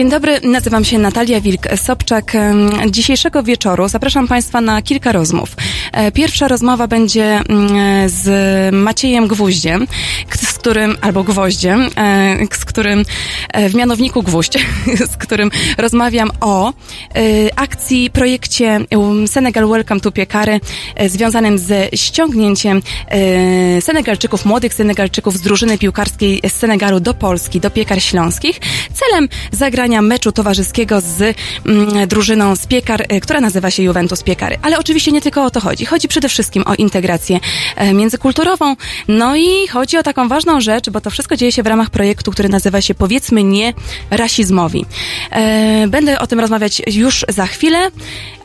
Dzień dobry, nazywam się Natalia Wilk-Sobczak. Dzisiejszego wieczoru zapraszam Państwa na kilka rozmów. E, pierwsza rozmowa będzie mm, z Maciejem Gwóździem, z którym, albo Gwoździem, e, z którym e, w mianowniku Gwóźdź, z którym rozmawiam o akcji, projekcie um, Senegal Welcome to Piekary związanym ze ściągnięciem Senegalczyków, młodych Senegalczyków z drużyny piłkarskiej z Senegalu do Polski, do Piekar Śląskich, celem zagrania meczu towarzyskiego z mm, drużyną z Piekar, która nazywa się Juventus Piekary. Ale oczywiście nie tylko o to chodzi chodzi? Chodzi przede wszystkim o integrację e, międzykulturową, no i chodzi o taką ważną rzecz, bo to wszystko dzieje się w ramach projektu, który nazywa się Powiedzmy nie rasizmowi. E, będę o tym rozmawiać już za chwilę.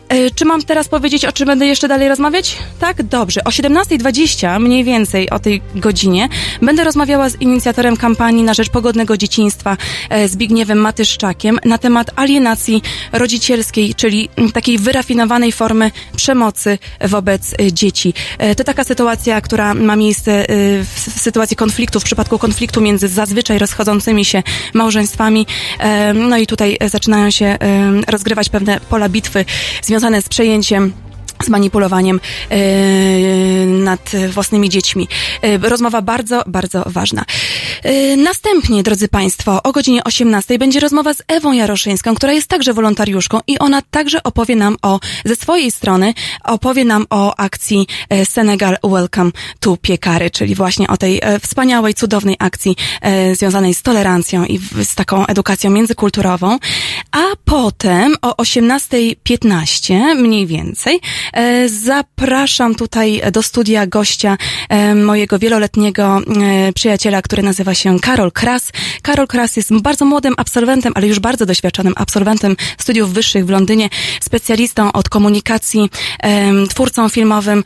E, czy mam teraz powiedzieć, o czym będę jeszcze dalej rozmawiać? Tak? Dobrze. O 17.20, mniej więcej o tej godzinie, będę rozmawiała z inicjatorem kampanii na rzecz pogodnego dzieciństwa e, Zbigniewem Matyszczakiem na temat alienacji rodzicielskiej, czyli takiej wyrafinowanej formy przemocy wobec e, dzieci. To taka sytuacja, która ma miejsce w sytuacji konfliktu, w przypadku konfliktu między zazwyczaj rozchodzącymi się małżeństwami. No i tutaj zaczynają się rozgrywać pewne pola bitwy związane związane z przejęciem z manipulowaniem yy, nad własnymi dziećmi. Yy, rozmowa bardzo, bardzo ważna. Yy, następnie, drodzy Państwo, o godzinie 18 będzie rozmowa z Ewą Jaroszyńską, która jest także wolontariuszką i ona także opowie nam o, ze swojej strony, opowie nam o akcji Senegal Welcome to Piekary, czyli właśnie o tej wspaniałej, cudownej akcji związanej z tolerancją i z taką edukacją międzykulturową. A potem o 18.15 mniej więcej E, zapraszam tutaj do studia gościa e, mojego wieloletniego e, przyjaciela, który nazywa się Karol Kras. Karol Kras jest bardzo młodym absolwentem, ale już bardzo doświadczonym absolwentem studiów wyższych w Londynie, specjalistą od komunikacji, twórcą filmowym,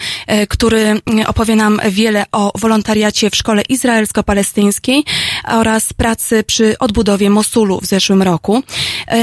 który opowie nam wiele o wolontariacie w szkole izraelsko-palestyńskiej oraz pracy przy odbudowie Mosulu w zeszłym roku.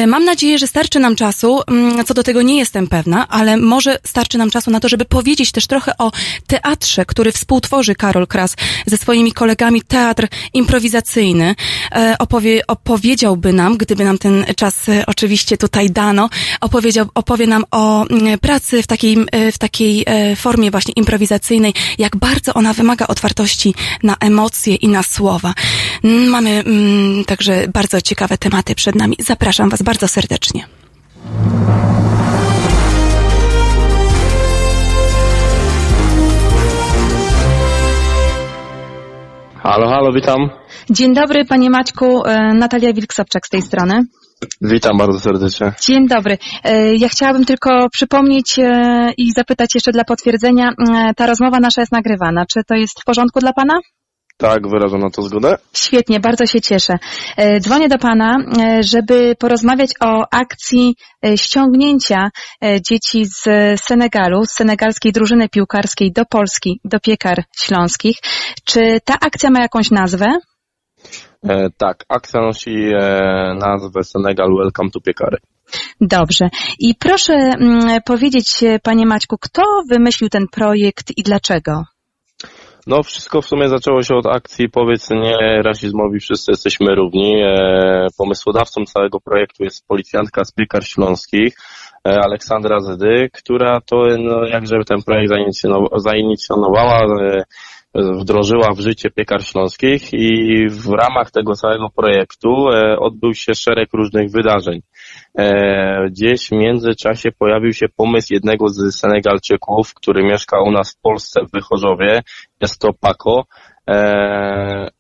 Mam nadzieję, że starczy nam czasu. Mm, co do tego nie jestem pewna, ale może starczy starczy nam czasu na to, żeby powiedzieć też trochę o teatrze, który współtworzy Karol Kras ze swoimi kolegami, teatr improwizacyjny. E, opowie, opowiedziałby nam, gdyby nam ten czas e, oczywiście tutaj dano, opowiedział, opowie nam o mm, pracy w takiej, e, w takiej formie właśnie improwizacyjnej, jak bardzo ona wymaga otwartości na emocje i na słowa. Mamy mm, także bardzo ciekawe tematy przed nami. Zapraszam Was bardzo serdecznie. Halo, halo, witam. Dzień dobry, panie Maćku. E, Natalia Wilksowczak z tej strony. Witam bardzo serdecznie. Dzień dobry. E, ja chciałabym tylko przypomnieć e, i zapytać jeszcze dla potwierdzenia, ta rozmowa nasza jest nagrywana. Czy to jest w porządku dla pana? Tak, wyrażam na to zgodę. Świetnie, bardzo się cieszę. E, dzwonię do Pana, e, żeby porozmawiać o akcji e, ściągnięcia dzieci z Senegalu, z senegalskiej drużyny piłkarskiej do Polski, do piekar śląskich. Czy ta akcja ma jakąś nazwę? E, tak, akcja nosi nazwę Senegal Welcome to Piekary. Dobrze. I proszę mm, powiedzieć, Panie Maćku, kto wymyślił ten projekt i dlaczego? No wszystko w sumie zaczęło się od akcji Powiedz nie rasizmowi, wszyscy jesteśmy równi. E, pomysłodawcą całego projektu jest policjantka z Piekar Śląskich, e, Aleksandra Zedy, która to no, jakże ten projekt zainicjonowała, e, wdrożyła w życie piekar śląskich i w ramach tego całego projektu odbył się szereg różnych wydarzeń. E, gdzieś w międzyczasie pojawił się pomysł jednego z Senegalczyków, który mieszka u nas w Polsce w Wychorzowie, jest to Paco, e,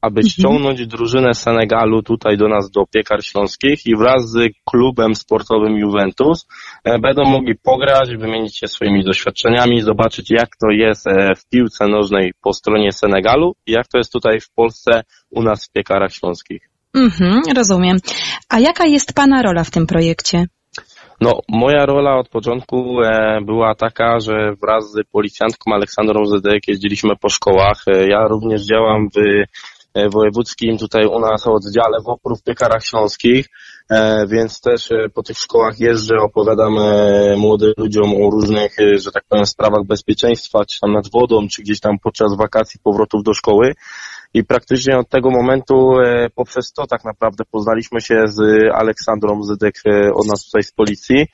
aby mhm. ściągnąć drużynę Senegalu tutaj do nas, do Piekar Śląskich i wraz z klubem sportowym Juventus e, będą mogli pograć, wymienić się swoimi doświadczeniami, zobaczyć jak to jest w piłce nożnej po stronie Senegalu i jak to jest tutaj w Polsce u nas w Piekarach Śląskich. Mhm, rozumiem. A jaka jest Pana rola w tym projekcie? No, moja rola od początku e, była taka, że wraz z policjantką Aleksandrą Zedek jeździliśmy po szkołach. E, ja również działam w e, wojewódzkim tutaj u nas oddziale w Opru w Piekarach Śląskich, więc też po tych szkołach jeżdżę, opowiadam młodym ludziom o różnych, że tak powiem, sprawach bezpieczeństwa, czy tam nad wodą, czy gdzieś tam podczas wakacji powrotów do szkoły. I praktycznie od tego momentu poprzez to tak naprawdę poznaliśmy się z Aleksandrą Zydek od nas tutaj z policji,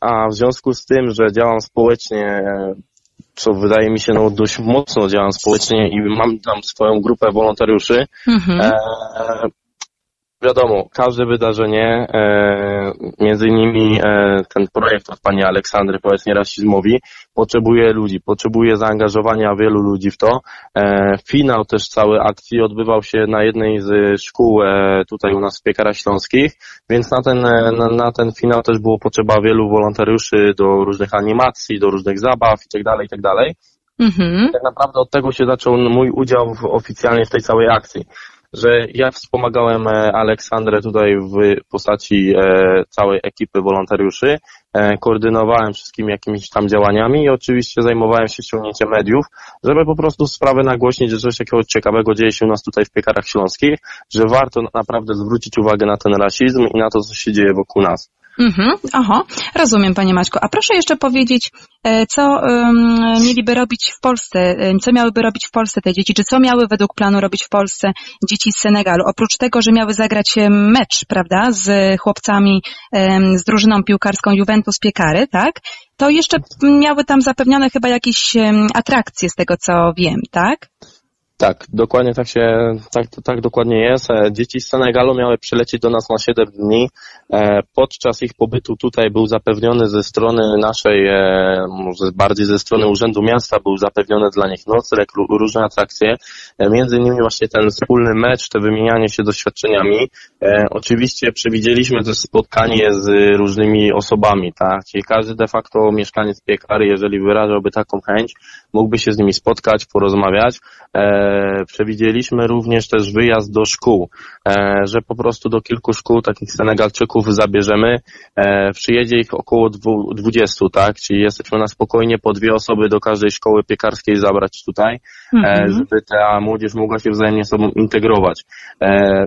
a w związku z tym, że działam społecznie co wydaje mi się no, dość mocno działam społecznie i mam tam swoją grupę wolontariuszy. Mhm. E, wiadomo, każde wydarzenie, e, między innymi e, ten projekt od pani Aleksandry, powiedzmy rasizmowi, potrzebuje ludzi, potrzebuje zaangażowania wielu ludzi w to. E, finał też całej akcji odbywał się na jednej z szkół e, tutaj u nas w Piekarach Śląskich, więc na ten, e, na, na, ten finał też było potrzeba wielu wolontariuszy do różnych animacji, do różnych zabaw itd., tak itd. Tak, mhm. Tak naprawdę od tego się zaczął mój udział w, oficjalnie w tej całej akcji że ja wspomagałem e, Aleksandrę tutaj w postaci e, całej ekipy wolontariuszy, e, koordynowałem wszystkimi jakimiś tam działaniami i oczywiście zajmowałem się ściągnięciem mediów, żeby po prostu sprawę nagłośnić, że coś takiego ciekawego dzieje się u nas tutaj w Piekarach Śląskich, że warto naprawdę zwrócić uwagę na ten rasizm i na to, co się dzieje wokół nas. Mhm, oho, rozumiem Panie Maćku. A proszę jeszcze powiedzieć, e, co um, mieliby robić w Polsce, co miałyby robić w Polsce te dzieci, czy co miały według planu robić w Polsce dzieci z Senegalu? Oprócz tego, że miały zagrać mecz, prawda, z chłopcami, um, z drużyną piłkarską Juventus Piekary, tak? To jeszcze miały tam zapewnione chyba jakieś um, atrakcje z tego, co wiem, tak? Tak, dokładnie tak się, tak, tak dokładnie jest. E, dzieci z Senegalu miały przylecieć do nas na 7 dni. E, podczas ich pobytu tutaj był zapewniony ze strony naszej, e, może bardziej ze strony Urzędu Miasta, był zapewniony dla nich nocleg, różne atrakcje. Między innymi właśnie ten wspólny mecz, te wymienianie się doświadczeniami. Oczywiście przewidzieliśmy też spotkanie z różnymi osobami, tak? Czyli każdy de facto mieszkaniec piekary, jeżeli wyrażałby taką chęć, mógłby się z nimi spotkać, porozmawiać przewidzieliśmy również też wyjazd do szkół, że po prostu do kilku szkół takich Senegalczyków zabierzemy. E, przyjedzie ich około 20, tak? Czyli jesteśmy na spokojnie po dwie osoby do każdej szkoły piekarskiej zabrać tutaj, e, mhm. żeby ta młodzież mogła się wzajemnie sobą integrować.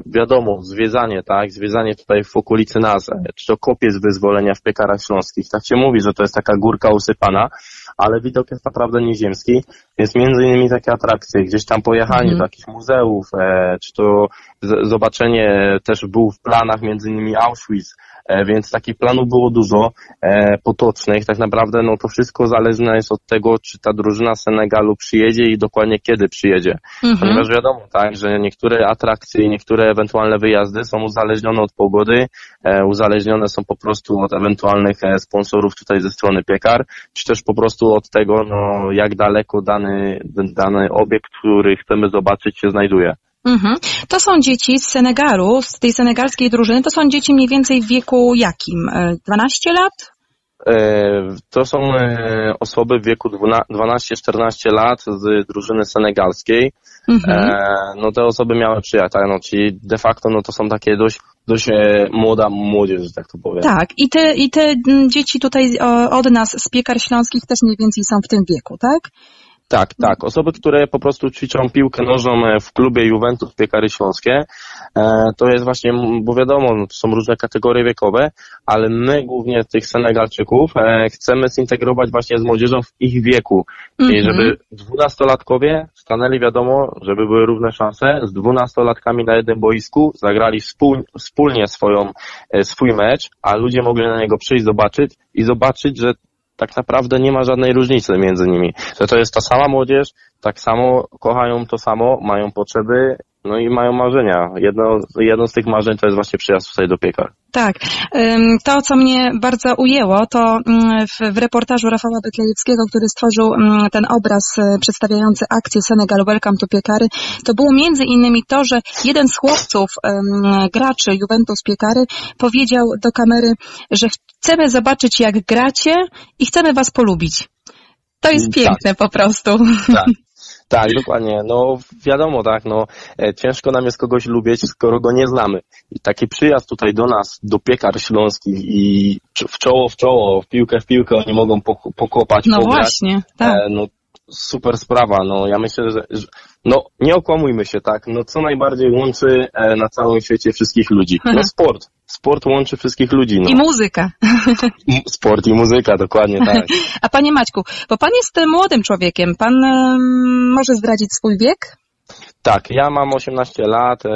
Wiadomo, zwiedzanie, tak? Zwiedzanie tutaj w okolicy nas, czy to kopiec wyzwolenia w piekarach śląskich. Tak się mówi, że to jest taka górka usypana, ale widok jest naprawdę nieziemski, więc między innymi takie atrakcje, gdzieś tam pojechanie mm. do jakichś muzeów, e, czy to z, zobaczenie też był w planach między innymi Auschwitz, E, więc takich planów było dużo e, potocznych. Tak naprawdę no to wszystko zależne jest od tego, czy ta drużyna Senegalu przyjedzie i dokładnie kiedy przyjedzie. Mhm. Ponieważ wiadomo, tak, że niektóre atrakcje i niektóre ewentualne wyjazdy są uzależnione od pogody, e, uzależnione są po prostu od ewentualnych sponsorów tutaj ze strony piekar, czy też po prostu od tego, no, jak daleko dany, dany obiekt, który chcemy zobaczyć się znajduje. Mhm. To są dzieci z Senegalu, z tej senegalskiej drużyny. To są dzieci mniej więcej w wieku jakim? 12 e, lat? E, to są e, osoby w wieku 12-14 lat z drużyny senegalskiej. Mhm. No te osoby miały tak, no, czyli de facto no, to są takie dość, dość młoda młodzież, że tak to powiem. Tak, i te, i te dzieci tutaj od nas z piekar śląskich też mniej więcej są w tym wieku, tak? Tak, tak. Osoby, które po prostu ćwiczą piłkę nożną e, w klubie Juventus Piekary Śląskie, e, to jest właśnie, bo wiadomo, no, są różne kategorie wiekowe, ale my głównie tych Senegalczyków e, chcemy zintegrować właśnie z młodzieżą w ich wieku. Czyli mhm. żeby dwunastolatkowie stanęli, wiadomo, żeby były równe szanse, z dwunastolatkami na jednym boisku zagrali wspólnie swoją, swój mecz, a ludzie mogli na niego przyjść, zobaczyć i zobaczyć, że tak naprawdę nie ma żadnej różnicy między nimi. Że to jest ta sama młodzież, tak samo kochają to samo, mają potrzeby, no i mają marzenia. Jedno, jedno z tych marzeń to jest właśnie przyjazd tutaj do piekar. Tak. To, co mnie bardzo ujęło, to mm, w, w reportażu Rafała Beklejewskiego, który stworzył mm, ten obraz e, przedstawiający akcję Senegal Welcome to Piekary, to było między innymi to, że jeden z chłopców, graczy Juventus Piekary, powiedział do kamery, że chcemy zobaczyć, jak gracie i chcemy was polubić. To jest mm, piękne tak. po prostu. Tak. Tak, dokładnie. No wiadomo, tak, no e, ciężko nam jest kogoś lubić, skoro go nie znamy. I taki przyjazd tutaj do nas, do piekar śląskich i w czoło w czoło, w piłkę w piłkę oni mogą pokopać, No pograć. właśnie, tak. E, no super sprawa, no ja myślę, że, że no nie okłamujmy się, tak, no co najbardziej łączy e, na całym świecie wszystkich ludzi? No sport. Sport łączy wszystkich ludzi. No. I muzyka. Sport i muzyka, dokładnie tak. A panie Maćku, bo pan jest młodym człowiekiem, pan um, może zdradzić swój wiek? Tak, ja mam 18 lat, e,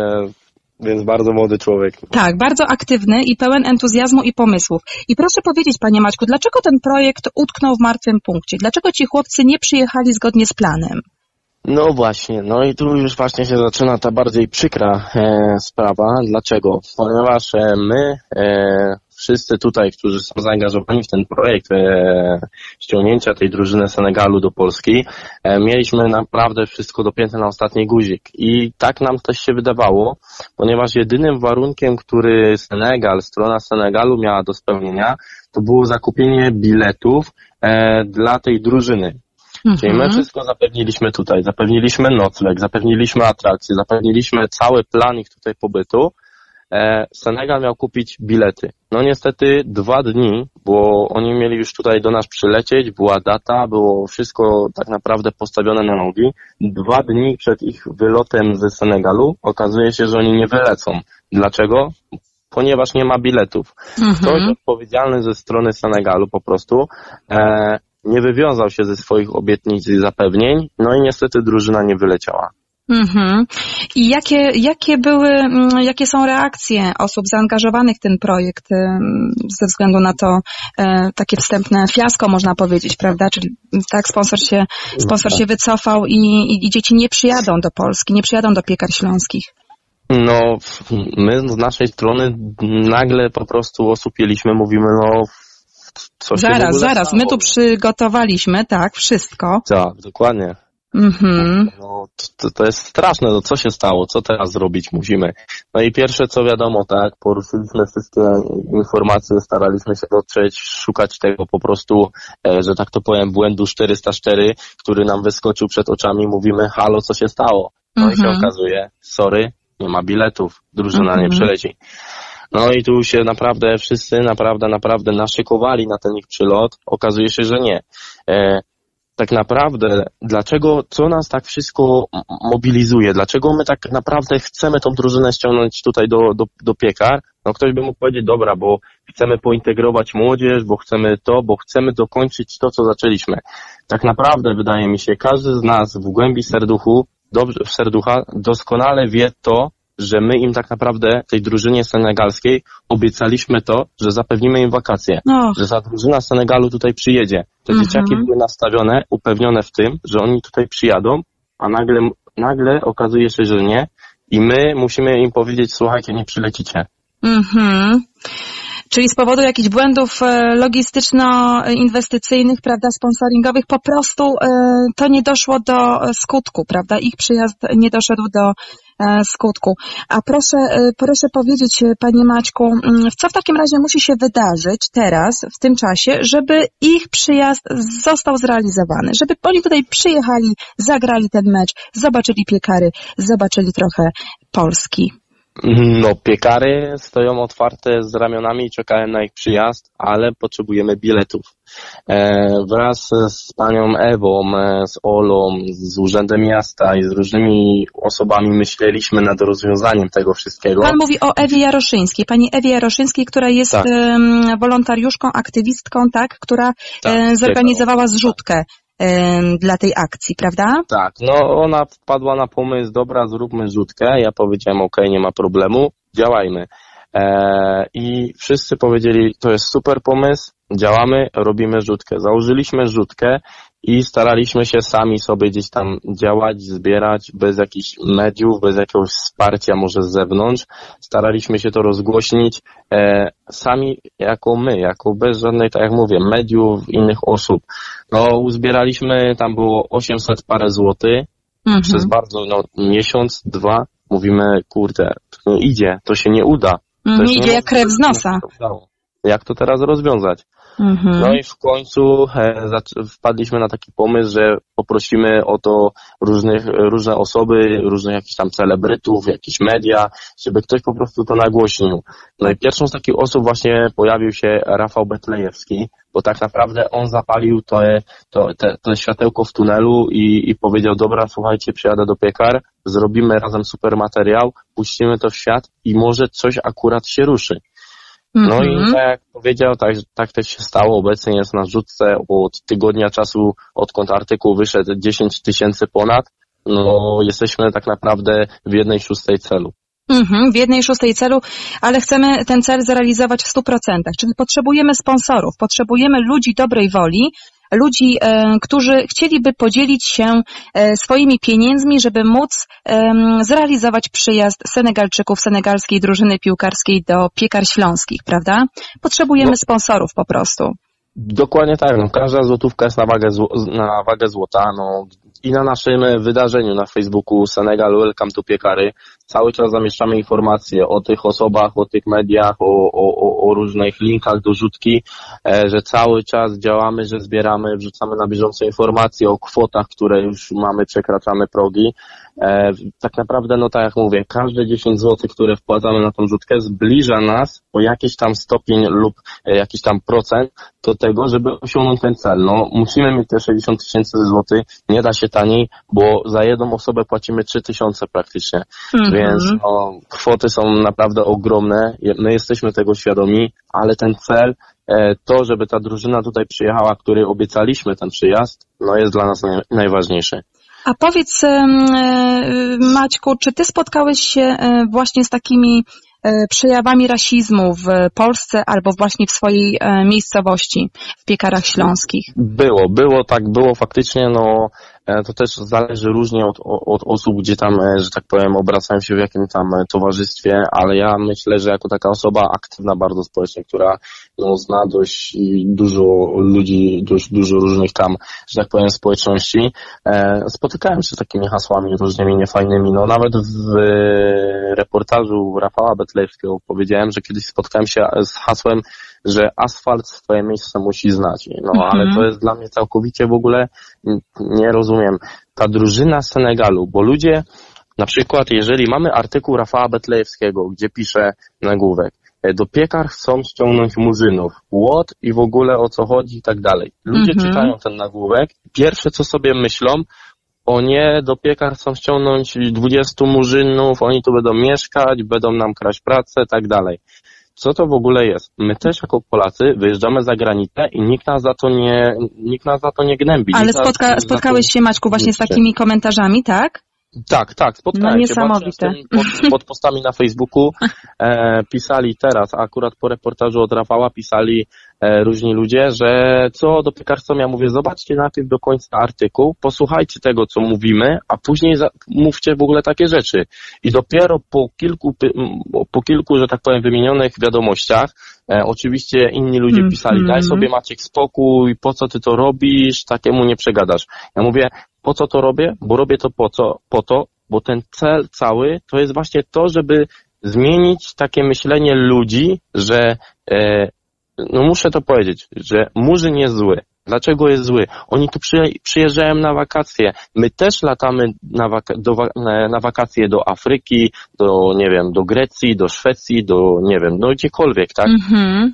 więc bardzo młody człowiek. Tak, bardzo aktywny i pełen entuzjazmu i pomysłów. I proszę powiedzieć, panie Maćku, dlaczego ten projekt utknął w martwym punkcie? Dlaczego ci chłopcy nie przyjechali zgodnie z planem? No właśnie, no i tu już właśnie się zaczyna ta bardziej przykra e, sprawa. Dlaczego? Ponieważ e, my e, wszyscy tutaj, którzy są zaangażowani w ten projekt e, ściągnięcia tej drużyny Senegalu do Polski, e, mieliśmy naprawdę wszystko dopięte na ostatni guzik. I tak nam też się wydawało, ponieważ jedynym warunkiem, który Senegal, strona Senegalu miała do spełnienia, to było zakupienie biletów e, dla tej drużyny. Czyli my wszystko zapewniliśmy tutaj, zapewniliśmy nocleg, zapewniliśmy atrakcje, zapewniliśmy cały plan ich tutaj pobytu. E, Senegal miał kupić bilety. No niestety dwa dni, bo oni mieli już tutaj do nas przylecieć, była data, było wszystko tak naprawdę postawione na nogi. Dwa dni przed ich wylotem ze Senegalu okazuje się, że oni nie wylecą. Dlaczego? Ponieważ nie ma biletów. Ktoś odpowiedzialny ze strony Senegalu po prostu e, nie wywiązał się ze swoich obietnic i zapewnień, no i niestety drużyna nie wyleciała. Mhm. I jakie, jakie były, mm, jakie są reakcje osób zaangażowanych w ten projekt ze względu na to e, takie wstępne fiasko, można powiedzieć, prawda? Czyli tak, sponsor się, sponsor się wycofał i, i, i dzieci nie przyjadą do Polski, nie przyjadą do piekar śląskich. No, my z naszej strony nagle po prostu osupieliśmy, mówimy, no, co się w Zaraz, zaraz, stało? my tu przygotowaliśmy, tak, wszystko. Tak, dokładnie. Mhm. No, to, to jest straszne, no co się stało, co teraz zrobić musimy. No i pierwsze co wiadomo, tak, poruszyliśmy wszystkie informacje, staraliśmy się dotrzeć, szukać tego po prostu, e, że tak to powiem, błędu 404, który nam wyskoczył przed oczami, mówimy, halo, co się stało? No i się Mhm. okazuje, sorry, nie ma biletów, drużyna Mhm. nie przeleci. No i tu się naprawdę wszyscy naprawdę, naprawdę naszykowali na ten ich przylot. Okazuje się, że nie. E, tak naprawdę, dlaczego, co nas tak wszystko mobilizuje? Dlaczego my tak naprawdę chcemy tą drużynę ściągnąć tutaj do, do, do piekar? No ktoś by mógł powiedzieć, dobra, bo chcemy pointegrować młodzież, bo chcemy to, bo chcemy dokończyć to, co zaczęliśmy. Tak naprawdę, wydaje mi się, każdy z nas w głębi serduchu, dobrze, w serducha doskonale wie to, że my im tak naprawdę, tej drużynie senegalskiej, obiecaliśmy to, że zapewnimy im wakacje No, że ta drużyna Senegalu tutaj przyjedzie. Te Mhm. dzieciaki były nastawione, upewnione w tym, że oni tutaj przyjadą, a nagle, nagle okazuje się, że nie i my musimy im powiedzieć, słuchajcie, nie przylecicie. Mhm. Czyli z powodu jakichś błędów e, logistyczno-inwestycyjnych, prawda, sponsoringowych, po prostu e, to nie doszło do e, skutku, prawda? Ich przyjazd nie doszedł do skutku. A proszę, e, proszę powiedzieć, e, panie Maćku, mm, co w takim razie musi się wydarzyć teraz, w tym czasie, żeby ich przyjazd został zrealizowany, żeby oni tutaj przyjechali, zagrali ten mecz, zobaczyli piekary, zobaczyli trochę Polski. No, piekary stoją otwarte z ramionami i czekają na ich przyjazd, ale potrzebujemy biletów. E, wraz z panią Ewą, e, z Olą, z Urzędem Miasta i z różnymi osobami myśleliśmy nad rozwiązaniem tego wszystkiego. Pan mówi o Ewie Jaroszyńskiej, pani Ewie Jaroszyńskiej, która jest Tak. wolontariuszką, aktywistką, tak, która Tak, e, zorganizowała zrzutkę dla tej akcji, prawda? Tak, no ona wpadła na pomysł, dobra, zróbmy rzutkę. Ja powiedziałem, ok, nie ma problemu, działajmy. E, I wszyscy powiedzieli, to jest super pomysł, działamy, robimy rzutkę. Założyliśmy rzutkę i staraliśmy się sami sobie gdzieś tam działać, zbierać, bez jakichś mediów, bez jakiegoś wsparcia może z zewnątrz. Staraliśmy się to rozgłośnić e, sami jako my, jako bez żadnej, tak jak mówię, mediów, innych osób. No, uzbieraliśmy, tam było 800 parę złotych, Mhm. przez bardzo, no, miesiąc, dwa, mówimy, kurde, to nie idzie, to się nie uda. To Mhm, idzie jak krew z nosa. Jak to teraz rozwiązać? Mhm. No i w końcu e, wpadliśmy na taki pomysł, że poprosimy o to różnych, różne osoby, różnych jakichś tam celebrytów, jakieś media, żeby ktoś po prostu to nagłośnił. No i pierwszą z takich osób właśnie pojawił się Rafał Betlejewski, bo tak naprawdę on zapalił to, to, te, to światełko w tunelu i, i powiedział, dobra, słuchajcie, przyjadę do piekar, zrobimy razem super materiał, puścimy to w świat i może coś akurat się ruszy. No Mhm. i tak jak powiedział, tak, tak też się stało. Obecnie jest na rzutce od tygodnia czasu, odkąd artykuł wyszedł 10 tysięcy ponad. no jesteśmy tak naprawdę w jednej szóstej celu. Mhm, w jednej szóstej celu, ale chcemy ten cel zrealizować w stu procentach. Czyli potrzebujemy sponsorów, potrzebujemy ludzi dobrej woli, ludzi, e, którzy chcieliby podzielić się e, swoimi pieniędzmi, żeby móc e, zrealizować przyjazd Senegalczyków, senegalskiej drużyny piłkarskiej do piekar śląskich, prawda? Potrzebujemy no. sponsorów po prostu. Dokładnie tak. No, każda złotówka jest na wagę, na wagę złota. No, I na naszym wydarzeniu na Facebooku Senegal Welcome to Piekary cały czas zamieszczamy informacje o tych osobach, o tych mediach, o, o, o różnych linkach do rzutki, e, że cały czas działamy, że zbieramy, wrzucamy na bieżąco informacje o kwotach, które już mamy, przekraczamy progi. E, tak naprawdę, no tak jak mówię, każde 10 zł, które wpłacamy na tą rzutkę zbliża nas o jakiś tam stopień lub e, jakiś tam procent do tego, żeby osiągnąć ten cel. No, musimy mieć te 60 tysięcy złotych, nie da się taniej, bo za jedną osobę płacimy 3 tysiące praktycznie. Mm więc mhm. no, kwoty są naprawdę ogromne. My jesteśmy tego świadomi, ale ten cel, e, to, żeby ta drużyna tutaj przyjechała, której obiecaliśmy ten przyjazd, no jest dla nas najważniejszy. A powiedz, e, Maćku, czy ty spotkałeś się e, właśnie z takimi przejawami rasizmu w Polsce albo właśnie w swojej miejscowości, w Piekarach Śląskich? Było, było, tak było faktycznie, no E, to też zależy różnie od, od osób, gdzie tam, e, że tak powiem, obracają się w jakim tam e, towarzystwie, ale ja myślę, że jako taka osoba aktywna bardzo społecznie, która no, zna dość dużo ludzi, dość dużo różnych tam, że tak powiem, społeczności, spotykałem się z takimi hasłami różnymi niefajnymi. No nawet w reportażu Rafała Betlejewskiego powiedziałem, że kiedyś spotkałem się z hasłem że asfalt swoje miejsce musi znać. No mhm. ale to jest dla mnie całkowicie w ogóle nie rozumiem. Ta drużyna Senegalu, bo ludzie, na przykład jeżeli mamy artykuł Rafała Betlejewskiego, gdzie pisze nagłówek, e, do piekar chcą ściągnąć murzynów, łot i w ogóle o co chodzi i tak dalej. Ludzie mhm. czytają ten nagłówek, pierwsze co sobie myślą, o nie, do piekar chcą ściągnąć 20 murzynów, oni tu będą mieszkać, będą nam kraść pracę, tak dalej co to w ogóle jest? My też jako Polacy wyjeżdżamy za granicę i nikt nas za to nie, nikt nas za to nie gnębi. Ale spotka, spotkałeś się Maćku właśnie z takimi komentarzami, tak? Tak, tak, spotkałem no, niesamowite. się pod, pod, postami na Facebooku. E, pisali teraz, akurat po reportażu od Rafała pisali e, różni ludzie, że co do piekarstwa ja mówię, zobaczcie najpierw do końca artykuł, posłuchajcie tego, co mówimy, a później za, mówcie w ogóle takie rzeczy. I dopiero po kilku, po kilku, że tak powiem, wymienionych wiadomościach, e, oczywiście inni ludzie mm, pisali, daj sobie Maciek spokój, po co ty to robisz, takiemu nie przegadasz. Ja mówię, po co to robię? Bo robię to po, co, po to, bo ten cel cały to jest właśnie to, żeby zmienić takie myślenie ludzi, że e, no muszę to powiedzieć, że Murzyn jest zły. Dlaczego jest zły? Oni tu przyjeżdżają na wakacje. My też latamy na, waka do, na wakacje do Afryki, do, nie wiem, do Grecji, do Szwecji, do, nie wiem, no gdziekolwiek, tak? Mm -hmm.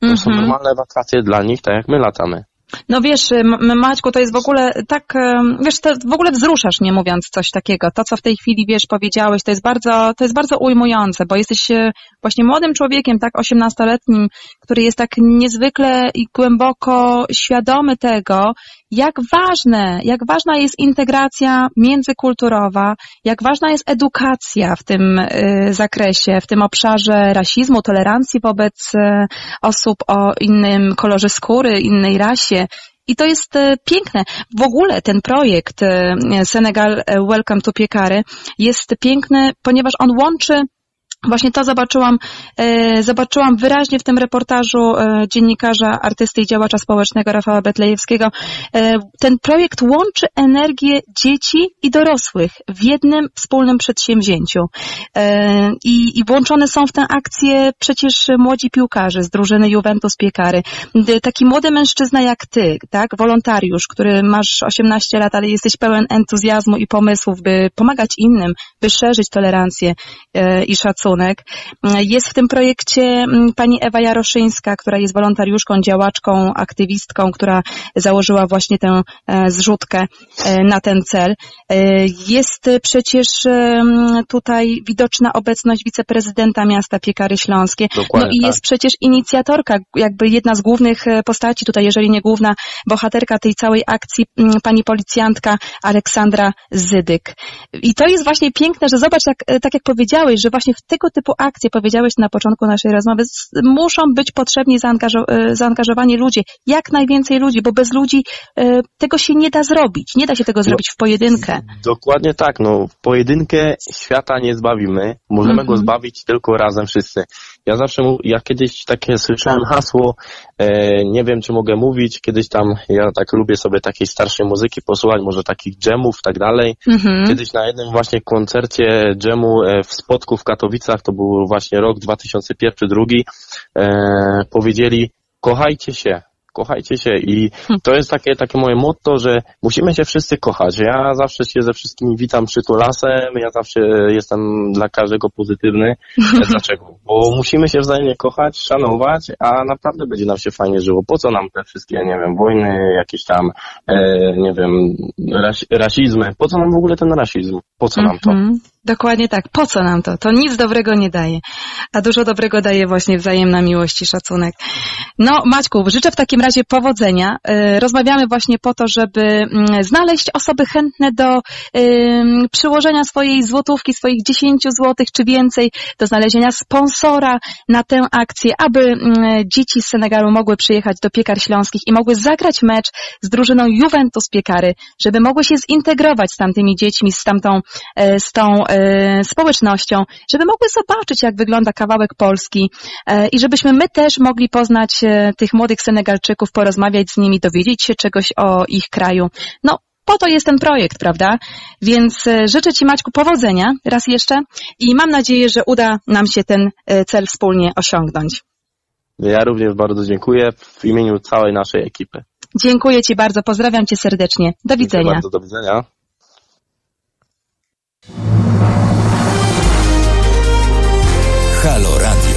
To są mhm. normalne wakacje dla nich, tak jak my latamy. No wiesz, Maćku, to jest w ogóle tak, wiesz, to w ogóle wzruszasz, nie mówiąc coś takiego. To, co w tej chwili, wiesz, powiedziałeś, to jest bardzo, to jest bardzo ujmujące, bo jesteś e, właśnie młodym człowiekiem, tak, osiemnastoletnim, który jest tak niezwykle i głęboko świadomy tego, jak ważne, jak ważna jest integracja międzykulturowa, jak ważna jest edukacja w tym y, zakresie, w tym obszarze rasizmu, tolerancji wobec y, osób o innym kolorze skóry, innej rasie. I to jest y, piękne. W ogóle ten projekt Senegal Welcome to Piekary jest piękny, ponieważ on łączy Właśnie to zobaczyłam, e, zobaczyłam wyraźnie w tym reportażu e, dziennikarza, artysty i działacza społecznego Rafała Betlejewskiego. E, ten projekt łączy energię dzieci i dorosłych w jednym wspólnym przedsięwzięciu. I, i włączone są w tę akcję przecież młodzi piłkarze z drużyny Juventus Piekary. Taki młody mężczyzna jak ty, tak, wolontariusz, który masz 18 lat, ale jesteś pełen entuzjazmu i pomysłów, by pomagać innym, by szerzyć tolerancję i szacunek szacunek. Jest w tym projekcie pani Ewa Jaroszyńska, która jest wolontariuszką, działaczką, aktywistką, która założyła właśnie tę zrzutkę na ten cel. Jest przecież tutaj widoczna obecność wiceprezydenta miasta Piekary Śląskie. Dokładnie, no i tak. jest przecież inicjatorka, jakby jedna z głównych postaci tutaj, jeżeli nie główna bohaterka tej całej akcji, pani policjantka Aleksandra Zydyk. I to jest właśnie piękne, że zobacz, jak, e, tak jak powiedziałeś, że właśnie w tego typu akcje, powiedziałeś na początku naszej rozmowy, muszą być potrzebni e, zaangażowani ludzie, jak najwięcej ludzi, bo bez ludzi e, tego się nie da zrobić. Nie da się tego zrobić w pojedynkę. Dokładnie tak, no w pojedynkę świata nie zbawimy, możemy go zbawić tylko razem wszyscy. Ja zawsze, ja kiedyś takie słyszałem hasło, e, nie wiem czy mogę mówić, kiedyś tam, ja tak lubię sobie takiej starszej muzyki posłuchać, może takich dżemów, tak dalej. Mm-hmm. Kiedyś na jednym właśnie koncercie dżemu e, w Spodku w Katowicach, to był właśnie rok 2001-2002, e, powiedzieli, kochajcie się, kochajcie się i to jest takie, takie moje motto, że musimy się wszyscy kochać. Ja zawsze się ze wszystkimi witam przytulasem, ja zawsze jestem dla każdego pozytywny. Dlaczego? Bo musimy się wzajemnie kochać, szanować, a naprawdę będzie nam się fajnie żyło. Po co nam te wszystkie, nie wiem, wojny, jakieś tam, e, nie wiem, ras rasizmy? Po co nam w ogóle ten rasizm? Po co nam to? Dokładnie tak. Po co nam to? To nic dobrego nie daje. A dużo dobrego daje właśnie wzajemna miłość i szacunek. No, Maćku, życzę w takim razie powodzenia. Y, rozmawiamy właśnie po to, żeby mm, znaleźć osoby chętne do przyłożenia swojej złotówki, swoich 10 złotych czy więcej, do znalezienia sponsora na tę akcję, aby mm, dzieci z Senegalu mogły przyjechać do Piekar Śląskich i mogły zagrać mecz z drużyną Juventus Piekary, żeby mogły się zintegrować z tamtymi dziećmi, z tamtą, e, z tą społecznością, żeby mogły zobaczyć, jak wygląda kawałek Polski e, i żebyśmy my też mogli poznać tych młodych Senegalczyków, porozmawiać z nimi, dowiedzieć się czegoś o ich kraju. No, po to jest ten projekt, prawda? Więc e, życzę Ci Maćku powodzenia raz jeszcze i mam nadzieję, że uda nam się ten e, cel wspólnie osiągnąć. Ja również bardzo dziękuję w imieniu całej naszej ekipy. Dziękuję Ci bardzo, pozdrawiam Cię serdecznie. Do widzenia. Dziękuję bardzo, do widzenia. Halo Radio.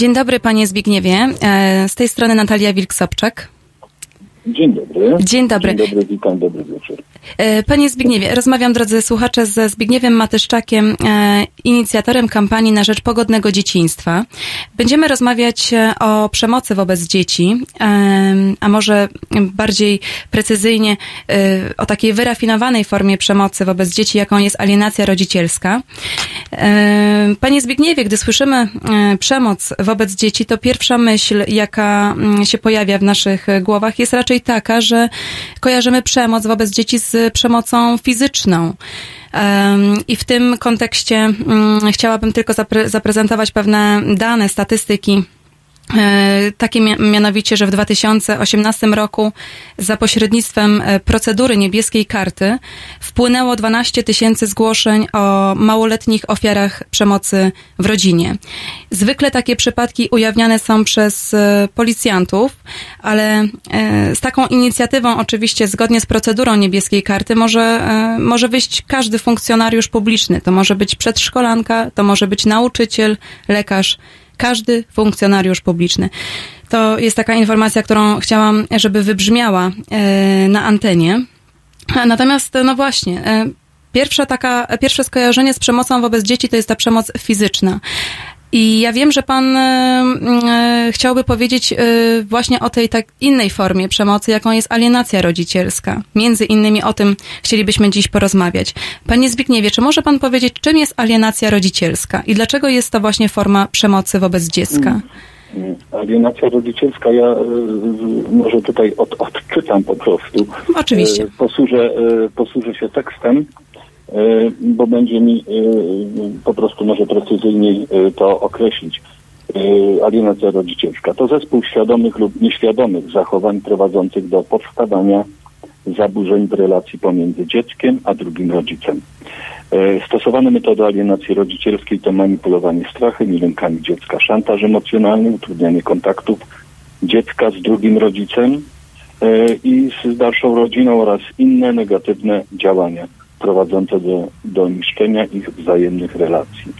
Dzień dobry, panie Zbigniewie. E, z tej strony Natalia Wilk-Sobczak. Dzień dobry. Dzień dobry. Dzień dobry, witam, dobry wieczór. E, panie Zbigniewie, rozmawiam, drodzy słuchacze, ze Zbigniewem Matyszczakiem, e, inicjatorem kampanii na rzecz pogodnego dzieciństwa. Będziemy rozmawiać o przemocy wobec dzieci, a może bardziej precyzyjnie o takiej wyrafinowanej formie przemocy wobec dzieci, jaką jest alienacja rodzicielska. Panie Zbigniewie, gdy słyszymy przemoc wobec dzieci, to pierwsza myśl, jaka mm, się pojawia w naszych głowach, jest raczej taka, że kojarzymy przemoc wobec dzieci z przemocą fizyczną. I w tym kontekście mm, chciałabym tylko zapre zaprezentować pewne dane, statystyki takie mianowicie, że w 2018 roku za pośrednictwem e, procedury niebieskiej karty wpłynęło 12 tysięcy zgłoszeń o małoletnich ofiarach przemocy w rodzinie. Zwykle takie przypadki ujawniane są przez e, policjantów, ale z taką inicjatywą oczywiście zgodnie z procedurą niebieskiej karty może, może wyjść każdy funkcjonariusz publiczny. To może być przedszkolanka, to może być nauczyciel, lekarz, każdy funkcjonariusz publiczny. To jest taka informacja, którą chciałam, żeby wybrzmiała e, na antenie. Natomiast, no właśnie, e, pierwsza taka, pierwsze skojarzenie z przemocą wobec dzieci to jest ta przemoc fizyczna. I ja wiem, że pan e, e, chciałby powiedzieć e, właśnie o tej tak innej formie przemocy, jaką jest alienacja rodzicielska. Między innymi o tym chcielibyśmy dziś porozmawiać. Panie Zbigniewie, czy może pan powiedzieć, czym jest alienacja rodzicielska i dlaczego jest to właśnie forma przemocy wobec dziecka? Mm, alienacja rodzicielska, ja może tutaj od, odczytam po prostu. Oczywiście. Posłużę, posłużę się tekstem bo będzie mi e, po prostu może precyzyjniej e, to określić. Alienacja rodzicielska to zespół świadomych lub nieświadomych zachowań prowadzących do powstawania zaburzeń w relacji pomiędzy dzieckiem a drugim rodzicem. Stosowane metody alienacji rodzicielskiej to manipulowanie strachem i lękami dziecka, szantaż emocjonalny, utrudnianie kontaktów dziecka z drugim rodzicem i z dalszą rodziną oraz inne negatywne działania prowadzące do, do niszczenia ich wzajemnych relacji.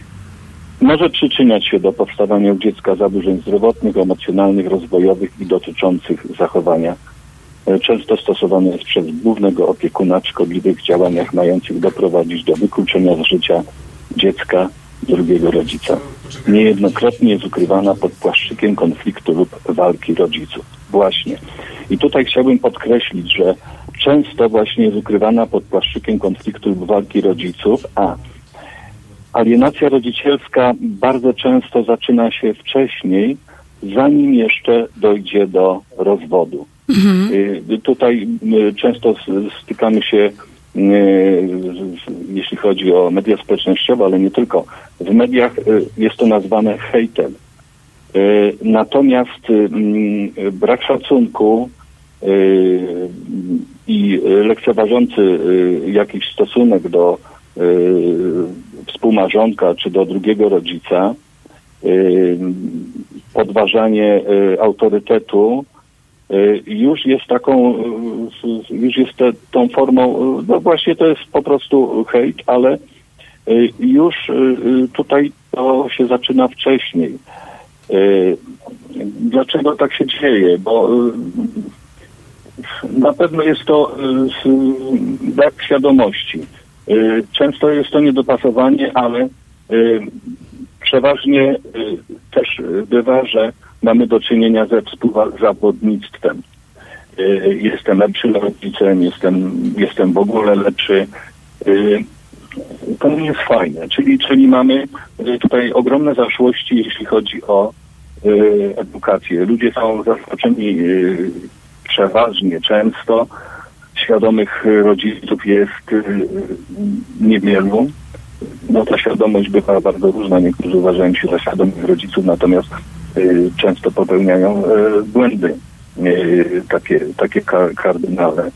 Może przyczyniać się do powstawania u dziecka zaburzeń zdrowotnych, emocjonalnych, rozwojowych i dotyczących zachowania. E, często stosowane jest przez głównego opiekuna w szkodliwych działaniach mających doprowadzić do wykluczenia z życia dziecka drugiego rodzica. Niejednokrotnie jest ukrywana pod płaszczykiem konfliktu lub walki rodziców. Właśnie. I tutaj chciałbym podkreślić, że często właśnie jest ukrywana pod płaszczykiem konfliktu lub walki rodziców, a alienacja rodzicielska bardzo często zaczyna się wcześniej, zanim jeszcze dojdzie do rozwodu. Mhm. Y, tutaj y, często stykamy się, jeśli chodzi o media społecznościowe, ale nie tylko. W mediach jest to nazwane hejtem. Natomiast brak szacunku i lekceważący y, jakiś stosunek do y, współmarzonka czy do drugiego rodzica, y, podważanie autorytetu już jest taką, już jest te, tą formą, no właśnie to jest po prostu hejt, ale już tutaj to się zaczyna wcześniej. Dlaczego tak się dzieje? Bo na pewno jest to brak świadomości. Często jest to niedopasowanie, ale przeważnie też bywa, że mamy do czynienia ze współzawodnictwem. Jestem lepszy rodzicem, jestem, jestem w ogóle lepszy. To nie jest fajne. Czyli, czyli mamy tutaj ogromne zaszłości, jeśli chodzi o edukację. Ludzie są zaskoczeni przeważnie często świadomych rodziców jest y, niewielu. No ta świadomość bywa bardzo różna. Niektórzy uważają się za świadomych rodziców, natomiast y, często popełniają y, błędy takie, takie kardynale.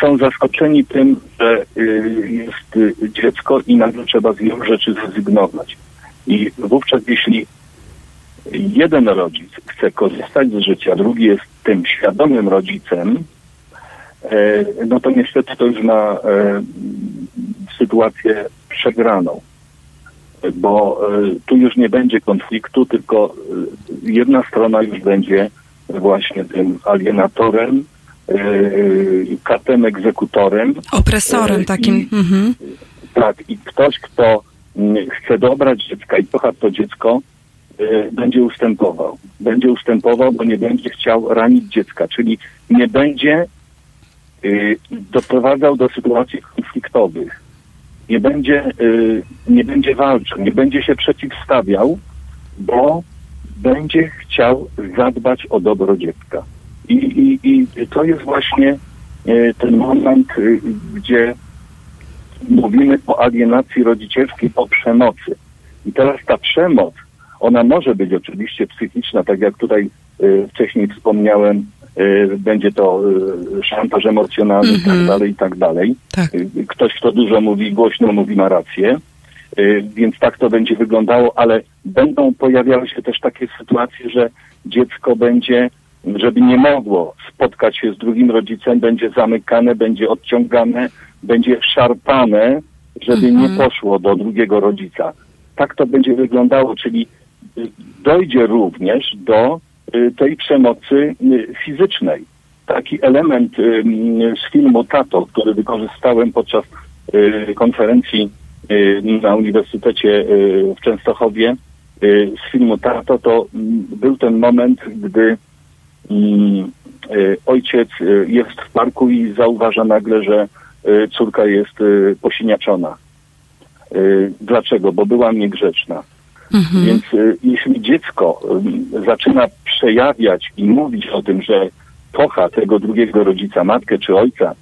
Są zaskoczeni tym, że jest dziecko i nagle trzeba z wielu rzeczy zrezygnować. I wówczas jeśli jeden rodzic chce korzystać z życia, drugi jest tym świadomym rodzicem, e, no to niestety to już ma e, sytuację przegraną, bo tu już nie będzie konfliktu, tylko jedna strona już będzie właśnie tym alienatorem, katem egzekutorem. Opresorem takim. I, mhm. Tak, i ktoś, kto mm, chce dobrać dziecka i kocha to dziecko, będzie ustępował. Będzie ustępował, bo nie będzie chciał ranić dziecka, czyli nie będzie doprowadzał do sytuacji konfliktowych. Nie będzie, y, nie będzie walczył, nie będzie się przeciwstawiał, bo będzie chciał zadbać o dobro dziecka. I, i, i to jest właśnie y, ten moment, gdzie mówimy o alienacji rodzicielskiej, o przemocy. I teraz ta przemoc, ona może być oczywiście psychiczna, tak jak tutaj wcześniej wspomniałem, Y, będzie to y, szantaż emocjonalny mm -hmm. i tak mhm. dalej, i tak dalej. Tak. Y, ktoś, kto dużo mówi, głośno mówi, ma rację. Więc tak to będzie wyglądało, ale będą pojawiały się też takie sytuacje, że dziecko będzie, żeby nie mogło spotkać się z drugim rodzicem, będzie zamykane, będzie odciągane, będzie szarpane, żeby mm -hmm. nie mhm. poszło do drugiego rodzica. Tak to będzie wyglądało, czyli dojdzie również do Y, tej przemocy y, fizycznej. Taki element y, z filmu Tato, który wykorzystałem podczas konferencji na Uniwersytecie w Częstochowie z filmu Tato, to mm, był ten moment, gdy mm, ojciec jest w parku i zauważa nagle, że córka jest posiniaczona. Dlaczego? Bo była niegrzeczna. Mhm. Więc y, jeśli dziecko zaczyna przejawiać i mówić o tym, że kocha tego drugiego rodzica, matkę czy ojca,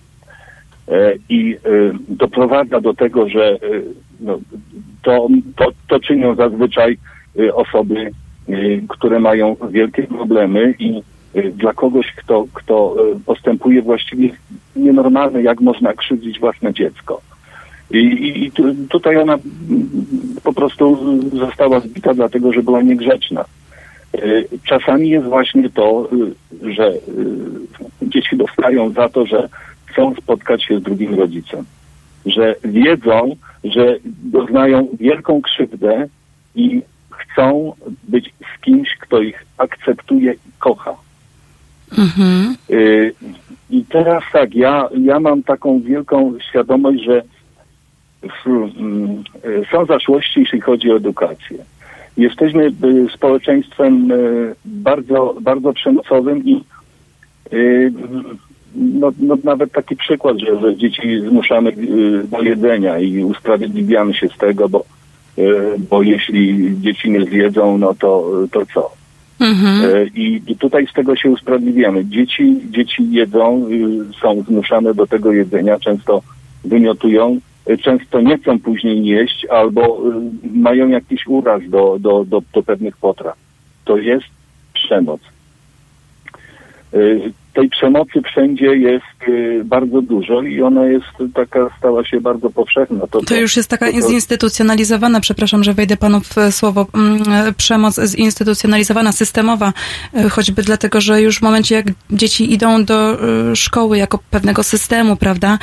y, i y, doprowadza do tego, że no, to, to, to czynią zazwyczaj osoby, które mają wielkie problemy i dla kogoś, kto, kto postępuje właściwie nienormalnie, jak można krzywdzić własne dziecko. I, i tutaj ona po prostu została zbita dlatego, że była niegrzeczna. Y, czasami jest właśnie to, y, że y, dzieci dostają za to, że chcą spotkać się z drugim rodzicem. Że wiedzą, że doznają wielką krzywdę i chcą być z kimś, kto ich akceptuje i kocha. Mhm. I teraz tak, ja, ja mam taką wielką świadomość, że są zaszłości, jeśli chodzi o edukację. Jesteśmy y, społeczeństwem y, bardzo, bardzo przemocowym i y, no, no, nawet taki przykład, że, że dzieci zmuszamy do jedzenia i usprawiedliwiamy się z tego, bo, bo jeśli dzieci nie zjedzą, no to, to co? Mhm. I, I tutaj z tego się usprawiedliwiamy. Dzieci, dzieci jedzą, są zmuszane do tego jedzenia, często wymiotują, często nie chcą później jeść albo y, mają jakiś uraz do, do, do, do pewnych potraw. To jest przemoc. Tej przemocy wszędzie jest y, bardzo dużo i ona jest taka, stała się bardzo powszechna. To, to już jest taka to, zinstytucjonalizowana, przepraszam, że wejdę panu w słowo, mm, przemoc zinstytucjonalizowana, systemowa, y, choćby dlatego, że już w momencie, jak dzieci idą do y, szkoły jako pewnego systemu, prawda,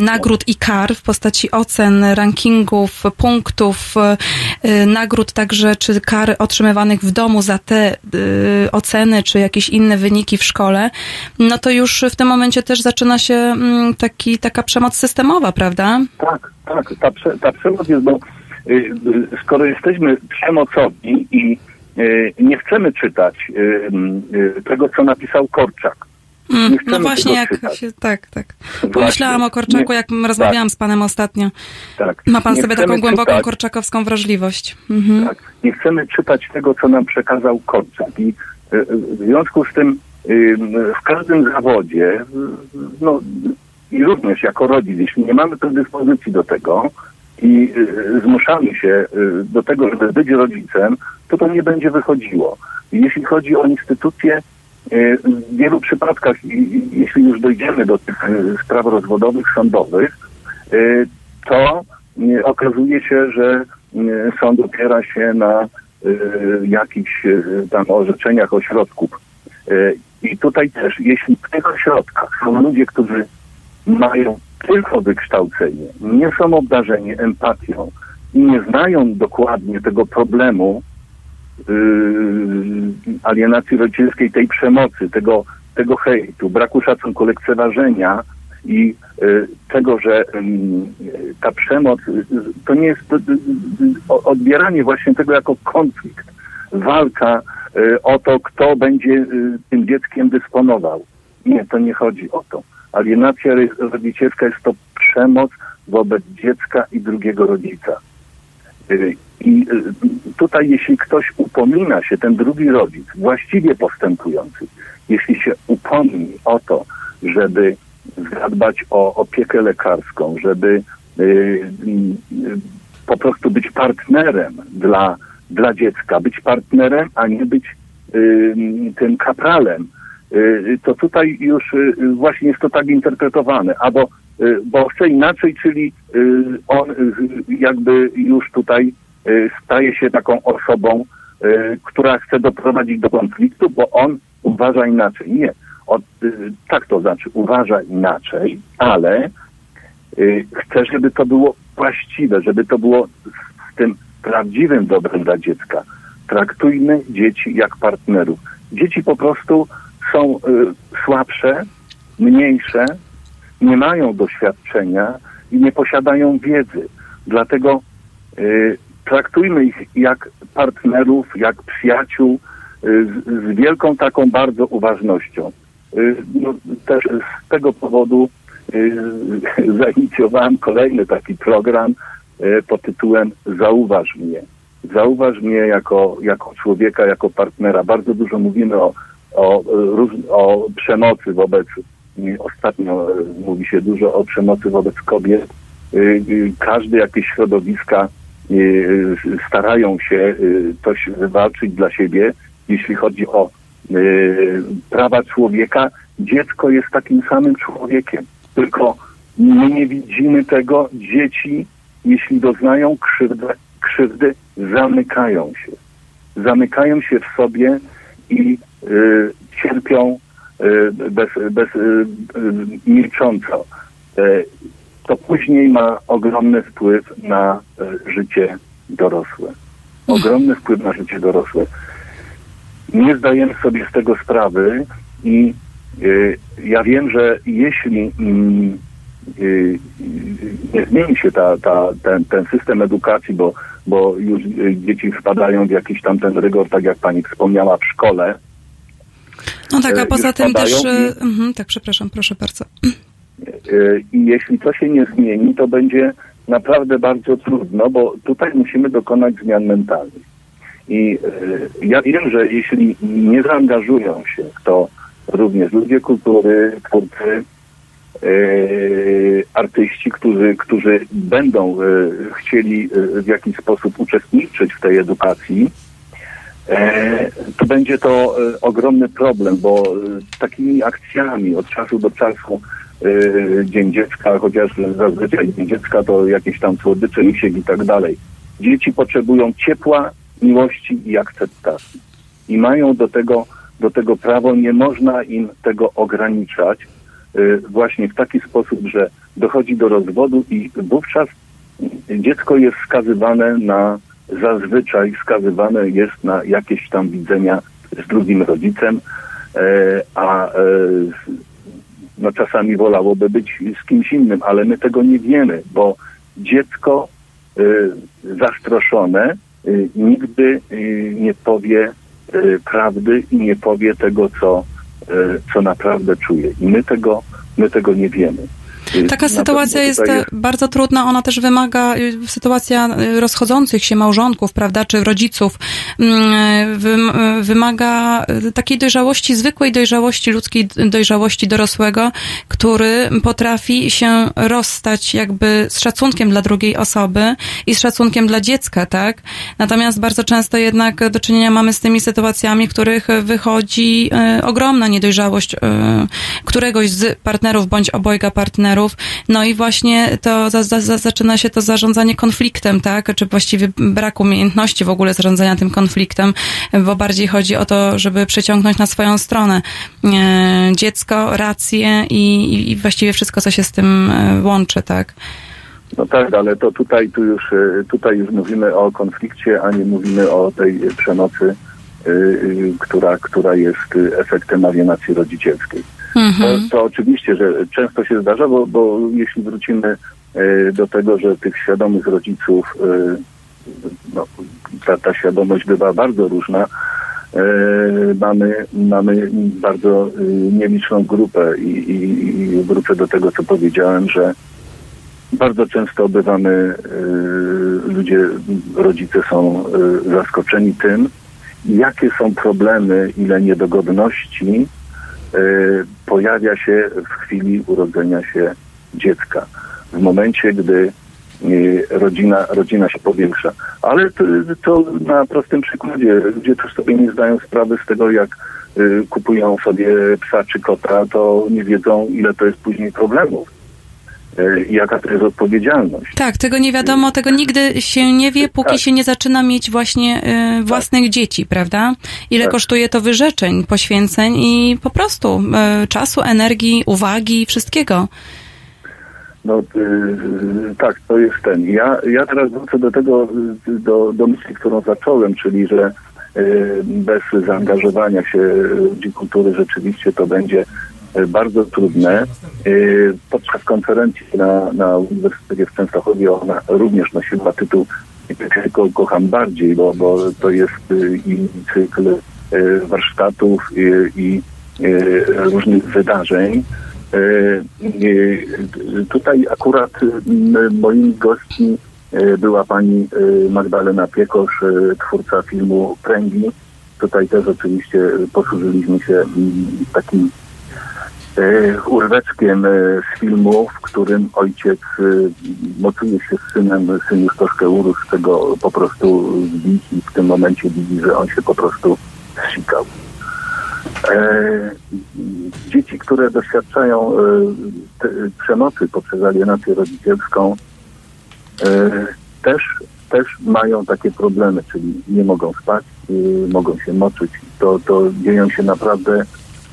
nagród i kar w postaci ocen, rankingów, punktów, nagród także, czy kar otrzymywanych w domu za te oceny, czy jakieś inne wyniki w szkole, no to już w tym momencie też zaczyna się mm, taki, taka przemoc systemowa, prawda? Tak, tak. Ta, prze, ta przemoc jest, bo y, y, skoro jesteśmy przemocowi i y, nie chcemy czytać tego, co napisał Korczak, Mm, no właśnie, jak się, tak, tak. Pomyślałam o Korczaku, jak rozmawiałam tak, z panem ostatnio. Tak. Ma pan nie sobie taką głęboką czytać, korczakowską wrażliwość. Mhm. Tak. Nie chcemy czytać tego, co nam przekazał Korczak. I w związku z tym w każdym zawodzie, no i również jako rodzic, jeśli nie mamy predyspozycji do tego i y, zmuszamy się y, do tego, żeby być rodzicem, to to nie będzie wychodziło. Jeśli chodzi o instytucje, y, w wielu przypadkach, jeśli już dojdziemy do tych spraw rozwodowych, sądowych, to okazuje się, że sąd opiera się na jakichś tam orzeczeniach ośrodków i tutaj też, jeśli w tych ośrodkach są ludzie, którzy mają tylko wykształcenie, nie są obdarzeni empatią i nie znają dokładnie tego problemu yy, alienacji rodzicielskiej, tej przemocy, tego, tego hejtu, braku szacunku, lekceważenia i y, tego, że y, ta przemoc y, to nie jest odbieranie właśnie tego jako konflikt, walka o to, kto będzie tym dzieckiem dysponował. Nie, to nie chodzi o to. Alienacja rodzicielska jest to przemoc wobec dziecka i drugiego rodzica. I tutaj, jeśli ktoś upomina się, ten drugi rodzic, właściwie postępujący, jeśli się upomni o to, żeby zadbać o opiekę lekarską, żeby y, y, po prostu być partnerem dla, dla dziecka, być partnerem, a nie być y, tym kapralem, to tutaj już właśnie jest to tak interpretowane, albo bo chce inaczej, czyli on jakby już tutaj staje się taką osobą, która chce doprowadzić do konfliktu, bo on uważa inaczej. Nie y, tak to znaczy, uważa inaczej, ale y, chce, żeby to było właściwe, żeby to było z tym prawdziwym dobrem dla dziecka. Traktujmy dzieci jak partnerów. Dzieci po prostu są y, słabsze, mniejsze, nie mają doświadczenia i nie posiadają wiedzy. Dlatego y, traktujmy ich jak partnerów, jak przyjaciół, y, z, z wielką taką bardzo uważnością. Y, no, też z tego powodu y, zainicjowałem kolejny taki program pod tytułem Zauważ mnie. Zauważ mnie jako, jako człowieka, jako partnera. Bardzo dużo mówimy o, o, o przemocy wobec, ostatnio mówi się dużo o przemocy wobec kobiet. Każde jakieś środowiska starają się coś wywalczyć dla siebie, jeśli chodzi o prawa człowieka, dziecko jest takim samym człowiekiem. Tylko my nie widzimy tego. Dzieci, jeśli doznają krzywdy, krzywdy zamykają się. Zamykają się w sobie i y, cierpią y, bez, bez, y, y milcząco. Y, to później ma ogromny wpływ na życie dorosłe. Ogromny wpływ na życie dorosłe nie zdajemy sobie z tego sprawy i y, ja wiem, że jeśli mm, nie zmieni się ta, ta, ten, ten system edukacji, bo, bo już y, dzieci wpadają w jakiś tam ten rygor, tak jak pani wspomniała, w szkole. No tak, a poza tym też... I, mhm, tak, przepraszam, proszę bardzo. I jeśli to się nie zmieni, to będzie naprawdę bardzo trudno, bo tutaj musimy dokonać zmian mentalnych. I ja wiem, że jeśli nie zaangażują się w to również ludzie kultury, twórcy, artyści, którzy, którzy będą e, chcieli w jakiś sposób uczestniczyć w tej edukacji, to będzie to ogromny problem, bo takimi akcjami od czasu do czasu Dzień Dziecka, chociaż zazwyczaj Dzień Dziecka to jakieś tam słodycze, misiek i tak dalej. Dzieci potrzebują ciepła, miłości i akceptacji. I mają do tego, do tego prawo, nie można im tego ograniczać właśnie w taki sposób, że dochodzi do rozwodu i wówczas dziecko jest skazywane na, zazwyczaj skazywane jest na jakieś tam widzenia z drugim rodzicem, e, a e, no czasami wolałoby być z kimś innym, ale my tego nie wiemy, bo dziecko y, zastroszone Y, nigdy y, nie powie y, prawdy i nie powie tego, co, co naprawdę czuje. I my tego, my tego nie wiemy. Taka sytuacja jest, jest, bardzo trudna. Ona też wymaga, y, sytuacja y, rozchodzących się małżonków, prawda, czy rodziców, mm, wymaga takiej dojrzałości, zwykłej dojrzałości, ludzkiej dojrzałości dorosłego, który potrafi się rozstać jakby z szacunkiem dla drugiej osoby i z szacunkiem dla dziecka, tak? Natomiast bardzo często jednak do czynienia mamy z tymi sytuacjami, w których wychodzi ogromna niedojrzałość któregoś z partnerów bądź obojga partnerów, No i właśnie to za, za, zaczyna się to zarządzanie konfliktem, tak? Czy właściwie brak umiejętności w ogóle zarządzania tym konfliktem, bo bardziej chodzi o to, żeby przyciągnąć na swoją stronę e, dziecko, rację i, i właściwie wszystko, co się z tym e, łączy, tak? No tak, ale to tutaj, tu już, e, tutaj już mówimy o konflikcie, a nie mówimy o tej przemocy, która, która jest efektem alienacji rodzicielskiej. Mhm. To, to, oczywiście, że często się zdarza, bo, bo jeśli wrócimy yy, do tego, że tych świadomych rodziców, yy, no, ta, ta świadomość bywa bardzo różna, mamy, mamy bardzo nieliczną grupę i, i, i wrócę do tego, co powiedziałem, że bardzo często bywamy, ludzie, rodzice są zaskoczeni tym, jakie są problemy, ile niedogodności pojawia się w chwili urodzenia się dziecka. W momencie, gdy rodzina, rodzina się powiększa. Ale to, to na prostym przykładzie. Ludzie też sobie nie zdają sprawy z tego, jak kupują sobie psa czy kota, to nie wiedzą, ile to jest później problemów E, jaka to jest odpowiedzialność. Tak, tego nie wiadomo, tego nigdy się nie wie, póki tak. się nie zaczyna mieć właśnie y, własnych tak. dzieci, prawda? Ile tak. kosztuje to wyrzeczeń, poświęceń i po prostu y, czasu, energii, uwagi, wszystkiego. No y, tak, to jest ten. Ja, ja teraz wrócę do tego, do, do myśli, którą zacząłem, czyli że bez zaangażowania się ludzi kultury rzeczywiście to będzie bardzo trudne. E, podczas konferencji na, na Uniwersytecie w Częstochowie ona również nosiła tytuł tylko kocham bardziej, bo, bo to jest e, i cykl warsztatów i, i różnych wydarzeń. Tutaj akurat moimi gośćmi była pani Magdalena Piekosz, twórca filmu Pręgi. Tutaj też oczywiście posłużyliśmy się takim E, urweczkiem e, z filmu, w którym ojciec e, mocuje się z synem, syn już troszkę urósł tego po prostu zbić i w tym momencie widzi, że on się po prostu zsikał. Dzieci, które doświadczają przemocy poprzez alienację rodzicielską, też, też mają takie problemy, czyli nie mogą spać, mogą się moczyć. To, to dzieją się naprawdę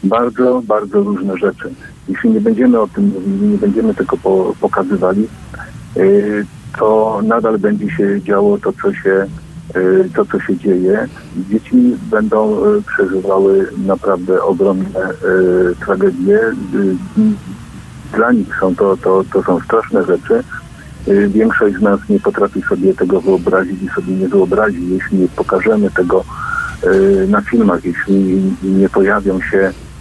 bardzo, bardzo różne rzeczy. Jeśli nie będziemy o tym mówili, nie będziemy tego po, pokazywali, yy, to nadal będzie się działo to, co się, yy, to, co się dzieje. Dzieci będą yy, przeżywały naprawdę ogromne tragedie. Dla nich są to, to, to są straszne rzeczy. Większość z nas nie potrafi sobie tego wyobrazić i sobie nie wyobrazi, jeśli nie pokażemy tego na filmach, jeśli nie pojawią się Y,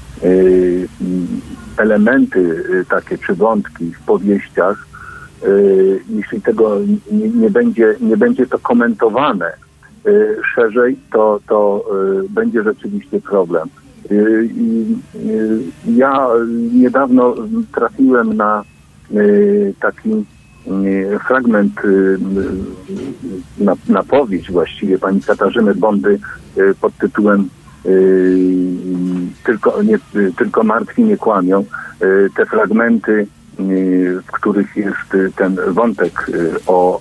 elementy y, takie czy wątki w powieściach, y, jeśli tego nie, nie, będzie, nie będzie to komentowane szerzej, to, to będzie rzeczywiście problem. Ja niedawno trafiłem na taki fragment na, na powieść właściwie pani Katarzyny Bondy pod tytułem tylko, nie, tylko martwi nie kłamią. Y, te fragmenty, y, w których jest ten wątek y, o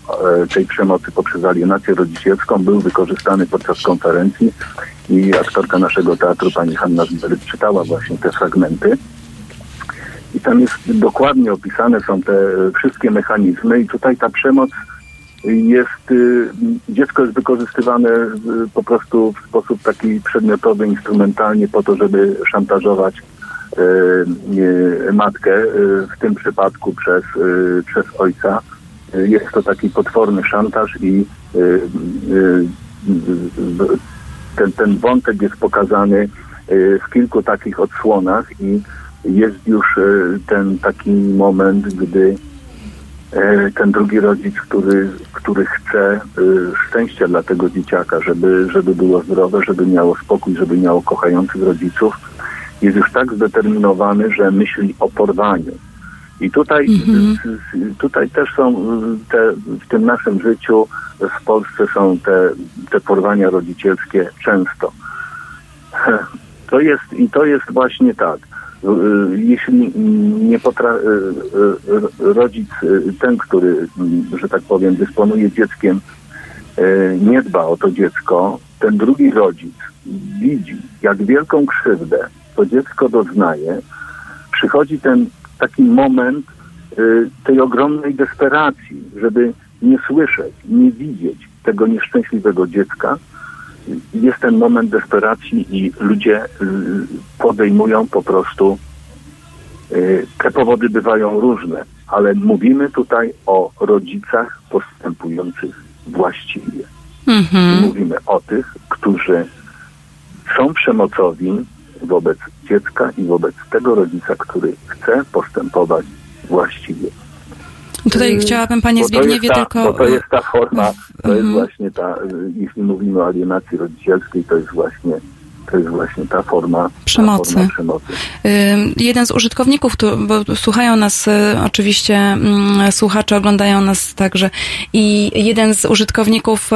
tej przemocy poprzez alienację rodzicielską, był wykorzystany podczas konferencji i aktorka naszego teatru, pani Hanna Zberyt, czytała właśnie te fragmenty. I tam jest dokładnie opisane są te wszystkie mechanizmy i tutaj ta przemoc jest, y, dziecko jest wykorzystywane y, po prostu w sposób taki przedmiotowy, instrumentalnie po to, żeby szantażować y, matkę, w tym przypadku przez, przez ojca. Jest to taki potworny szantaż i ten, ten wątek jest pokazany w kilku takich odsłonach i jest już ten taki moment, gdy ten drugi rodzic, który, który chce e, szczęścia dla tego dzieciaka, żeby, żeby było zdrowe, żeby miało spokój, żeby miało kochających rodziców, jest już tak zdeterminowany, że myśli o porwaniu. I tutaj, mhm. tutaj też są te, w tym naszym życiu w Polsce są te, te porwania rodzicielskie często. To jest, I to jest właśnie tak. Jeśli nie potra- rodzic, ten, który, że tak powiem, dysponuje dzieckiem, nie dba o to dziecko, ten drugi rodzic widzi, jak wielką krzywdę to dziecko doznaje, przychodzi ten taki moment tej ogromnej desperacji, żeby nie słyszeć, nie widzieć tego nieszczęśliwego dziecka, jest ten moment desperacji i ludzie y, podejmują po prostu, y, te powody bywają różne, ale mówimy tutaj o rodzicach postępujących właściwie. Mhm. Mówimy o tych, którzy są przemocowi wobec dziecka i wobec tego rodzica, który chce postępować właściwie. Tutaj chciałabym Panie Zbigniewie ta, tylko... To jest ta forma, to jest mhm. właśnie ta, jeśli mówimy o alienacji rodzicielskiej, to jest właśnie to jest właśnie ta forma przemocy. Ta forma przemocy. Jeden z użytkowników, tu, bo słuchają nas y, oczywiście, mm, słuchacze oglądają nas także i jeden z użytkowników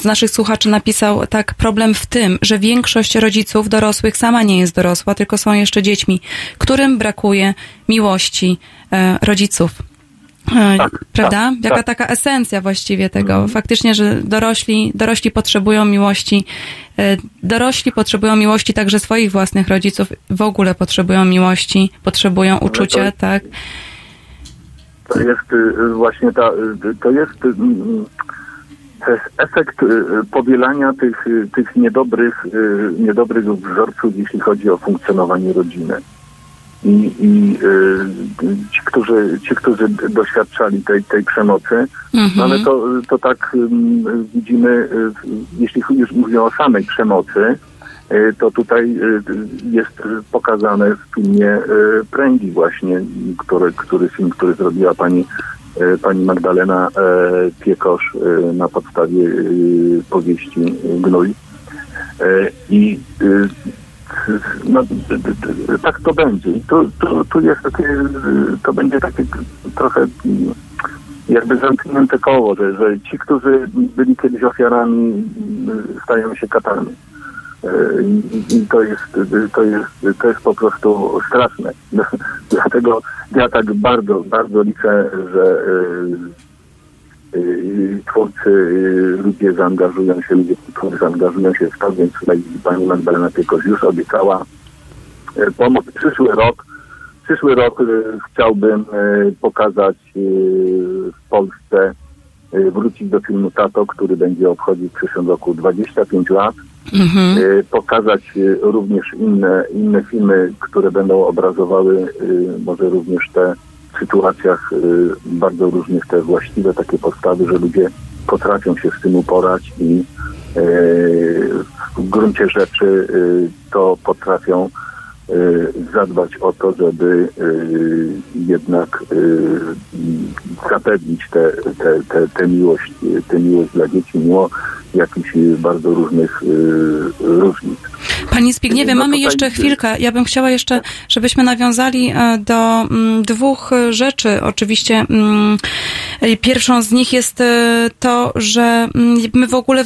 z naszych słuchaczy napisał tak, problem w tym, że większość rodziców dorosłych sama nie jest dorosła, tylko są jeszcze dziećmi, którym brakuje miłości e, rodziców. E, tak, prawda? Tak, Jaka tak. taka esencja właściwie tego. Faktycznie, że dorośli, dorośli potrzebują miłości. E, dorośli potrzebują miłości także swoich własnych rodziców. W ogóle potrzebują miłości, potrzebują uczucia, to, tak? To jest y, właśnie ta, y, to jest, y, to jest efekt powielania tych, tych niedobrych, niedobrych wzorców, jeśli chodzi o funkcjonowanie rodziny i, i y, ci, którzy, ci, którzy doświadczali tej, tej przemocy, mhm. no ale to, to tak y, widzimy, y, jeśli już mówię o samej przemocy, y, to tutaj y, jest pokazane w filmie Pręgi właśnie, który, który film, który zrobiła pani pani Magdalena Piekosz na podstawie powieści Gnój. I no, tak to będzie. Tu, tu, tu jest takie, to będzie takie trochę jakby zamknięte koło, że, że ci, którzy byli kiedyś ofiarami, stają się katami. I to jest, to jest, to jest po prostu straszne. Dlatego ja tak bardzo, bardzo liczę, że Y, twórcy, y, ludzie zaangażują się, ludzie, którzy zaangażują się w to, więc tutaj pani Magdalena Piekoś już obiecała y, pomoc. Przyszły rok, przyszły rok chciałbym pokazać w Polsce, wrócić do filmu Tato, który będzie obchodzić w przyszłym roku 25 lat. Mhm. Pokazać również inne, inne filmy, które będą obrazowały może również te sytuacjach y, bardzo różnych te właściwe takie podstawy, że ludzie potrafią się z tym uporać i y, w gruncie rzeczy y, to potrafią zadbać o to, żeby jednak zapewnić tę te, te, te miłość, tę miłość dla dzieci, mimo jakichś bardzo różnych różnic. Pani Zbigniewie, no mamy jeszcze chwilkę. Ja bym chciała jeszcze, żebyśmy nawiązali e, do mm, dwóch rzeczy. Oczywiście mm, pierwszą z nich jest e, to, że mm, my w ogóle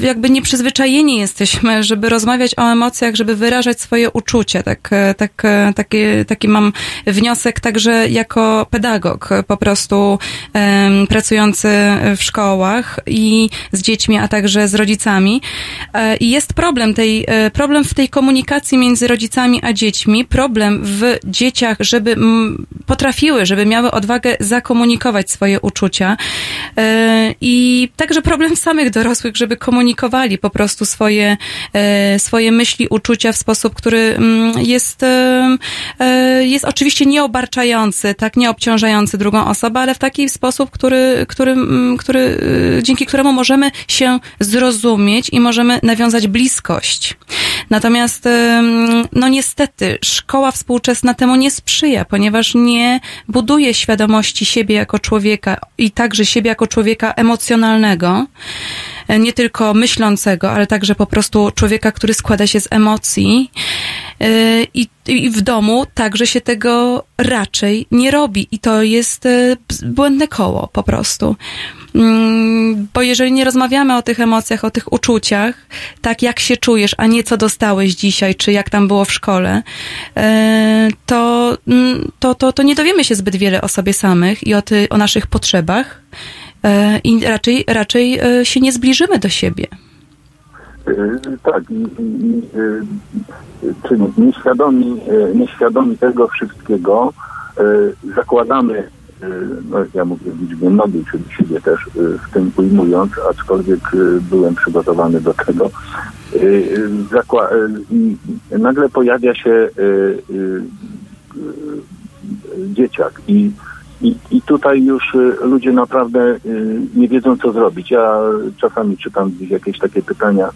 jakby nieprzyzwyczajeni jesteśmy, żeby rozmawiać o emocjach, żeby wyrażać swoje uczucie. Tak, e, tak, taki, taki mam wniosek także jako pedagog, po prostu pracujący w szkołach i z dziećmi, a także z rodzicami. I jest problem tej, problem w tej komunikacji między rodzicami a dziećmi, problem w dzieciach, żeby potrafiły, żeby miały odwagę zakomunikować swoje uczucia e, i także problem samych dorosłych, żeby komunikowali po prostu swoje, e, swoje myśli, uczucia w sposób, który jest, e, jest oczywiście nieobarczający, tak, nieobciążający drugą osobę, ale w taki sposób, który, który, który, dzięki któremu możemy się zrozumieć i możemy nawiązać bliskość. Natomiast, no niestety, szkoła współczesna temu nie sprzyja, ponieważ nie buduje świadomości siebie jako człowieka i także siebie jako człowieka emocjonalnego, e, nie tylko myślącego, ale także po prostu człowieka, który składa się z emocji. E, I, I w domu także się tego raczej nie robi. I to jest e, błędne koło po prostu. Mm, bo jeżeli nie rozmawiamy o tych emocjach, o tych uczuciach, tak jak się czujesz, a nie co dostałeś dzisiaj, czy jak tam było w szkole, e, to, mm, to, to, to nie dowiemy się zbyt wiele o sobie samych i o, ty, o naszych potrzebach e, i raczej, raczej e, się nie zbliżymy do siebie. Tak, czyli nieświadomi, nieświadomi tego wszystkiego zakładamy no ja mówię w liczbie czyli siebie też w tym ujmując, aczkolwiek byłem przygotowany do tego. nagle pojawia się dzieciak i i, I tutaj już ludzie naprawdę nie wiedzą, co zrobić. Ja czasami czytam jakieś takie pytania,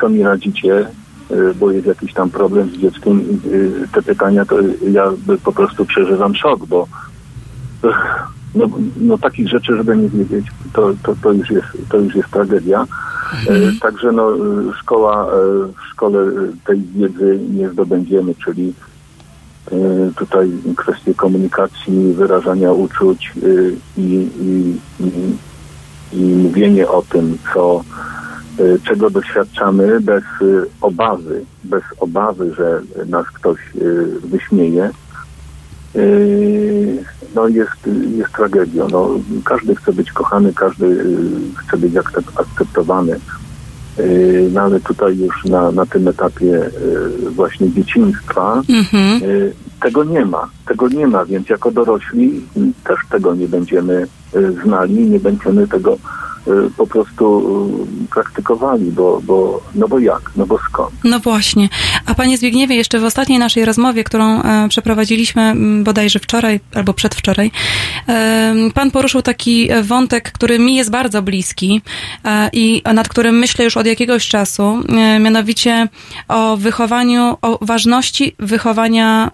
co mi radzicie, bo jest jakiś tam problem z dzieckiem. Te pytania to ja po prostu przeżywam szok, bo no, no takich rzeczy, żeby nie wiedzieć, to, to, to, już, jest, to już jest tragedia. Mhm. Także no, szkoła, w szkole tej wiedzy nie zdobędziemy, czyli tutaj kwestie komunikacji, wyrażania uczuć i, i, i, i mówienie o tym, co, czego doświadczamy bez obawy, bez obawy, że nas ktoś wyśmieje, no jest, jest tragedią. No, każdy chce być kochany, każdy chce być akceptowany. No ale tutaj już na, na tym etapie właśnie dzieciństwa mhm. tego nie ma. Tego nie ma, więc jako dorośli też tego nie będziemy znali, nie będziemy tego Y, po prostu y, praktykowali, bo, bo, no bo jak, no bo skąd? No właśnie. A panie Zbigniewie, jeszcze w ostatniej naszej rozmowie, którą e, przeprowadziliśmy bodajże wczoraj albo przedwczoraj, e, pan poruszył taki wątek, który mi jest bardzo bliski e, i nad którym myślę już od jakiegoś czasu, mianowicie o wychowaniu, o ważności wychowania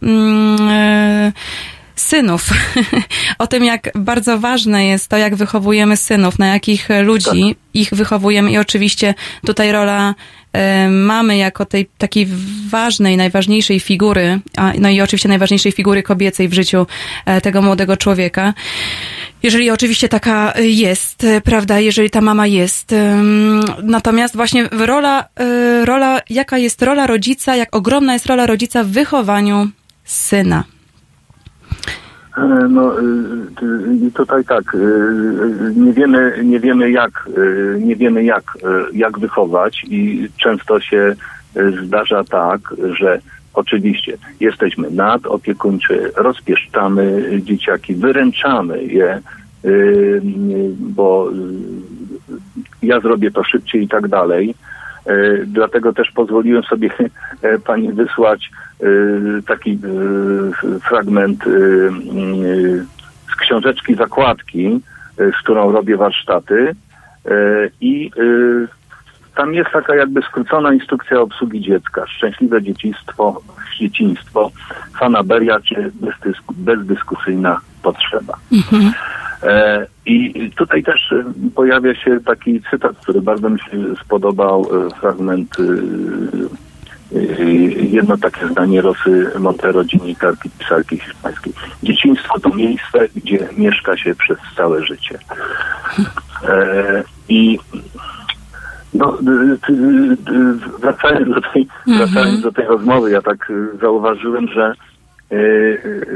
synów, o tym, jak bardzo ważne jest to, jak wychowujemy synów, na jakich ludzi ich wychowujemy i oczywiście tutaj rola y, mamy jako tej takiej ważnej, najważniejszej figury, no i oczywiście najważniejszej figury kobiecej w życiu y, tego młodego człowieka. Jeżeli oczywiście taka jest, prawda, jeżeli ta mama jest. Natomiast właśnie rola, rola, jaka jest rola rodzica, jak ogromna jest rola rodzica w wychowaniu syna. E, no i tutaj tak, e, nie wiemy, nie wiemy jak, e, nie wiemy jak, jak wychować i często się zdarza tak, że oczywiście jesteśmy nadopiekuńczy, rozpieszczamy dzieciaki, wyręczamy je, bo ja zrobię to szybciej i tak dalej. Dlatego też pozwoliłem sobie pani wysłać Y, taki y, fragment y, z książeczki zakładki, z którą robię warsztaty i tam jest taka jakby skrócona instrukcja obsługi dziecka. Szczęśliwe dzieciństwo, dzieciństwo, fanaberia czy bezdyskusyjna potrzeba. Mhm. I tutaj też pojawia się taki cytat, który bardzo mi się spodobał, fragment jedno takie zdanie Rosy Montero, dziennikarki, pisarki hiszpańskiej. Dzieciństwo to miejsce, gdzie mieszka się przez całe życie. E, I no, wracając do, tej, mhm. wracając do tej rozmowy, ja tak zauważyłem, że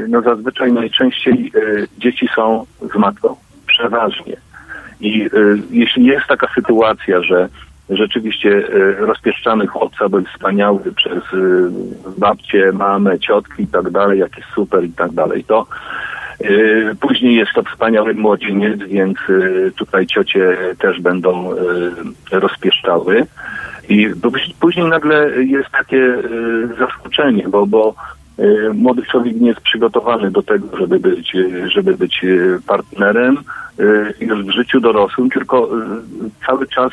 no zazwyczaj najczęściej dzieci są z matką. Przeważnie. I jeśli jest taka sytuacja, że rzeczywiście e, rozpieszczany chłopca był wspaniały przez e, babcie, mamę, ciotki i tak dalej, jak jest super i tak dalej. To e, Później jest to wspaniały młodzieniec, więc tutaj ciocie też będą rozpieszczały. I później nagle jest takie zaskoczenie, bo, bo młody człowiek nie jest przygotowany do tego, żeby być, żeby być partnerem już w życiu dorosłym, tylko cały czas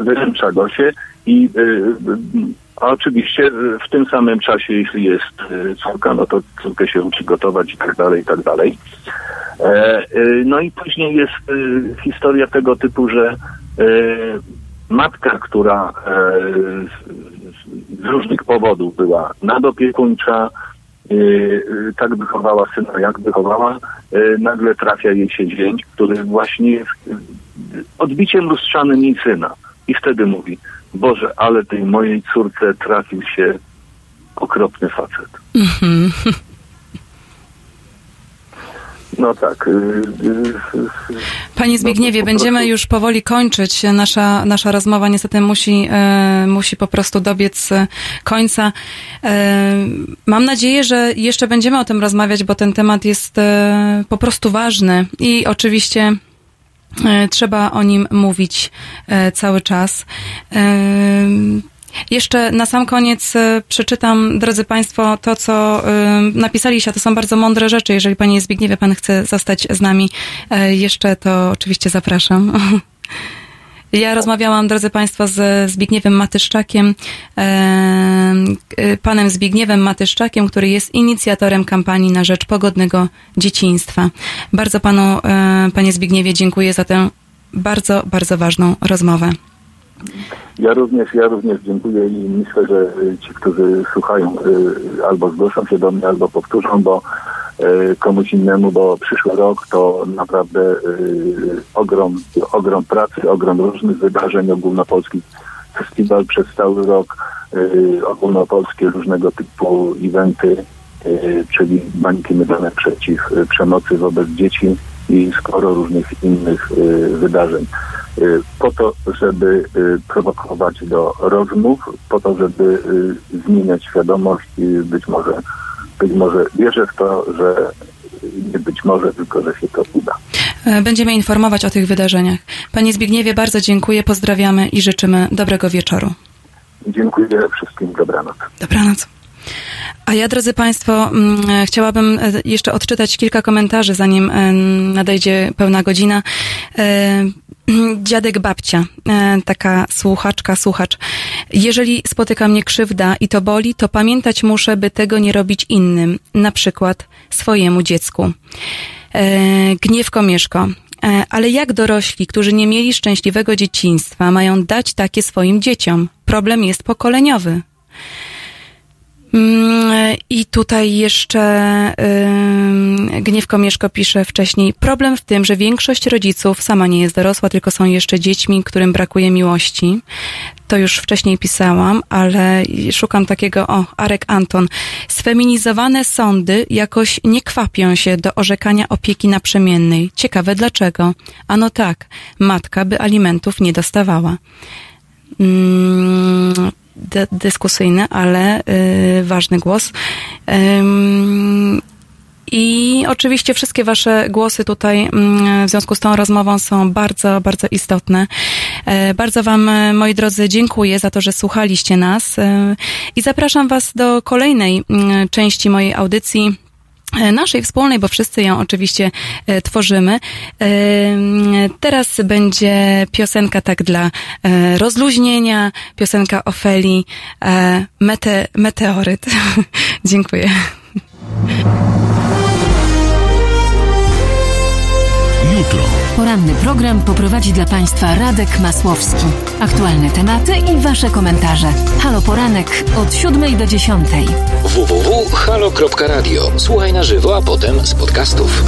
wyręcza go się i y, a oczywiście w tym samym czasie, jeśli jest y, córka, no to córkę się uczy gotować i tak dalej, i tak dalej. E, no i później jest historia tego typu, że matka, która z różnych powodów była nadopiekuńcza, tak wychowała syna, jak wychowała, nagle trafia jej się dzień, który właśnie jest odbiciem lustrzanym jej syna. I wtedy mówi, Boże, ale tej mojej córce trafił się okropny facet. Mhm. No tak. Y, y, y, Panie Zbigniewie, no, będziemy prostu... już powoli kończyć. Nasza, nasza rozmowa niestety musi, e, musi po prostu dobiec końca. E, mam nadzieję, że jeszcze będziemy o tym rozmawiać, bo ten temat jest e, po prostu ważny i oczywiście trzeba o nim mówić cały czas. Jeszcze na sam koniec e, przeczytam, drodzy Państwo, to, co e, napisaliście. To są bardzo mądre rzeczy. Jeżeli Panie Zbigniewie, Pan chce zostać z nami e, jeszcze, to oczywiście zapraszam. Ja rozmawiałam, drodzy Państwo, z Zbigniewem Matyszczakiem, panem Zbigniewem Matyszczakiem, który jest inicjatorem kampanii na rzecz pogodnego dzieciństwa. Bardzo panu, panie Zbigniewie, dziękuję za tę bardzo, bardzo ważną rozmowę. Ja również, ja również dziękuję i myślę, że ci, którzy słuchają, y, albo zgłoszą się do mnie, albo powtórzą, bo y, komuś innemu, bo przyszły rok to naprawdę y, ogrom, ogrom pracy, ogrom różnych wydarzeń ogólnopolskich. Festiwal przez cały rok, ogólnopolskie różnego typu eventy, czyli bańki mydlane przeciw przemocy wobec dzieci i sporo różnych innych wydarzeń. Y, po to, żeby y, prowokować do rozmów, po to, żeby y, zmieniać świadomość i być może, być może wierzę w to, że nie być może, tylko że się to uda. E, będziemy informować o tych wydarzeniach. Panie Zbigniewie, bardzo dziękuję, pozdrawiamy i życzymy dobrego wieczoru. Dziękuję wszystkim, dobranoc. Dobranoc. A ja, drodzy Państwo, mm, e, chciałabym e, jeszcze odczytać kilka komentarzy, zanim nadejdzie pełna godzina. Dziadek babcia, e, taka słuchaczka, słuchacz. Jeżeli spotyka mnie krzywda i to boli, to pamiętać muszę, by tego nie robić innym, na przykład swojemu dziecku. E, Gniewko Mieszko. E, ale jak dorośli, którzy nie mieli szczęśliwego dzieciństwa, mają dać takie swoim dzieciom? Problem jest pokoleniowy. Mm, I tutaj jeszcze Gniewko Mieszko pisze wcześniej. Problem w tym, że większość rodziców sama nie jest dorosła, tylko są jeszcze dziećmi, którym brakuje miłości. To już wcześniej pisałam, ale szukam takiego, o, Arek Anton. Sfeminizowane sądy jakoś nie kwapią się do orzekania opieki naprzemiennej. Ciekawe dlaczego. Ano tak, matka by alimentów nie dostawała. Hmm, dyskusyjny, ale y, ważny głos. I oczywiście wszystkie Wasze głosy tutaj mm, w związku z tą rozmową są bardzo, bardzo istotne. E, bardzo Wam, e, moi drodzy, dziękuję za to, że słuchaliście nas e, i zapraszam Was do kolejnej mm, części mojej audycji naszej wspólnej, bo wszyscy ją oczywiście e, tworzymy. E, teraz będzie piosenka tak dla rozluźnienia, piosenka Ofeli, mete, Meteoryt. Dziękuję. Jutro. Poranny program poprowadzi dla Państwa Radek Masłowski. Aktualne tematy i Wasze komentarze. Halo Poranek od 7 do 10. www.halo.radio. Słuchaj na żywo, a potem z podcastów.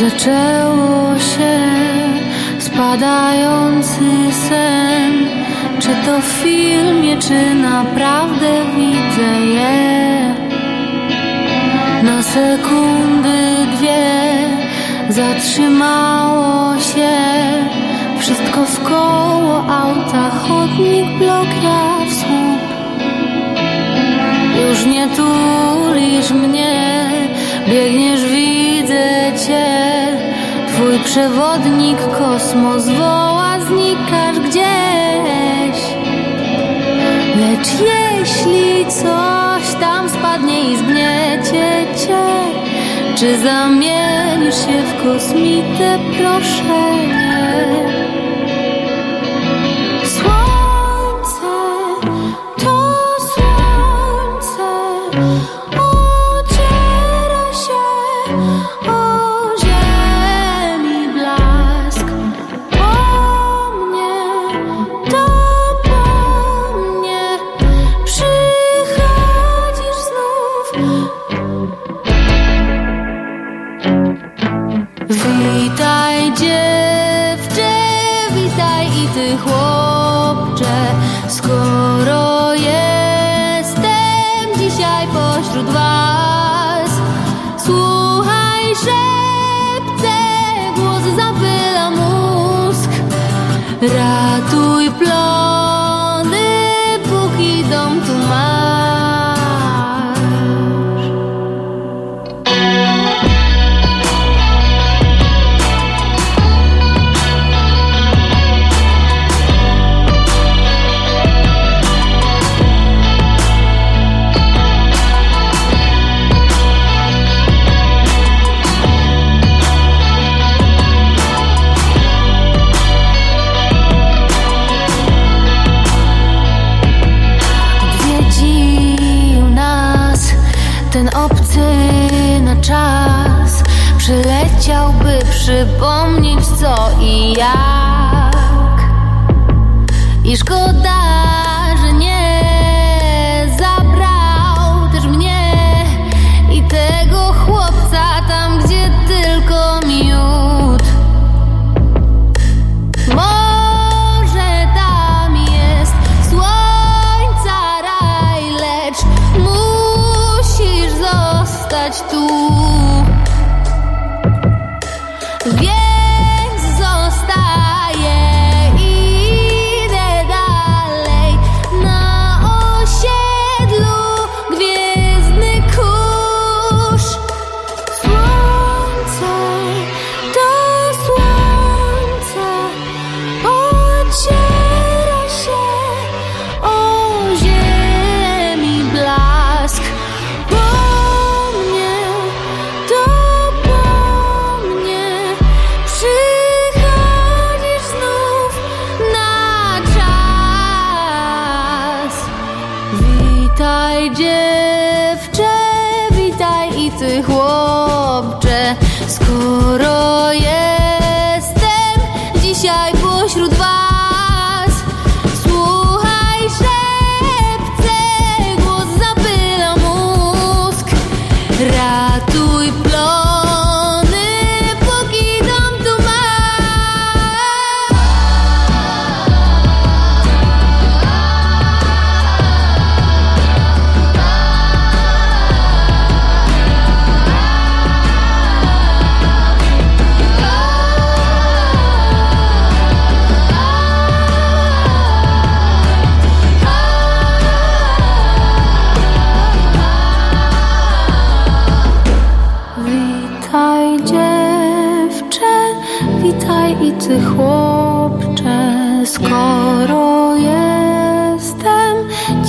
Zaczęło się spadający sen. Czy to w filmie, czy naprawdę widzę je? Na sekundy dwie zatrzymało się Wszystko w koło auta, chodnik, blok, ja w słup. Już nie tulisz mnie, biegniesz, widzę cię przewodnik kosmos woła, znikasz gdzieś. Lecz jeśli coś tam spadnie i zgniecie cię Czy zamienisz się w kosmitę, proszę nie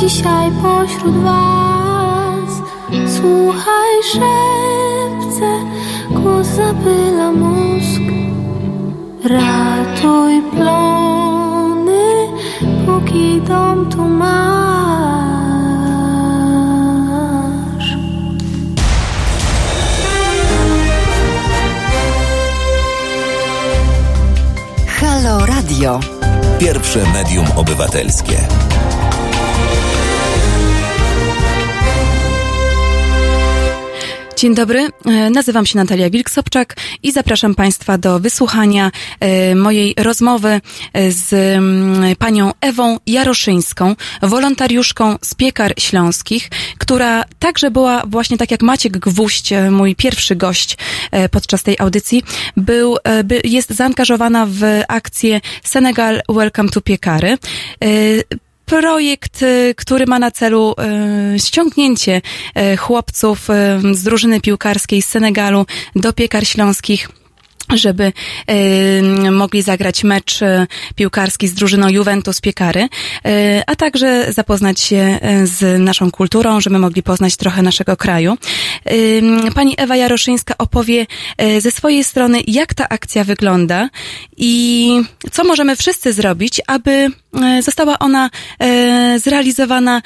dzisiaj pośród was Słuchaj szepce, głos zapyla mózg Ratuj plony, póki dom tu masz Halo Radio. Pierwsze medium obywatelskie. Dzień dobry, e, nazywam się Natalia Wilk-Sobczak i zapraszam Państwa do wysłuchania e, mojej rozmowy e, z mm, panią Ewą Jaroszyńską, wolontariuszką z Piekar Śląskich, która także była właśnie tak jak Maciek Gwóźdź, mój pierwszy gość podczas tej audycji, był, by, jest zaangażowana w akcję Senegal Welcome to Piekary. Projekt, y, który ma na celu y, ściągnięcie y, chłopców z drużyny piłkarskiej z Senegalu do piekar śląskich żeby y, mogli zagrać mecz y, piłkarski z drużyną Juventus Piekary, y, a także zapoznać się z naszą kulturą, żeby mogli poznać trochę naszego kraju. Pani Ewa Jaroszyńska opowie ze swojej strony, jak ta akcja wygląda i co możemy wszyscy zrobić, aby została ona zrealizowana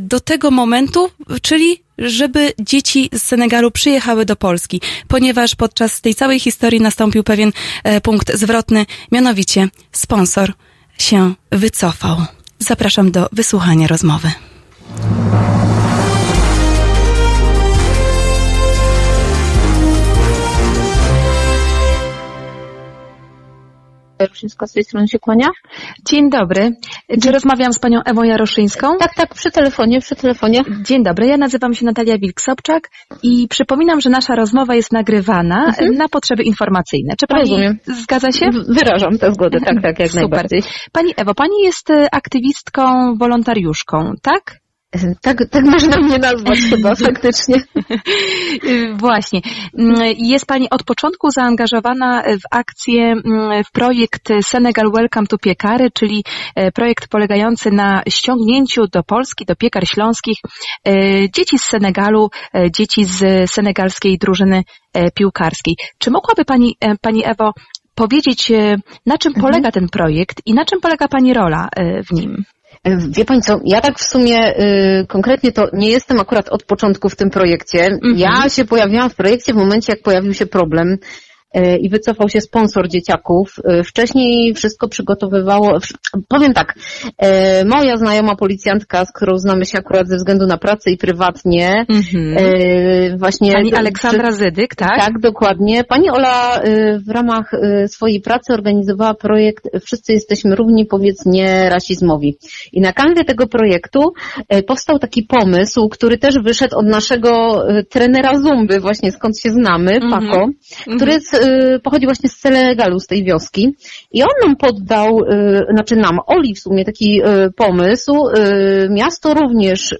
do tego momentu, czyli żeby dzieci z Senegalu przyjechały do Polski, ponieważ podczas tej całej historii nastąpił pewien e, punkt zwrotny, mianowicie sponsor się wycofał. Zapraszam do wysłuchania rozmowy. Jaroszyńska z tej strony się kłania. Dzień dobry. Czy rozmawiam z panią Ewą Jaroszyńską? Tak, tak, przy telefonie, przy telefonie. Dzień dobry, ja nazywam się Natalia Wilk-Sobczak i przypominam, że nasza rozmowa jest nagrywana mhm. na potrzeby informacyjne. Czy pani Rozumiem. zgadza się? Wyrażam tę zgodę, tak, tak, jak Super. najbardziej. Pani Ewo, pani jest e, aktywistką, wolontariuszką, tak? Tak, tak można mnie nazwać chyba faktycznie. Właśnie. Jest Pani od początku zaangażowana w akcję, mm, w projekt Senegal Welcome to Piekary, czyli e, projekt polegający na ściągnięciu do Polski, do piekar śląskich e, dzieci z Senegalu, e, dzieci z senegalskiej drużyny piłkarskiej. Czy mogłaby Pani, Pani Ewo powiedzieć, na czym mhm. polega ten projekt i na czym polega Pani rola w nim? Wie Pani co, ja tak w sumie y, konkretnie to nie jestem akurat od początku w tym projekcie. -hmm. Ja się pojawiłam w projekcie w momencie, jak pojawił się problem i wycofał się sponsor dzieciaków. E, wcześniej wszystko przygotowywało, powiem tak, e, moja znajoma policjantka, z którą znamy się akurat ze względu na pracę i prywatnie, mhm. właśnie... Pani Aleksandra Zydyk, tak? Tak, dokładnie. Pani Ola w ramach swojej pracy organizowała projekt Wszyscy jesteśmy równi, powiedz nie rasizmowi. I na kanwie tego projektu powstał taki pomysł, który też wyszedł od naszego trenera Zumby, właśnie skąd się znamy, mhm. Paco, który jest Y, pochodzi właśnie z Senegalu, z tej wioski. I on nam poddał, y, znaczy nam, Oli w sumie taki y, pomysł. Miasto również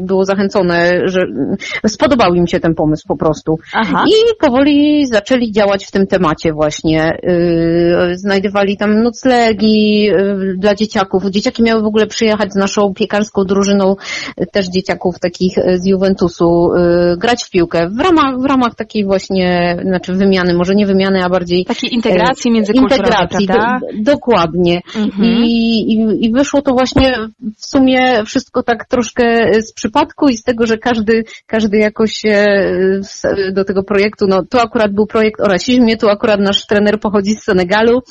było zachęcone, że spodobał im się ten pomysł po prostu. Aha. I powoli zaczęli działać w tym temacie właśnie. Znajdowali tam noclegi dla dzieciaków. Dzieciaki miały w ogóle przyjechać z naszą piekarską drużyną, też dzieciaków takich z Juventusu, grać w piłkę w ramach, w ramach takiej właśnie, znaczy wymiany może nie wymiany, a bardziej takiej integracji e, międzykulturowej, integracji, do, dokładnie. Mhm. I, i, I wyszło to właśnie w sumie wszystko tak troszkę z przypadku i z tego, że każdy, każdy jakoś do tego projektu, no to akurat był projekt o rasizmie, tu akurat nasz trener pochodzi z Senegalu.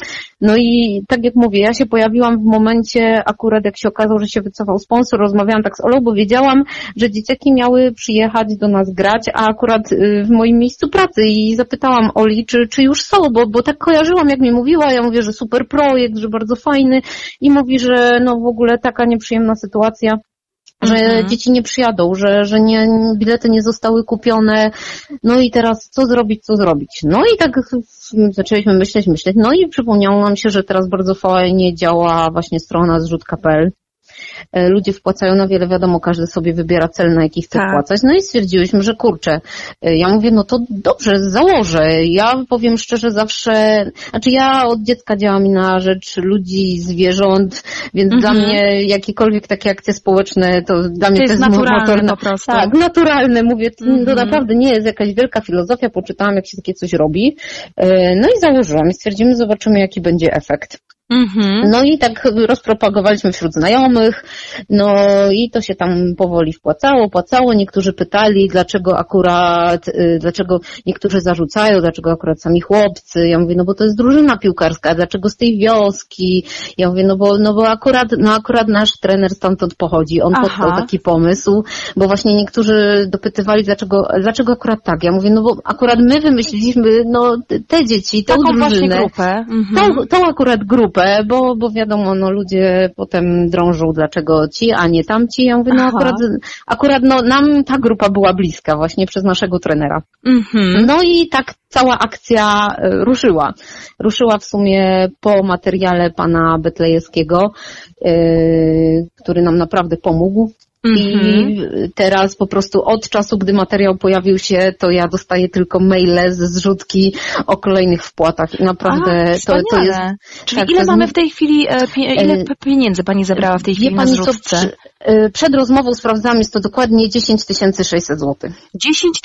No i tak jak mówię, ja się pojawiłam w momencie akurat jak się okazało, że się wycofał sponsor, rozmawiałam tak z Olą, bo wiedziałam, że dzieciaki miały przyjechać do nas grać, a akurat y, w moim miejscu pracy i zapytałam Oli, czy, czy już są, bo, bo tak kojarzyłam, jak mi mówiła, ja mówię, że super projekt, że bardzo fajny i mówi, że no w ogóle taka nieprzyjemna sytuacja, że mhm. dzieci nie przyjadą, że, że nie, bilety nie zostały kupione, no i teraz co zrobić, co zrobić. No i tak zaczęliśmy myśleć, myśleć, no i przypomniało nam się, że teraz bardzo fajnie działa właśnie strona zrzutka.pl E, ludzie wpłacają na wiele, wiadomo, każdy sobie wybiera cel, na jaki chce tak. wpłacać. No i stwierdziłyśmy, że kurczę, e, ja mówię, no to dobrze, założę. Ja powiem szczerze, zawsze, znaczy ja od dziecka działam na rzecz ludzi, zwierząt, więc mhm. dla mnie jakiekolwiek takie akcje społeczne, to dla mnie to jest, jest naturalne. Tak, naturalne, mówię, mhm. to naprawdę nie jest jakaś wielka filozofia, poczytałam, jak się takie coś robi. E, no i założyłam i stwierdzimy, zobaczymy, jaki będzie efekt. Mhm. No i tak rozpropagowaliśmy wśród znajomych, no i to się tam powoli wpłacało, płacało. Niektórzy pytali, dlaczego akurat, y, dlaczego niektórzy zarzucają, dlaczego akurat sami chłopcy. Ja mówię, no bo to jest drużyna piłkarska, dlaczego z tej wioski? Ja mówię, no bo, no bo akurat, no akurat nasz trener stamtąd pochodzi. On podał taki pomysł, bo właśnie niektórzy dopytywali, dlaczego, dlaczego akurat tak. Ja mówię, no bo akurat my wymyśliliśmy, no te dzieci, tą Taką drużynę. grupę. Mhm. Tą, tą akurat grupę grupę, bo, bo wiadomo, no ludzie potem drążą, dlaczego ci, a nie tamci. Ja mówię, no akurat, akurat no, nam ta grupa była bliska właśnie przez naszego trenera. Mhm. No i tak cała akcja e, ruszyła. Ruszyła w sumie po materiale pana Betlejewskiego, yy, który nam naprawdę pomógł I teraz po prostu od czasu, gdy materiał pojawił się, to ja dostaję tylko maile ze zrzutki o kolejnych wpłatach i naprawdę A, to, to jest... Czyli tak, ile mamy w tej chwili, e, ile E, p- pieniędzy Pani zebrała w tej chwili na pani co, zrzutce? y, przed rozmową sprawdzałam, jest to dokładnie 10 600 zł. 10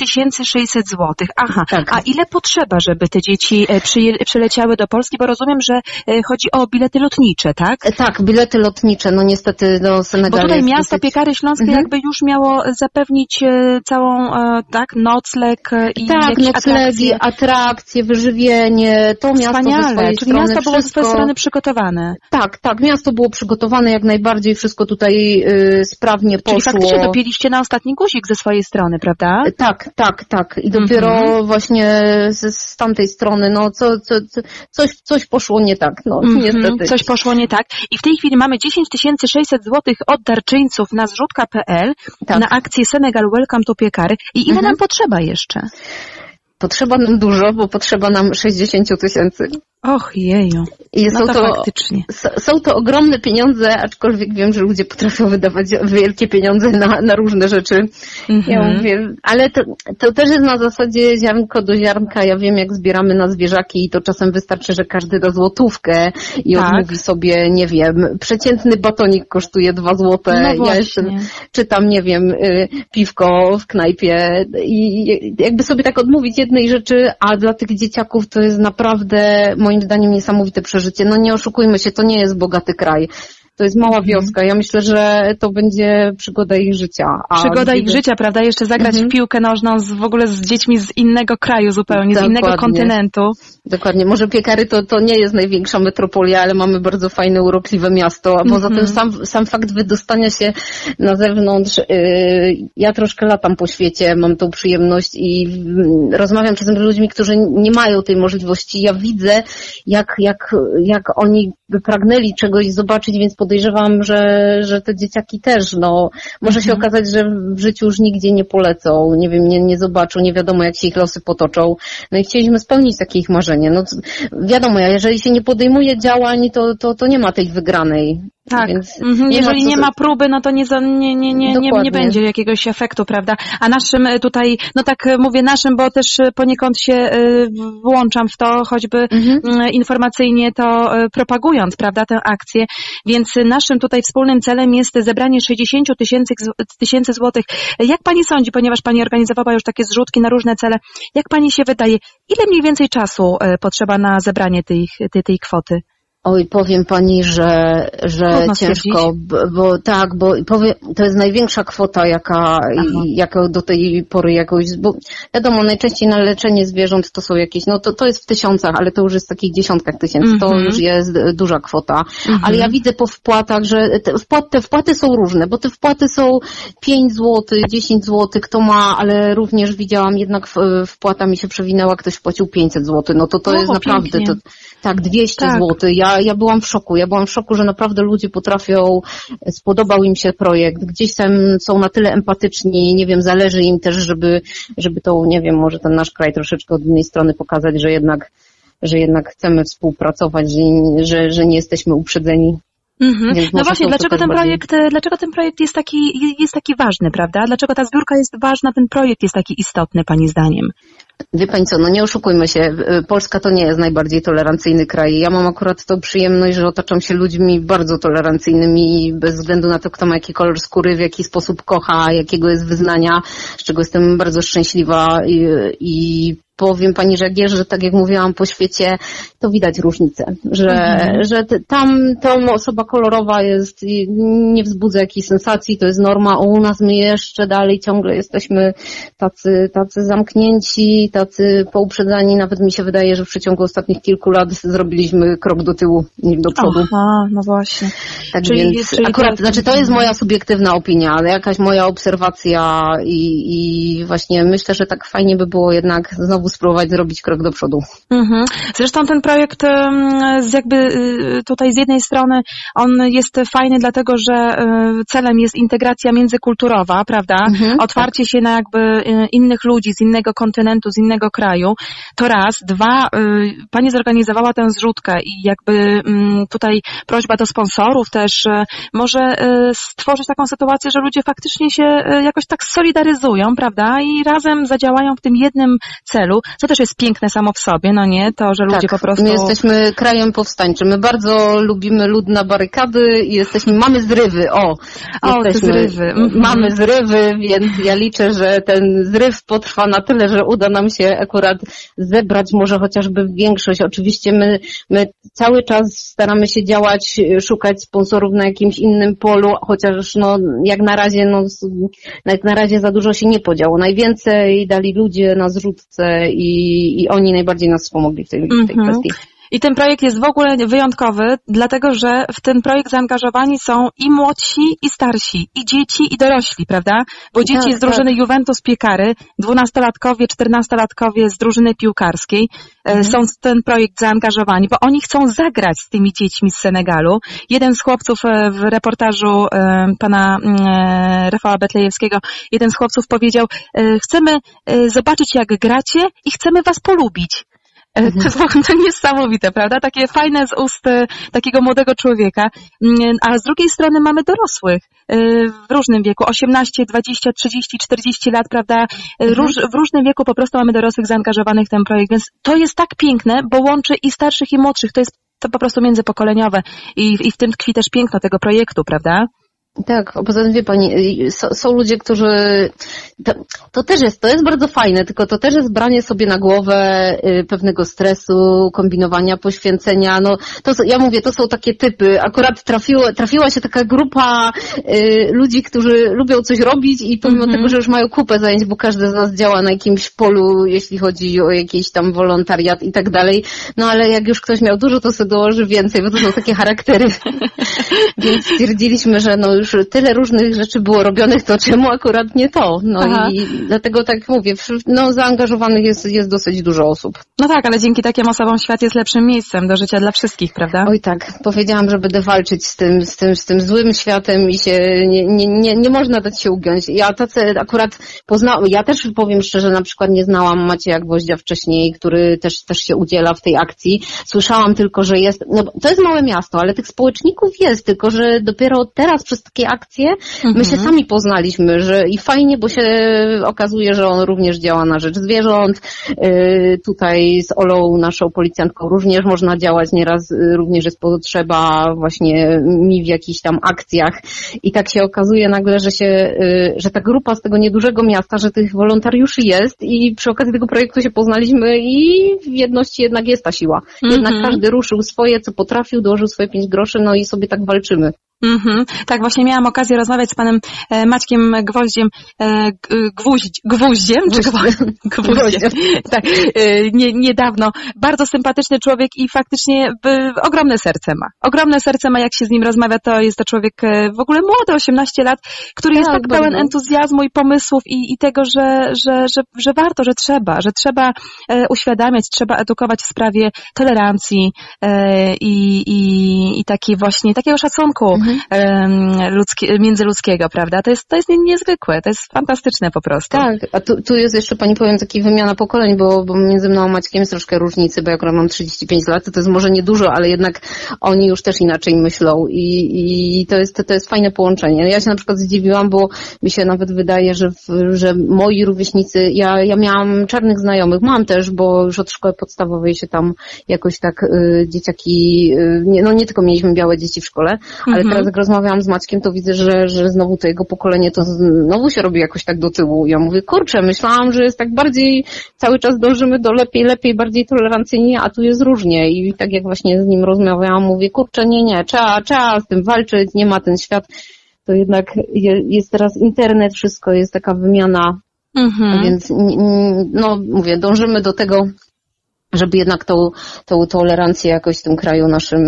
600 złotych. Aha, Tak. a ile potrzeba, żeby te dzieci e, przyleciały do Polski? Bo rozumiem, że e, chodzi o bilety lotnicze, tak? E, Tak, bilety lotnicze, no niestety do Bo Senegalu tutaj jest miasto dosyć- Piekary Śląskie Mhm. jakby już miało zapewnić e, całą, e, tak, nocleg e, i Tak, noclegi, atrakcje. atrakcje, wyżywienie, to miasto ze Wspaniale, swojej czyli strony miasto było ze wszystko... swojej strony przygotowane. Tak, tak, miasto było przygotowane jak najbardziej, wszystko tutaj y, sprawnie Czyli poszło. faktycznie dopięliście na ostatni guzik ze swojej strony, prawda? Tak, tak, tak. I dopiero Mhm. właśnie z, z tamtej strony, no co, co, co, coś, coś poszło nie tak, no Mhm, niestety. Coś poszło nie tak. I w tej chwili mamy 10 600 złotych od darczyńców na zrzutka.pl Tak. na akcję Senegal Welcome to Piekary. I ile Mhm. nam potrzeba jeszcze? Potrzeba nam dużo, bo potrzeba nam 60 tysięcy. Och jeju. I No są to to, faktycznie. są to ogromne pieniądze, aczkolwiek wiem, że ludzie potrafią wydawać wielkie pieniądze na, na różne rzeczy. Ja Mhm. mówię, ale to, to też jest na zasadzie ziarnko do ziarnka. Ja wiem, jak zbieramy na zwierzaki i to czasem wystarczy, że każdy da złotówkę i Tak. odmówi sobie, nie wiem, przeciętny batonik kosztuje dwa złote. No ja właśnie. jestem, czytam, nie wiem, y, piwko w knajpie i jakby sobie tak odmówić jednej rzeczy, a dla tych dzieciaków to jest naprawdę moim zdaniem niesamowite przeżycie. No nie oszukujmy się, to nie jest bogaty kraj. To jest mała Mhm. wioska. Ja myślę, że to będzie przygoda ich życia. A Przygoda ich życia, prawda? Jeszcze zagrać Mhm. w piłkę nożną z, w ogóle z dziećmi z innego kraju zupełnie, z innego Dokładnie. kontynentu. Dokładnie. Może Piekary to, to nie jest największa metropolia, ale mamy bardzo fajne, urokliwe miasto. A poza Mhm. tym sam, sam fakt wydostania się na zewnątrz, yy, ja troszkę latam po świecie, mam tą przyjemność i mm, rozmawiam czasem z ludźmi, którzy nie mają tej możliwości. Ja widzę, jak, jak, jak oni by pragnęli czegoś zobaczyć, więc podejrzewam, że, że te dzieciaki też, no, może się Mhm. okazać, że w życiu już nigdzie nie polecą, nie wiem, nie, nie zobaczą, nie wiadomo, jak się ich losy potoczą. No i chcieliśmy spełnić takie ich marzenie. No, wiadomo, jeżeli się nie podejmuje działań, to, to, to nie ma tej wygranej. Tak. Więc Mhm. nie Jeżeli ma nie ma próby, no to nie, za- nie, nie, nie, nie, będzie jakiegoś efektu, prawda? A naszym e, tutaj, no tak e, mówię naszym, bo też e, poniekąd się włączam w to, choćby Mhm. informacyjnie to propagując, prawda, tę akcję. Więc naszym tutaj wspólnym celem jest zebranie 60 tysięcy tysięcy złotych. Jak Pani sądzi, ponieważ Pani organizowała już takie zrzutki na różne cele, jak Pani się wydaje, ile mniej więcej czasu potrzeba na zebranie tej, tej, tej kwoty? Oj, powiem pani, że, że ciężko, bo, tak, bo powiem, to jest największa kwota, jaka, jaka do tej pory jakoś, bo wiadomo, najczęściej na leczenie zwierząt to są jakieś, no to, to jest w tysiącach, ale to już jest w takich dziesiątkach tysięcy, to Mhm. już jest duża kwota. Mhm. Ale ja widzę po wpłatach, że te wpłaty, te wpłaty są różne, bo te wpłaty są 5 zł, 10 zł, kto ma, ale również widziałam jednak wpłata mi się przewinęła, ktoś wpłacił 500 zł, no to to O, jest naprawdę, pięknie. to, tak, 200 Tak. zł. Ja, ja byłam w szoku. Ja byłam w szoku, że naprawdę ludzie potrafią, spodobał im się projekt, gdzieś tam są na tyle empatyczni, nie wiem, zależy im też, żeby, żeby to, nie wiem, może ten nasz kraj troszeczkę od innej strony pokazać, że jednak, że jednak chcemy współpracować, że, że, że nie jesteśmy uprzedzeni. Mhm. No właśnie, dlaczego ten projekt, e, dlaczego ten projekt jest taki, jest taki ważny, prawda? Dlaczego ta zbiórka jest ważna, ten projekt jest taki istotny, Pani zdaniem? Wie Pani co, no nie oszukujmy się, y, Polska to nie jest najbardziej tolerancyjny kraj. Ja mam akurat tą przyjemność, że otaczam się ludźmi bardzo tolerancyjnymi bez względu na to, kto ma jaki kolor skóry, w jaki sposób kocha, jakiego jest wyznania, z czego jestem bardzo szczęśliwa i, i powiem Pani, że jak jeżdżę, tak jak mówiłam, po świecie, to widać różnicę, że, Mhm. że tam ta osoba kolorowa jest, nie wzbudza jakiejś sensacji, to jest norma, a u nas my jeszcze dalej ciągle jesteśmy tacy, tacy zamknięci, tacy pouprzedzani, nawet mi się wydaje, że w przeciągu ostatnich kilku lat zrobiliśmy krok do tyłu niż do przodu. Aha, no właśnie. Tak Czyli- więc czyli akurat, to- znaczy to jest moja subiektywna opinia, ale jakaś moja obserwacja i, i właśnie myślę, że tak fajnie by było jednak znowu znowu spróbować zrobić krok do przodu. Mhm. Zresztą ten projekt jakby y, tutaj z jednej strony on jest fajny dlatego, że y, celem jest integracja międzykulturowa, prawda? Mhm, Otwarcie tak. się na jakby y, innych ludzi z innego kontynentu, z innego kraju. To raz. Dwa, pani zorganizowała tę zrzutkę i jakby mm, tutaj prośba do sponsorów też może stworzyć taką sytuację, że ludzie faktycznie się jakoś tak solidaryzują, prawda? I razem zadziałają w tym jednym celu, co też jest piękne samo w sobie, no nie? To, że ludzie tak, po prostu... my jesteśmy krajem powstańczym. My bardzo lubimy lud na barykady i jesteśmy, mamy zrywy, o! O, jesteśmy, zrywy. Mhm. Mamy zrywy, więc ja liczę, że ten zryw potrwa na tyle, że uda nam się akurat zebrać może chociażby większość. Oczywiście my, my cały czas staramy się działać, szukać sponsorów na jakimś innym polu, chociaż no, jak na razie, no, jak na razie za dużo się nie podziało. Najwięcej dali ludzie na zrzutce i, i oni najbardziej nas wspomogli w tej, w tej mm -hmm. kwestii. I ten projekt jest w ogóle wyjątkowy, dlatego że w ten projekt zaangażowani są i młodsi, i starsi, i dzieci, i dorośli, prawda? Bo dzieci tak, z drużyny tak. Juventus Piekary, dwunastolatkowie, czternastolatkowie z drużyny piłkarskiej e, mhm. są w ten projekt zaangażowani, bo oni chcą zagrać z tymi dziećmi z Senegalu. Jeden z chłopców e, w reportażu e, pana mm, Rafała Betlejewskiego, jeden z chłopców powiedział, chcemy zobaczyć jak gracie i chcemy was polubić. E, to jest to niesamowite, prawda? Takie fajne z ust e, takiego młodego człowieka. Mm, a z drugiej strony mamy dorosłych e, w różnym wieku, 18, 20, 30, 40 lat, prawda? Mhm. Róż, w różnym wieku po prostu mamy dorosłych zaangażowanych w ten projekt, więc to jest tak piękne, bo łączy i starszych i młodszych. To jest to po prostu międzypokoleniowe i, i w tym tkwi też piękno tego projektu, prawda? Tak, poza tym wie Pani, są, są ludzie, którzy, to, to, też jest, to jest bardzo fajne, tylko to też jest branie sobie na głowę y, pewnego stresu, kombinowania, poświęcenia, no to ja mówię, to są takie typy, akurat trafiło, trafiła się taka grupa y, ludzi, którzy lubią coś robić i pomimo mm -hmm. tego, że już mają kupę zajęć, bo każdy z nas działa na jakimś polu, jeśli chodzi o jakiś tam wolontariat i tak dalej, no ale jak już ktoś miał dużo, to sobie dołoży więcej, bo to są takie charaktery, więc stwierdziliśmy, że no już już tyle różnych rzeczy było robionych, to czemu akurat nie to? No Aha. i dlatego tak mówię, no zaangażowanych jest, jest dosyć dużo osób. No tak, ale dzięki takim osobom świat jest lepszym miejscem do życia dla wszystkich, prawda? Oj tak, powiedziałam, że będę walczyć z tym, z tym, z tym złym światem i się nie, nie, nie, nie można dać się ugiąć. Ja tacy akurat poznałam, ja też powiem szczerze, na przykład nie znałam Macieja Gwoździa wcześniej, który też, też się udziela w tej akcji. Słyszałam tylko, że jest, no to jest małe miasto, ale tych społeczników jest, tylko że dopiero teraz przez takie akcje, mhm. my się mhm. sami poznaliśmy, że i fajnie, bo się okazuje, że on również działa na rzecz zwierząt. Y, tutaj z Olą, naszą policjantką, również można działać, nieraz y, również jest potrzeba właśnie mi w jakichś tam akcjach. I tak się okazuje nagle, że się, że ta grupa z tego niedużego miasta, że tych wolontariuszy jest i przy okazji tego projektu się poznaliśmy i w jedności jednak jest ta siła. Jednak mhm. każdy ruszył swoje, co potrafił, dołożył swoje pięć groszy, no i sobie tak walczymy. Mm -hmm. Tak, właśnie miałam okazję rozmawiać z panem e, Maćkiem Gwoździem, e, gwóźdź, Gwóździem, czy Gwóździem? Gwóździem. tak, e, nie, niedawno. Bardzo sympatyczny człowiek i faktycznie ogromne serce ma. Ogromne serce ma, jak się z nim rozmawia, to jest to człowiek w ogóle młody, 18 lat, który tak, jest tak pełen bardzo. entuzjazmu i pomysłów i, i tego, że, że, że, że warto, że trzeba, że trzeba uświadamiać, trzeba edukować w sprawie tolerancji i, i, i takiej właśnie, takiego szacunku mhm ludzkie, międzyludzkiego, prawda? To jest, to jest niezwykłe, to jest fantastyczne po prostu. Tak, a tu, tu jest jeszcze Pani powiem taki wymiana pokoleń, bo, bo między mną a Maćkiem jest troszkę różnicy, bo ja akurat mam 35 lat, to, to jest może niedużo, ale jednak oni już też inaczej myślą i, i to, jest, to, to jest fajne połączenie. Ja się na przykład zdziwiłam, bo mi się nawet wydaje, że, w, że moi rówieśnicy, ja, ja miałam czarnych znajomych, mam też, bo już od szkoły podstawowej się tam jakoś tak y, dzieciaki, y, nie, no nie tylko mieliśmy białe dzieci w szkole, ale mhm teraz jak rozmawiałam z Maćkiem, to widzę, że, że znowu to jego pokolenie to znowu się robi jakoś tak do tyłu. Ja mówię, kurczę, myślałam, że jest tak bardziej, cały czas dążymy do lepiej, lepiej, bardziej tolerancyjnie, a tu jest różnie. I tak jak właśnie z nim rozmawiałam, mówię, kurczę, nie, nie, trzeba, trzeba z tym walczyć, nie ma ten świat. To jednak jest teraz internet, wszystko jest taka wymiana. Mhm. Więc no mówię, dążymy do tego, żeby jednak tą, tą tolerancję jakoś w tym kraju naszym,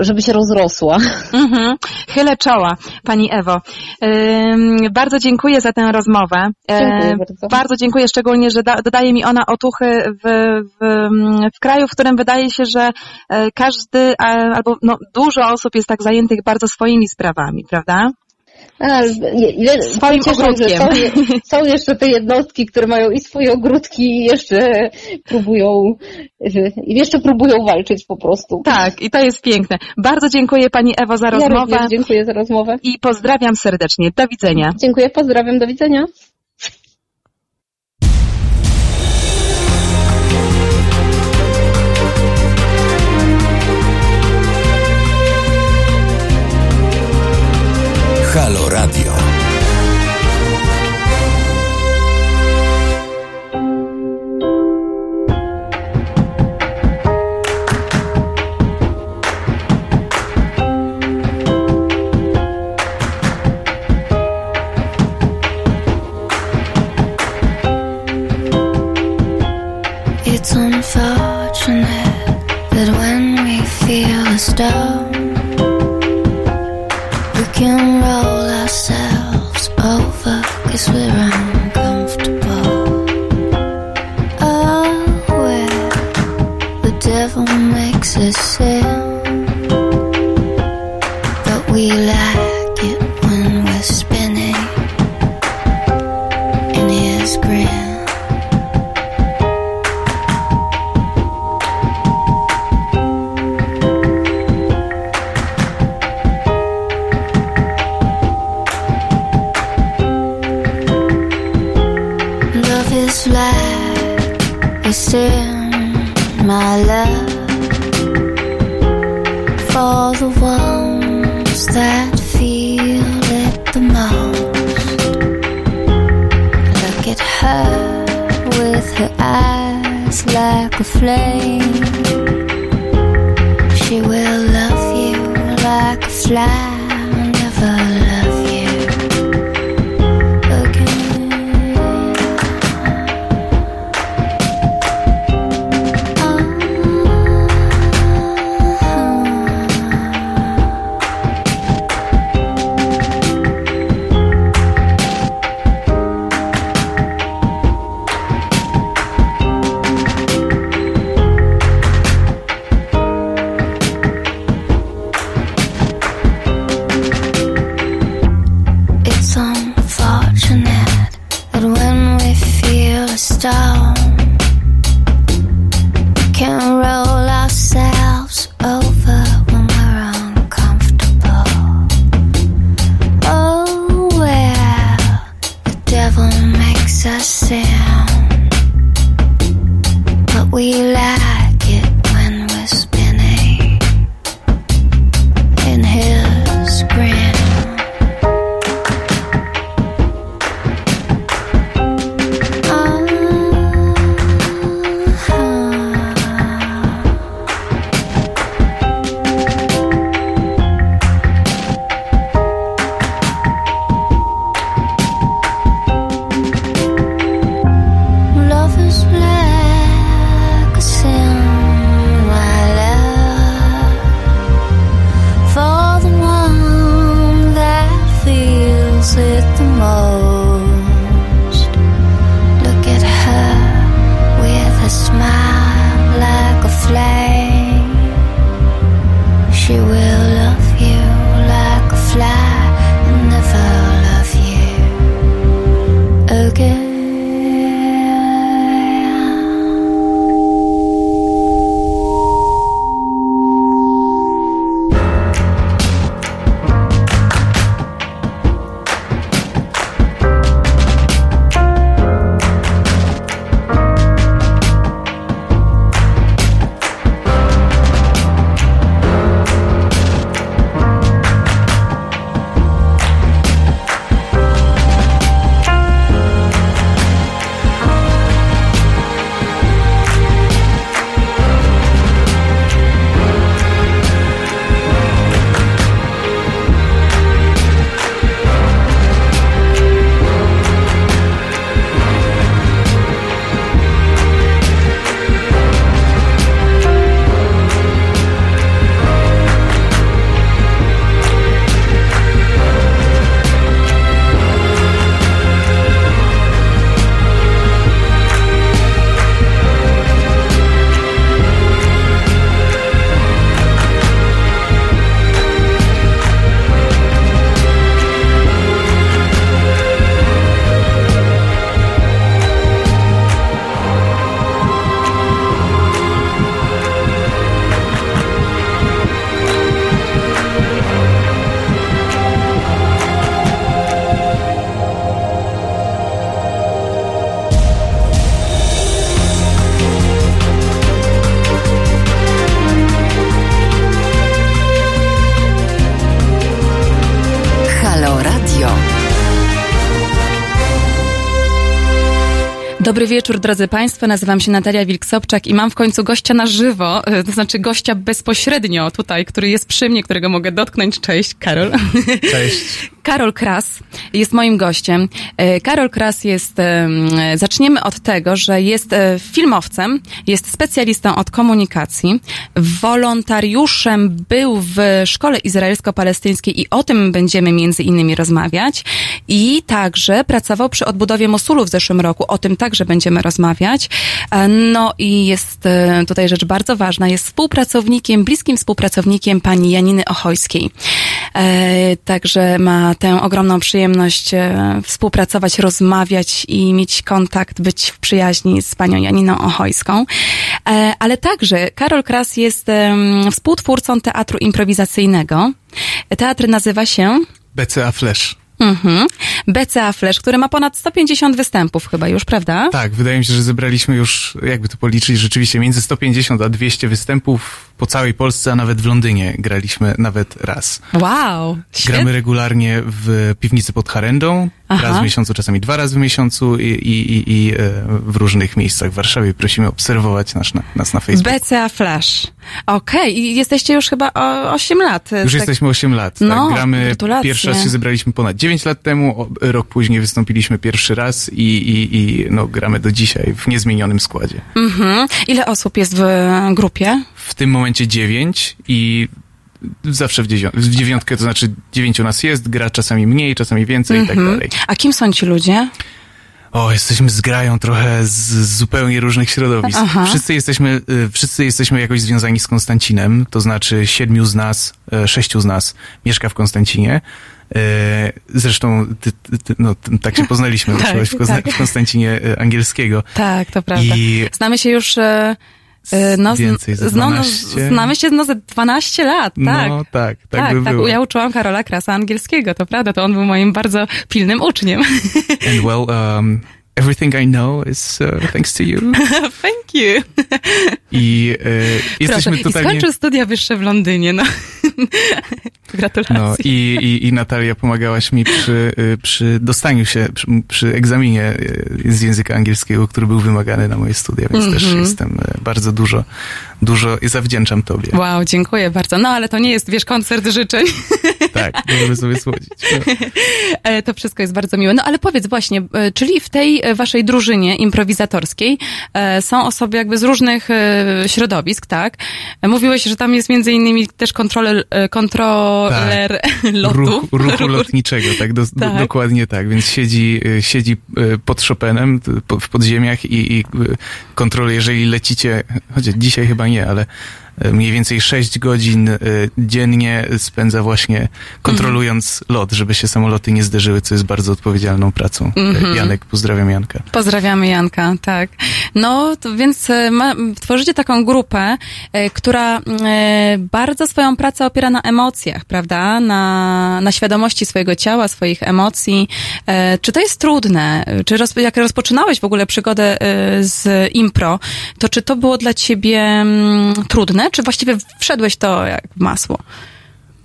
żeby się rozrosła. Mhm. Chylę czoła, Pani Ewo. Bardzo dziękuję za tę rozmowę. Dziękuję bardzo. bardzo dziękuję szczególnie, że da, dodaje mi ona otuchy w, w, w kraju, w którym wydaje się, że e, każdy albo no, dużo osób jest tak zajętych bardzo swoimi sprawami, prawda? A, ile, swoim cieszę, ogródkiem. Są, są, jeszcze te jednostki, które mają i swoje ogródki i jeszcze próbują i jeszcze próbują walczyć po prostu. Tak, i to jest piękne. Bardzo dziękuję Pani Ewo za rozmowę. Ja dziękuję za rozmowę. I pozdrawiam serdecznie. Do widzenia. Dziękuję, pozdrawiam, do widzenia. Halo Radio. It's unfortunate that when we feel we can roll ourselves over cause we're uncomfortable. Oh, where the devil makes us sin, my love, for the ones that feel it the most. Look at her with her eyes like a flame. She will love you like a fly, Dobry wieczór, drodzy Państwo. Nazywam się Natalia Wilk-Sobczak i mam w końcu gościa na żywo, e, to znaczy gościa bezpośrednio tutaj, który jest przy mnie, którego mogę dotknąć. Cześć, Karol. Cześć. Karol Kras jest moim gościem. E, Karol Kras jest, e, zaczniemy od tego, że jest filmowcem, jest specjalistą od komunikacji, wolontariuszem był w szkole izraelsko-palestyńskiej i o tym będziemy między innymi rozmawiać i także pracował przy odbudowie Mosulu w zeszłym roku. O tym także będziemy rozmawiać. E, no i jest e, tutaj rzecz bardzo ważna. Jest współpracownikiem, bliskim współpracownikiem pani Janiny Ochojskiej. E, także ma tę ogromną przyjemność współpracować, rozmawiać i mieć kontakt, być w przyjaźni z panią Janiną Ochojską. Ale także Karol Kras jest współtwórcą teatru improwizacyjnego. Teatr nazywa się BCA Flash. Mhm. BCA Flash, który ma ponad 150 występów chyba już, prawda? Tak, wydaje mi się, że zebraliśmy już, jakby to policzyć, rzeczywiście między 150 a 200 występów po całej Polsce, a nawet w Londynie graliśmy nawet raz. Wow! Gramy regularnie w piwnicy pod Harendą, Aha. raz w miesiącu, czasami dwa razy w miesiącu i, i, i, i e, w różnych miejscach w Warszawie. Prosimy obserwować nas na, nas na Facebooku. BCA Flash. Okej, okay. i jesteście już chyba o 8 lat. Już tak... jesteśmy 8 lat. Tak. No, Gramy, gratulacje. pierwszy raz się zebraliśmy ponad 9 lat temu, rok później wystąpiliśmy pierwszy raz i, i, i no, gramy do dzisiaj w niezmienionym składzie. Mhm. Ile osób jest w grupie? W tym momencie 9 i zawsze w, dziewią- w dziewiątkę, to znaczy dziewięciu nas jest, gra czasami mniej, czasami więcej i tak mhm. dalej. A kim są ci ludzie? O, jesteśmy zgrają trochę z zupełnie różnych środowisk. Aha. Wszyscy jesteśmy, y, wszyscy jesteśmy jakoś związani z Konstancinem, to znaczy siedmiu z nas, e, sześciu z nas mieszka w Konstancinie. E, zresztą ty, ty, no, tak się poznaliśmy, tak, w, tak. w Konstancinie e, angielskiego. Tak, to prawda. I... Znamy się już no, Więcej ze 12. No, znamy się no ze 12 lat, tak. No, tak, tak, tak, by tak. Było. Ja uczyłam Karola Krasa angielskiego, to prawda, to on był moim bardzo pilnym uczniem. And well, um, everything I know is uh, thanks to you. Thank you. I e, jesteśmy Proszę, totalnie... I skończył studia wyższe w Londynie, no. Gratulacje. No i, i, i Natalia pomagałaś mi przy, y, przy dostaniu się, przy, przy egzaminie y, z języka angielskiego, który był wymagany na moje studia, więc mm -hmm. też mhm. jestem y, bardzo dużo, dużo zawdzięczam tobie. Wow, dziękuję bardzo. No ale to nie jest, wiesz, koncert życzeń. Tak, możemy sobie słodzić. No. To wszystko jest bardzo miłe. No ale powiedz właśnie, e, czyli w tej e, waszej drużynie improwizatorskiej są osoby jakby z różnych środowisk, tak? Mówiłeś, że tam jest między innymi też kontroler, kontroler tak. lotu. Ruch, ruchu lotniczego, tak, do, tak. Do, dokładnie tak. Więc siedzi, siedzi pod Chopinem w podziemiach i, i kontroluje, jeżeli lecicie, chociaż dzisiaj chyba nie, ale E, mniej więcej 6 godzin e, dziennie spędza właśnie kontrolując mm. lot, żeby się samoloty nie zderzyły, co jest bardzo odpowiedzialną pracą. Mm -hmm. Janek, pozdrawiam Janka. Pozdrawiamy Janka, tak. No, to więc ma, tworzycie taką grupę, która bardzo swoją pracę opiera na emocjach, prawda? Na, na świadomości swojego ciała, swoich emocji. Czy to jest trudne? Czy roz, jak rozpoczynałeś w ogóle przygodę z impro, to czy to było dla ciebie mm, trudne? Czy właściwie wszedłeś to jak masło?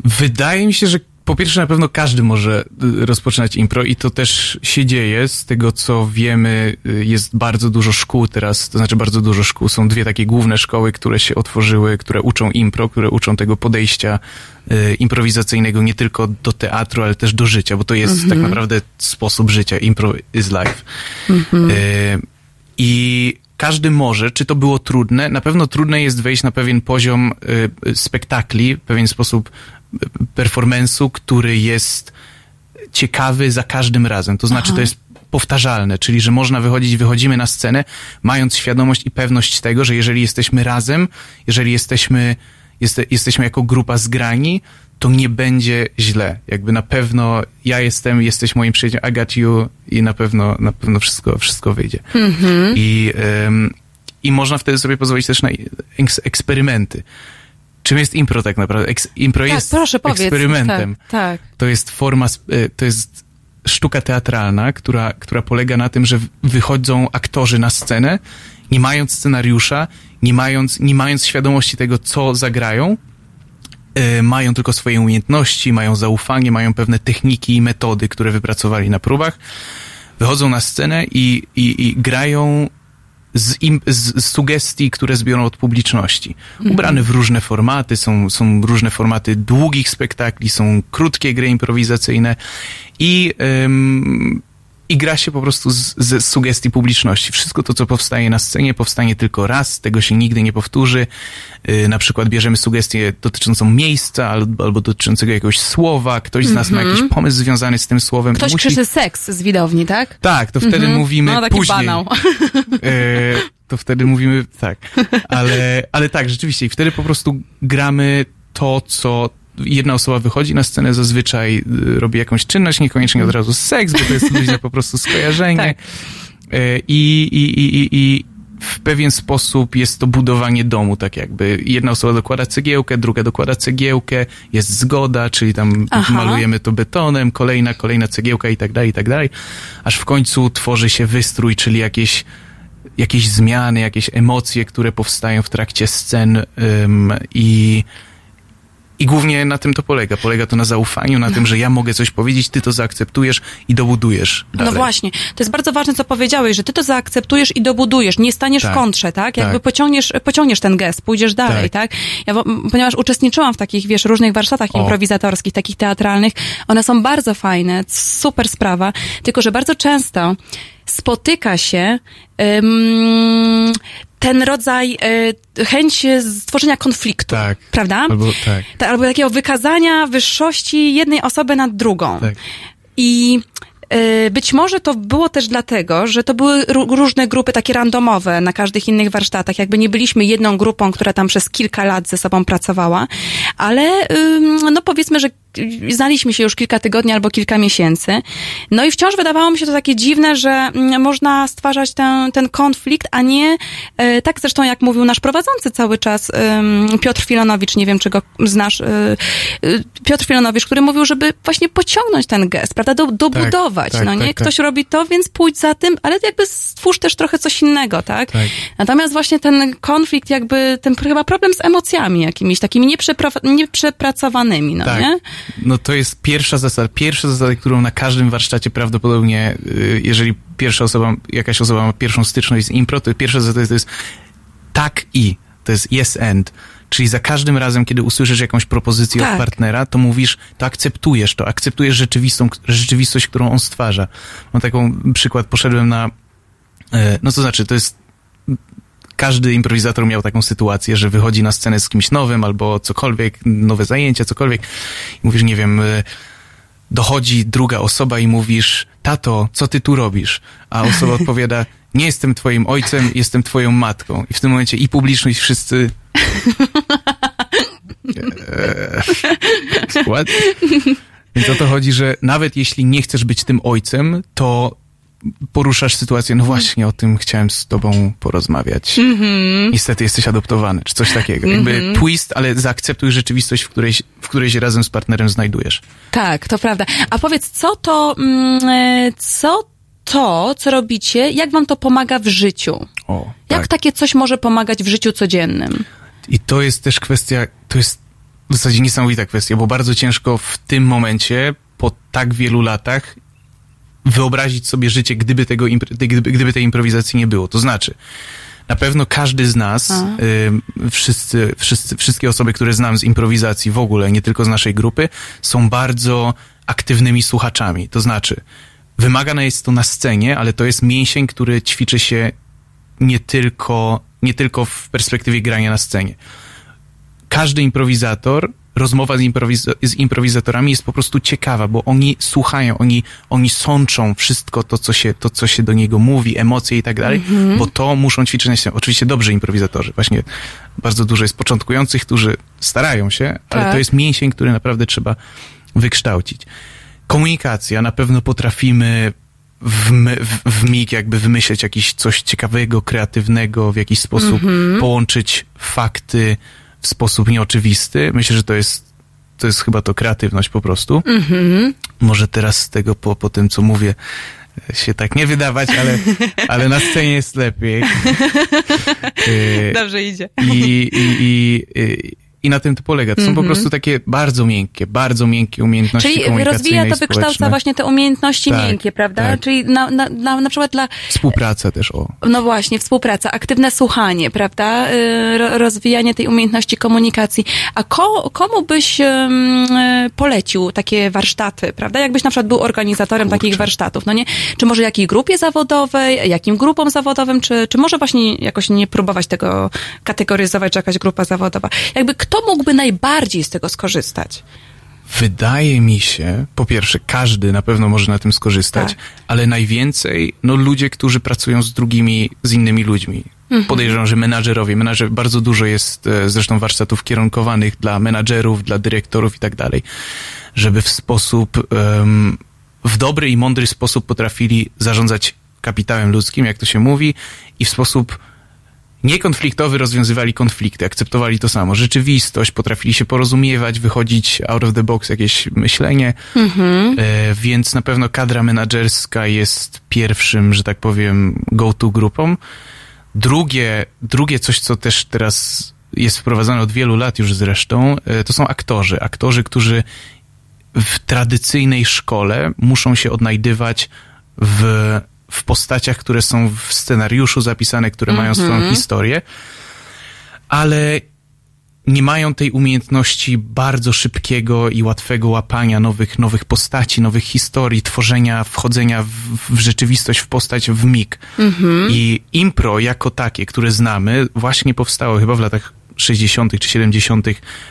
Wydaje mi się, że po pierwsze na pewno każdy może y, rozpoczynać impro i to też się dzieje. Z tego co wiemy y, jest bardzo dużo szkół teraz, to znaczy bardzo dużo szkół. Są dwie takie główne szkoły, które się otworzyły, które uczą impro, które uczą tego podejścia y, improwizacyjnego nie tylko do teatru, ale też do życia, bo to jest mm -hmm. tak naprawdę sposób życia. Impro is life. Y, I każdy może, czy to było trudne? Na pewno trudne jest wejść na pewien poziom y, spektakli, pewien sposób performance'u, który jest ciekawy za każdym razem. To znaczy, Aha. to jest powtarzalne, czyli że można wychodzić, wychodzimy na scenę, mając świadomość i pewność tego, że jeżeli jesteśmy razem, jeżeli jesteśmy, jest, jesteśmy jako grupa zgrani, to nie będzie źle. Jakby na pewno ja jestem, jesteś moim przyjacielem, I got you i na pewno, na pewno wszystko, wszystko wyjdzie. Mm-hmm. I, um, I można wtedy sobie pozwolić też na eksperymenty. Czym jest impro tak naprawdę? Eks, impro tak, jest proszę, eksperymentem. Tak, tak. To jest forma, e, to jest sztuka teatralna, która, która polega na tym, że wychodzą aktorzy na scenę, nie mając scenariusza, nie mając, nie mając świadomości tego, co zagrają, Y, mają tylko swoje umiejętności, mają zaufanie, mają pewne techniki i metody, które wypracowali na próbach. wychodzą na scenę i, i, i grają z, im, z, sugestii, które zbiorą od publiczności. Ubrane w różne formaty, są, są różne formaty długich spektakli, są krótkie gry improwizacyjne i, ym, i gra się po prostu z, z sugestii publiczności. Wszystko to, co powstaje na scenie, powstanie tylko raz, tego się nigdy nie powtórzy. Yy, na przykład bierzemy sugestię dotyczącą miejsca albo, albo dotyczącego jakiegoś słowa, ktoś z nas ma Mhm. jakiś pomysł związany z tym słowem. Ktoś Musi- krzyczy seks z widowni, tak? tak, to wtedy Mhm. mówimy No, taki później. banał. E, to wtedy mówimy tak. Ale, ale tak, rzeczywiście. I wtedy po prostu gramy to, co jedna osoba wychodzi na scenę, zazwyczaj y, robi jakąś czynność, niekoniecznie od razu seks, bo to jest luźne po prostu skojarzenie. Tak. E, I, i, i, i, I w pewien sposób jest to budowanie domu, tak jakby. Jedna osoba dokłada cegiełkę, druga dokłada cegiełkę, jest zgoda, czyli tam Aha. malujemy to betonem, kolejna, kolejna cegiełka i tak dalej, i tak dalej. Aż w końcu tworzy się wystrój, czyli jakieś jakieś zmiany, jakieś emocje, które powstają w trakcie scen ym, i, i głównie na tym to polega. Polega to na zaufaniu, na tym, że ja mogę coś powiedzieć, ty to zaakceptujesz i dobudujesz dalej. No właśnie, to jest bardzo ważne, co powiedziałeś, że ty to zaakceptujesz i dobudujesz, nie staniesz Tak. w kontrze, tak? Jakby Tak. pociągniesz, pociągniesz ten gest, pójdziesz dalej, tak? Ja, wo- m, ponieważ uczestniczyłam w takich, wiesz, różnych warsztatach O. improwizatorskich, takich teatralnych, one są bardzo fajne, super sprawa, tylko że bardzo często spotyka się ym, ten rodzaj y, chęć stworzenia konfliktu, Tak. prawda? Albo tak. Ta- albo takiego wykazania wyższości jednej osoby nad drugą. Tak. I y, być może to było też dlatego, że to były ró- różne grupy takie randomowe na każdych innych warsztatach. Jakby nie byliśmy jedną grupą, która tam przez kilka lat ze sobą pracowała, ale no powiedzmy, że znaliśmy się już kilka tygodni albo kilka miesięcy. No i wciąż wydawało mi się to takie dziwne, że mm, można stwarzać ten, ten konflikt, a nie e, tak zresztą jak mówił nasz prowadzący cały czas Piotr Filonowicz, nie wiem czy go znasz, y, y, Piotr Filonowicz, który mówił, żeby właśnie pociągnąć ten gest, prawda, do, dobudować, tak, no nie? tak, tak. Ktoś robi to, więc pójdź za tym, ale jakby stwórz też trochę coś innego, tak? Tak. Natomiast właśnie ten konflikt, jakby ten chyba problem z emocjami jakimiś takimi nieprzepra- nieprzepracowanymi, no Tak. nie? No to jest pierwsza zasada, pierwsza zasada, którą na każdym warsztacie prawdopodobnie, y, jeżeli pierwsza osoba, jakaś osoba ma pierwszą styczność z impro, to pierwsza zasada to jest tak i, to jest yes and. Czyli za każdym razem, kiedy usłyszysz jakąś propozycję Tak. od partnera, to mówisz, to akceptujesz to, akceptujesz rzeczywistą, rzeczywistość, którą on stwarza. Mam taką przykład, poszedłem na, e, no to znaczy, to jest każdy improwizator miał taką sytuację, że wychodzi na scenę z kimś nowym albo cokolwiek, nowe zajęcia, cokolwiek. I mówisz, nie wiem, y, dochodzi druga osoba i mówisz, tato, co ty tu robisz? A osoba odpowiada, nie jestem twoim ojcem, jestem twoją matką. I w tym momencie i publiczność, wszyscy... Eee? Więc o to chodzi, że nawet jeśli nie chcesz być tym ojcem, to poruszasz sytuację, no właśnie, o tym chciałem z tobą porozmawiać. Niestety jesteś adoptowany, czy coś takiego. Jakby twist, ale zaakceptuj rzeczywistość, w której, w której się razem z partnerem znajdujesz. Tak, to prawda. A powiedz, co to, mm, e, co to, co robicie, jak wam to pomaga w życiu? O, Jak tak. takie coś może pomagać w życiu codziennym? I to jest też kwestia, to jest w zasadzie niesamowita kwestia, bo bardzo ciężko w tym momencie, po tak wielu latach, wyobrazić sobie życie, gdyby, tego, gdyby, gdyby tej improwizacji nie było. To znaczy, na pewno każdy z nas, y, wszyscy, wszyscy, wszystkie osoby, które znam z improwizacji w ogóle, nie tylko z naszej grupy, są bardzo aktywnymi słuchaczami. To znaczy, wymagane jest to na scenie, ale to jest mięsień, który ćwiczy się nie tylko, nie tylko w perspektywie grania na scenie. Każdy improwizator, rozmowa z, improwiz- z improwizatorami jest po prostu ciekawa, bo oni słuchają, oni, oni sączą wszystko to co, się, to, co się do niego mówi, emocje i tak dalej, bo to muszą ćwiczyć na scenie. Oczywiście dobrzy improwizatorzy, właśnie bardzo dużo jest początkujących, którzy starają się, ale Tak. to jest mięsień, który naprawdę trzeba wykształcić. Komunikacja, na pewno potrafimy w, w, w mig jakby wymyśleć jakieś coś ciekawego, kreatywnego, w jakiś sposób połączyć fakty w sposób nieoczywisty. Myślę, że to jest, to jest chyba to kreatywność po prostu. Może teraz z tego po, po tym, co mówię, się tak nie wydawać, ale, ale na scenie jest lepiej. Y, Dobrze idzie. i, i, i, i, i na tym to polega. To są po Mhm. prostu takie bardzo miękkie, bardzo miękkie umiejętności Czyli komunikacyjne rozwija to, wykształca właśnie te umiejętności Tak, miękkie, prawda? tak. Czyli na, na, na, na przykład dla Współpraca też, o. No właśnie, współpraca, aktywne słuchanie, prawda? Y, ro- Rozwijanie tej umiejętności komunikacji. A ko, komu byś y, polecił takie warsztaty, prawda? Jakbyś na przykład był organizatorem takich warsztatów, no nie? Czy może jakiej grupie zawodowej, jakim grupom zawodowym, czy, czy może właśnie jakoś nie próbować tego kategoryzować, że jakaś grupa zawodowa? Jakby kto mógłby najbardziej z tego skorzystać? Wydaje mi się, po pierwsze, każdy na pewno może na tym skorzystać, Tak. ale najwięcej, no ludzie, którzy pracują z drugimi, z innymi ludźmi. Mhm. Podejrzewam, że menadżerowie, menadżer, bardzo dużo jest e, zresztą warsztatów kierunkowanych dla menadżerów, dla dyrektorów i tak dalej, żeby w sposób, em, w dobry i mądry sposób potrafili zarządzać kapitałem ludzkim, jak to się mówi, i w sposób niekonfliktowy rozwiązywali konflikty, akceptowali to samo. Rzeczywistość, potrafili się porozumiewać, wychodzić out of the box, jakieś myślenie. Mhm. E, więc na pewno kadra menadżerska jest pierwszym, że tak powiem, go-to grupą. Drugie, drugie coś, co też teraz jest wprowadzane od wielu lat już zresztą, e, to są aktorzy. Aktorzy, którzy w tradycyjnej szkole muszą się odnajdywać w, w postaciach, które są w scenariuszu zapisane, które mają swoją Mhm. historię, ale nie mają tej umiejętności bardzo szybkiego i łatwego łapania nowych, nowych postaci, nowych historii, tworzenia, wchodzenia w, w rzeczywistość, w postać, w mig. Mhm. I impro jako takie, które znamy, właśnie powstało chyba w latach 60. czy 70.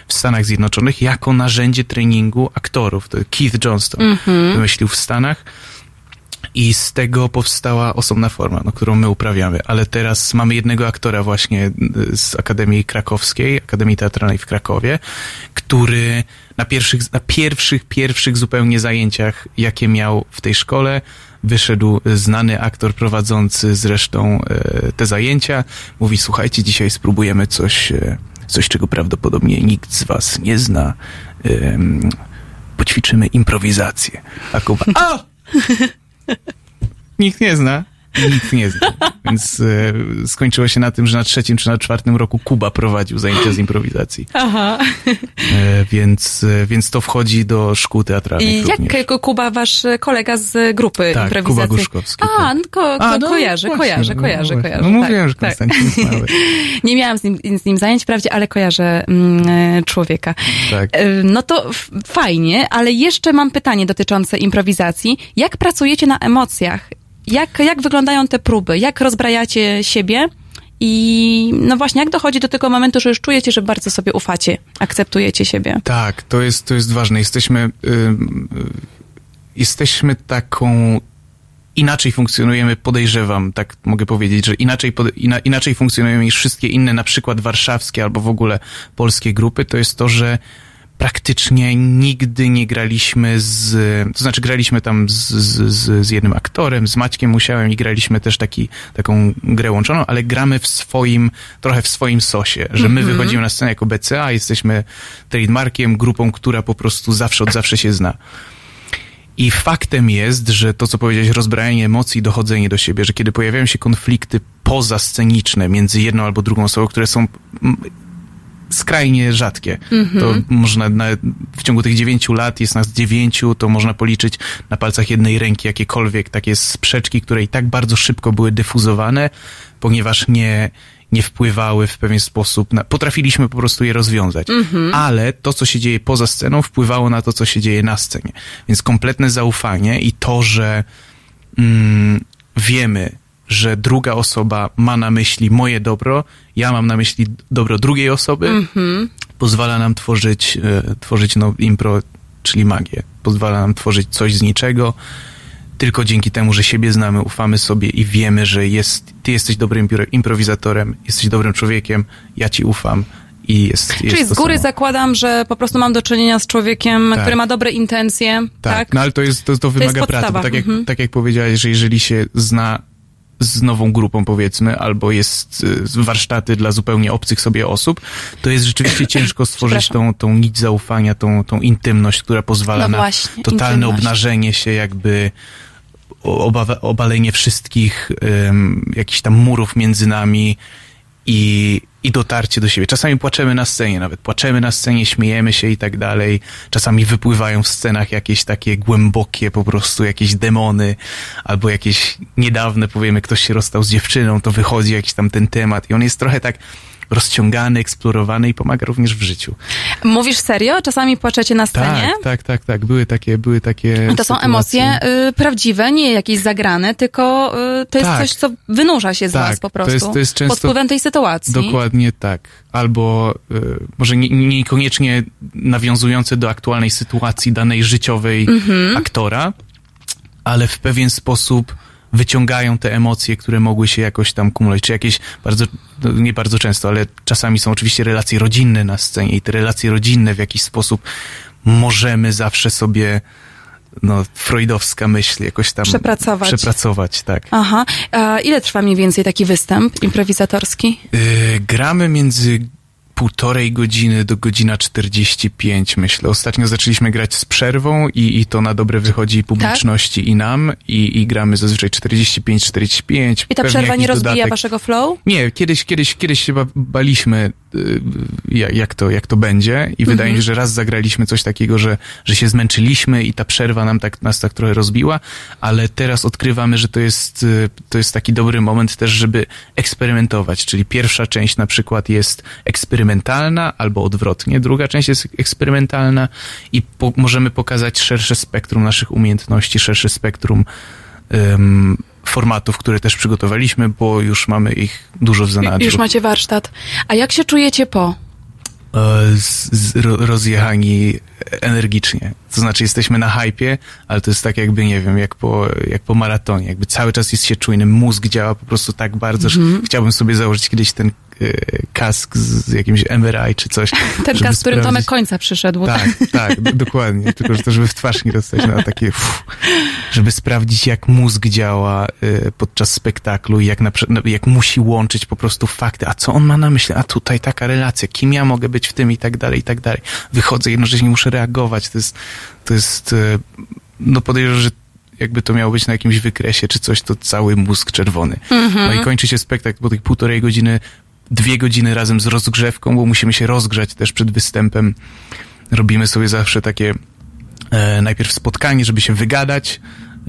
w Stanach Zjednoczonych jako narzędzie treningu aktorów. To Keith Johnston Mhm. wymyślił w Stanach. I z tego powstała osobna forma, no, którą my uprawiamy. Ale teraz mamy jednego aktora właśnie y, z Akademii Krakowskiej, Akademii Teatralnej w Krakowie, który na pierwszych, na pierwszych, pierwszych zupełnie zajęciach, jakie miał w tej szkole, wyszedł znany aktor prowadzący zresztą e, te zajęcia. Mówi, słuchajcie, dzisiaj spróbujemy coś, e, coś czego prawdopodobnie nikt z was nie zna. Poćwiczymy improwizację. A Kuba! Nikt nie zna. Nikt nie zna. Więc e, skończyło się na tym, że na trzecim czy na czwartym roku Kuba prowadził zajęcia z improwizacji. Aha. E, więc, e, więc to wchodzi do szkół teatralnych I również. jak Kuba, wasz kolega z grupy Tak, improwizacji? Kuba Guszkowski, A, no, ko, ko, A, no kojarzę, właśnie, kojarzę, no kojarzę, właśnie. kojarzę. No mówiłem, że tak, jest mały. Nie miałam z nim, z nim zajęć wprawdzie, ale kojarzę mm, e, człowieka. Tak. E, No to fajnie, ale jeszcze mam pytanie dotyczące improwizacji. Jak pracujecie na emocjach? Jak, jak wyglądają te próby? Jak rozbrajacie siebie? I no właśnie, jak dochodzi do tego momentu, że już czujecie, że bardzo sobie ufacie, akceptujecie siebie? Tak, to jest, to jest ważne. Jesteśmy, y, jesteśmy taką, inaczej funkcjonujemy, podejrzewam, tak mogę powiedzieć, że inaczej, ina, inaczej funkcjonujemy niż wszystkie inne, na przykład warszawskie albo w ogóle polskie grupy, to jest to, że praktycznie nigdy nie graliśmy z, to znaczy graliśmy tam z, z, z, jednym aktorem, z Maćkiem Musiałem i graliśmy też taki, taką grę łączoną, ale gramy w swoim, trochę w swoim sosie, że my Mhm. wychodzimy na scenę jako BCA, jesteśmy trademarkiem, grupą, która po prostu zawsze od zawsze się zna. I faktem jest, że to, co powiedziałeś, rozbrajanie emocji, dochodzenie do siebie, że kiedy pojawiają się konflikty pozasceniczne między jedną albo drugą osobą, które są mm, skrajnie rzadkie. Mhm. To można na, w ciągu tych dziewięciu lat, jest nas dziewięciu, to można policzyć na palcach jednej ręki jakiekolwiek takie sprzeczki, które i tak bardzo szybko były dyfuzowane, ponieważ nie, nie wpływały w pewien sposób na, potrafiliśmy po prostu je rozwiązać. Mhm. Ale to, co się dzieje poza sceną, wpływało na to, co się dzieje na scenie. Więc kompletne zaufanie i to, że mm, wiemy, że druga osoba ma na myśli moje dobro, ja mam na myśli dobro drugiej osoby, Mhm. pozwala nam tworzyć, e, tworzyć no, impro, czyli magię. Pozwala nam tworzyć coś z niczego, tylko dzięki temu, że siebie znamy, ufamy sobie i wiemy, że jest, ty jesteś dobrym impro- improwizatorem, jesteś dobrym człowiekiem, ja ci ufam i jest, jest Czyli z to góry samo. zakładam, że po prostu mam do czynienia z człowiekiem, Tak. który ma dobre intencje, tak? Tak, no ale to jest, to, to wymaga pracy. podstawa, Bo tak, jak, mhm. tak jak powiedziałeś, że jeżeli się zna z nową grupą powiedzmy, albo jest y, warsztaty dla zupełnie obcych sobie osób, to jest rzeczywiście ciężko stworzyć tą, tą nić zaufania, tą, tą intymność, która pozwala No na właśnie, totalne intymność. obnażenie się, jakby oba, obalenie wszystkich um, jakichś tam murów między nami i, i dotarcie do siebie. Czasami płaczemy na scenie, nawet płaczemy na scenie, śmiejemy się i tak dalej. Czasami wypływają w scenach jakieś takie głębokie, po prostu jakieś demony, albo jakieś niedawne, powiemy, ktoś się rozstał z dziewczyną, to wychodzi jakiś tam ten temat i on jest trochę tak rozciągany, eksplorowany i pomaga również w życiu. Mówisz serio? Czasami płaczecie na scenie? Tak, tak, tak, tak. Były takie, były takie To są sytuacje. emocje y, prawdziwe, nie jakieś zagrane, tylko y, to jest Tak. coś, co wynurza się z Tak, was po to prostu. jest- to jest często- Pod wpływem tej sytuacji. Dokładnie tak. Albo y, może nie, niekoniecznie nawiązujące do aktualnej sytuacji danej życiowej Mhm. aktora, ale w pewien sposób wyciągają te emocje, które mogły się jakoś tam kumulować, czy jakieś bardzo, no, nie bardzo często, ale czasami są oczywiście relacje rodzinne na scenie i te relacje rodzinne w jakiś sposób możemy zawsze sobie no, freudowska myśl jakoś tam Przepracować. przepracować, tak. Aha. A ile trwa mniej więcej taki występ improwizatorski? Yy, gramy między półtorej godziny do godzina 45, myślę. Ostatnio zaczęliśmy grać z przerwą i, i to na dobre wychodzi publiczności i nam i, i gramy zazwyczaj 45-45. I ta przerwa nie rozbija dodatek. waszego flow? Nie, kiedyś, kiedyś, kiedyś się ba- baliśmy, y, ja- jak to, jak to będzie i wydaje mi się, że raz zagraliśmy coś takiego, że, że się zmęczyliśmy i ta przerwa nam tak, nas tak trochę rozbiła, ale teraz odkrywamy, że to jest, y, to jest taki dobry moment też, żeby eksperymentować, czyli pierwsza część na przykład jest eksperymentalna albo odwrotnie, druga część jest eksperymentalna i po, możemy pokazać szersze spektrum naszych umiejętności, szersze spektrum ym, formatów, które też przygotowaliśmy, bo już mamy ich dużo w zanadrzu. Już macie warsztat. A jak się czujecie po? E, z, z, ro- rozjechani energicznie. To znaczy jesteśmy na hypie, ale to jest tak jakby, nie wiem, jak po, jak po maratonie. Jakby cały czas jest się czujnym. Mózg działa po prostu tak bardzo, Mhm. że chciałbym sobie założyć kiedyś ten kask z, jakimś MRI czy coś. Ten czas, z którym Tomek końca przyszedł. tak, tak, dokładnie. Tylko, że to, żeby w twarz nie dostać na takie, uff, żeby sprawdzić, jak mózg działa y, podczas spektaklu i jak, na, no, jak musi łączyć po prostu fakty. A co on ma na myśli? A tutaj taka relacja, kim ja mogę być w tym i tak dalej, i tak dalej. Wychodzę, jednocześnie muszę reagować. To jest, to jest, y, no podejrzewam, że jakby to miało być na jakimś wykresie czy coś, to cały mózg czerwony. Mhm. No i kończy się spektakl po tych półtorej godziny, dwie godziny razem z rozgrzewką, bo musimy się rozgrzać też przed występem. Robimy sobie zawsze takie e, najpierw spotkanie, żeby się wygadać.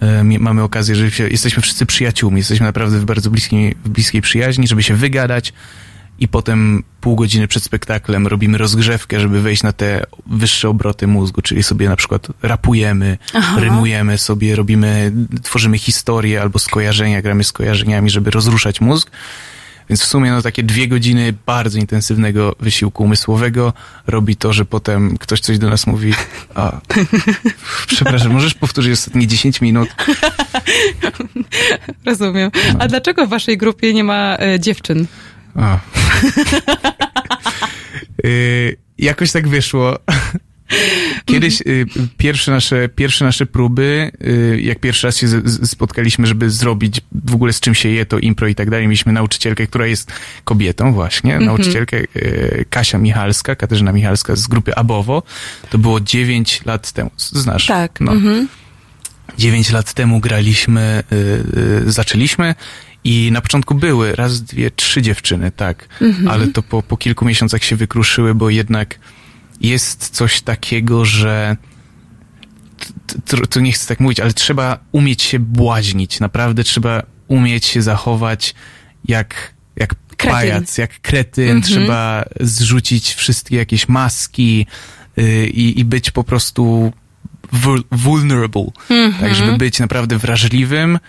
E, mamy okazję, że się, jesteśmy wszyscy przyjaciółmi, jesteśmy naprawdę w bardzo bliskiej, w bliskiej przyjaźni, żeby się wygadać i potem pół godziny przed spektaklem robimy rozgrzewkę, żeby wejść na te wyższe obroty mózgu, czyli sobie na przykład rapujemy, Aha. rymujemy sobie, robimy, tworzymy historie albo skojarzenia, gramy skojarzeniami, żeby rozruszać mózg. Więc w sumie no takie dwie godziny bardzo intensywnego wysiłku umysłowego robi to, że potem ktoś coś do nas mówi, a przepraszam, możesz powtórzyć ostatnie 10 minut? Rozumiem. A dlaczego w waszej grupie nie ma e, dziewczyn? A. y, jakoś tak wyszło. Kiedyś y, pierwsze, nasze, pierwsze nasze próby, y, jak pierwszy raz się z, z, spotkaliśmy, żeby zrobić w ogóle z czym się je to impro i tak dalej, mieliśmy nauczycielkę, która jest kobietą właśnie, Mhm. nauczycielkę y, Kasia Michalska, Katarzyna Michalska z grupy Abowo. To było 9 lat temu. Znasz? Tak. No. Mhm. 9 lat temu graliśmy, y, y, zaczęliśmy i na początku były raz, dwie, trzy dziewczyny, tak, Mhm. ale to po, po kilku miesiącach się wykruszyły, bo jednak jest coś takiego, że t- t- to nie chcę tak mówić, ale trzeba umieć się błaźnić, naprawdę trzeba umieć się zachować jak, jak Kretyn. pajac, jak kretyn, Mhm. trzeba zrzucić wszystkie jakieś maski y, i, i być po prostu vul- vulnerable, Mhm. tak, żeby być naprawdę wrażliwym,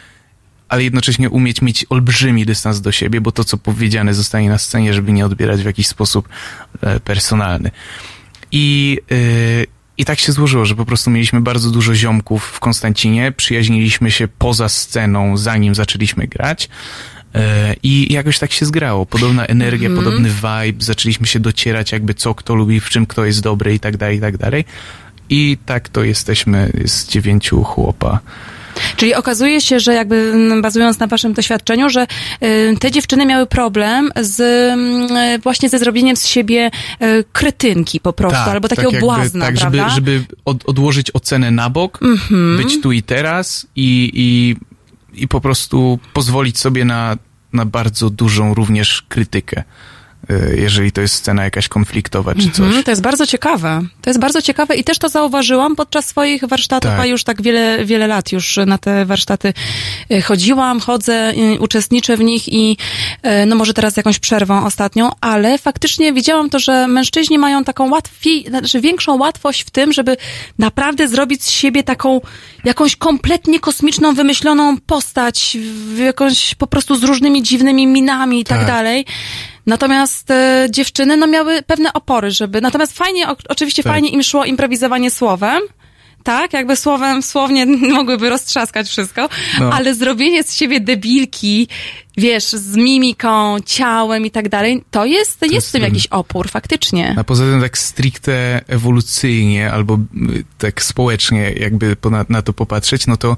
ale jednocześnie umieć mieć olbrzymi dystans do siebie, bo to, co powiedziane zostanie na scenie, żeby nie odbierać w jakiś sposób e, personalny. I, y, I tak się złożyło, że po prostu mieliśmy bardzo dużo ziomków w Konstancinie, przyjaźniliśmy się poza sceną, zanim zaczęliśmy grać. E, I jakoś tak się zgrało. Podobna energia, Mhm. podobny vibe, zaczęliśmy się docierać jakby co kto lubi, w czym kto jest dobry i tak dalej, i tak dalej. I tak to jesteśmy z dziewięciu chłopa. Czyli okazuje się, że jakby mm, bazując na waszym doświadczeniu, że y, te dziewczyny miały problem z mm, y, właśnie ze zrobieniem z siebie y, kretynki po prostu, albo takiego jakby- błazna, tak, żeby, prawda? żeby od, odłożyć ocenę na bok, Mhm. być tu i teraz i, i, i po prostu pozwolić sobie na, na bardzo dużą również krytykę. Y, jeżeli to jest scena jakaś konfliktowa czy coś. Mhm, to jest bardzo ciekawe. To jest bardzo ciekawe i też to zauważyłam podczas swoich warsztatów, Tak. a już tak wiele, wiele lat już na te warsztaty y, chodziłam, chodzę, y, uczestniczę w nich i no może teraz jakąś przerwą ostatnią, ale faktycznie widziałam to, że mężczyźni mają taką łatwiej, znaczy większą łatwość w tym, żeby naprawdę zrobić z siebie taką jakąś kompletnie kosmiczną, wymyśloną postać, w jakąś po prostu z różnymi dziwnymi minami i tak, Tak. dalej. Natomiast e, dziewczyny no, miały pewne opory, żeby. Natomiast fajnie, o, oczywiście Tak. fajnie im szło improwizowanie słowem. Tak, jakby słowem, słownie mogłyby roztrzaskać wszystko, No. ale zrobienie z siebie debilki, wiesz, z mimiką, ciałem i tak dalej, to jest, jest, jest w tym trudne. jakiś opór, faktycznie. A poza tym tak stricte ewolucyjnie albo y, tak społecznie jakby na, na to popatrzeć, no to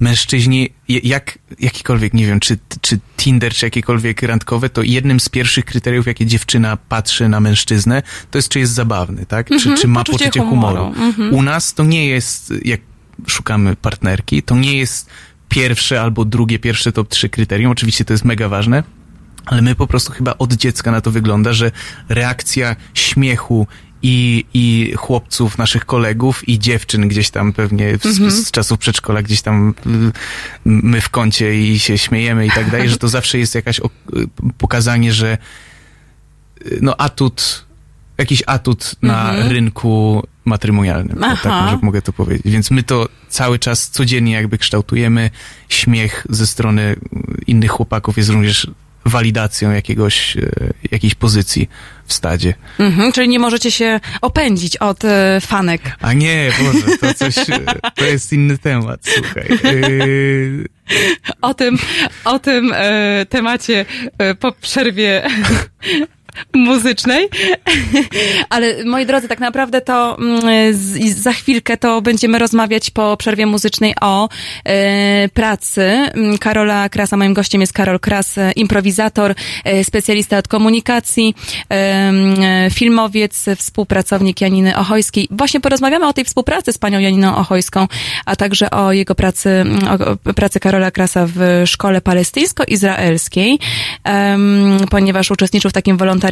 mężczyźni, jak, jakikolwiek, nie wiem, czy, czy Tinder, czy jakiekolwiek randkowe, to jednym z pierwszych kryteriów, jakie dziewczyna patrzy na mężczyznę, to jest, czy jest zabawny, tak? Mhm, czy, czy ma poczucie poczucie, humoru. humoru. Mhm. U nas to nie jest, jak szukamy partnerki, to nie jest pierwsze albo drugie, pierwsze top trzy kryterium. Oczywiście to jest mega ważne, ale my po prostu chyba od dziecka na to wygląda, że reakcja śmiechu i, i chłopców, naszych kolegów i dziewczyn gdzieś tam pewnie w, Mhm. z, z czasów przedszkola, gdzieś tam y, my w kącie i się śmiejemy i tak dalej, że to zawsze jest jakaś ok- pokazanie, że y, no atut, jakiś atut na Mhm. rynku matrymonialnym. Tak może mogę to powiedzieć. Więc my to cały czas codziennie jakby kształtujemy. Śmiech ze strony y, innych chłopaków jest również walidacją jakiegoś, e, jakiejś pozycji w stadzie. Mhm, czyli nie możecie się opędzić od e, fanek. A nie, Boże, to coś, e, to jest inny temat, słuchaj. Yy, O tym, o tym e, temacie e, po przerwie muzycznej. Ale moi drodzy, tak naprawdę to mm, za chwilkę to będziemy rozmawiać po przerwie muzycznej o e, pracy mm, Karola Krasa. Moim gościem jest Karol Kras, e, improwizator, e, specjalista od komunikacji, e, filmowiec, współpracownik Janiny Ochojskiej. Właśnie porozmawiamy o tej współpracy z panią Janiną Ochojską, a także o jego pracy, mm, o, pracy Karola Krasa w szkole palestyńsko-izraelskiej, ponieważ uczestniczył w takim wolontariacie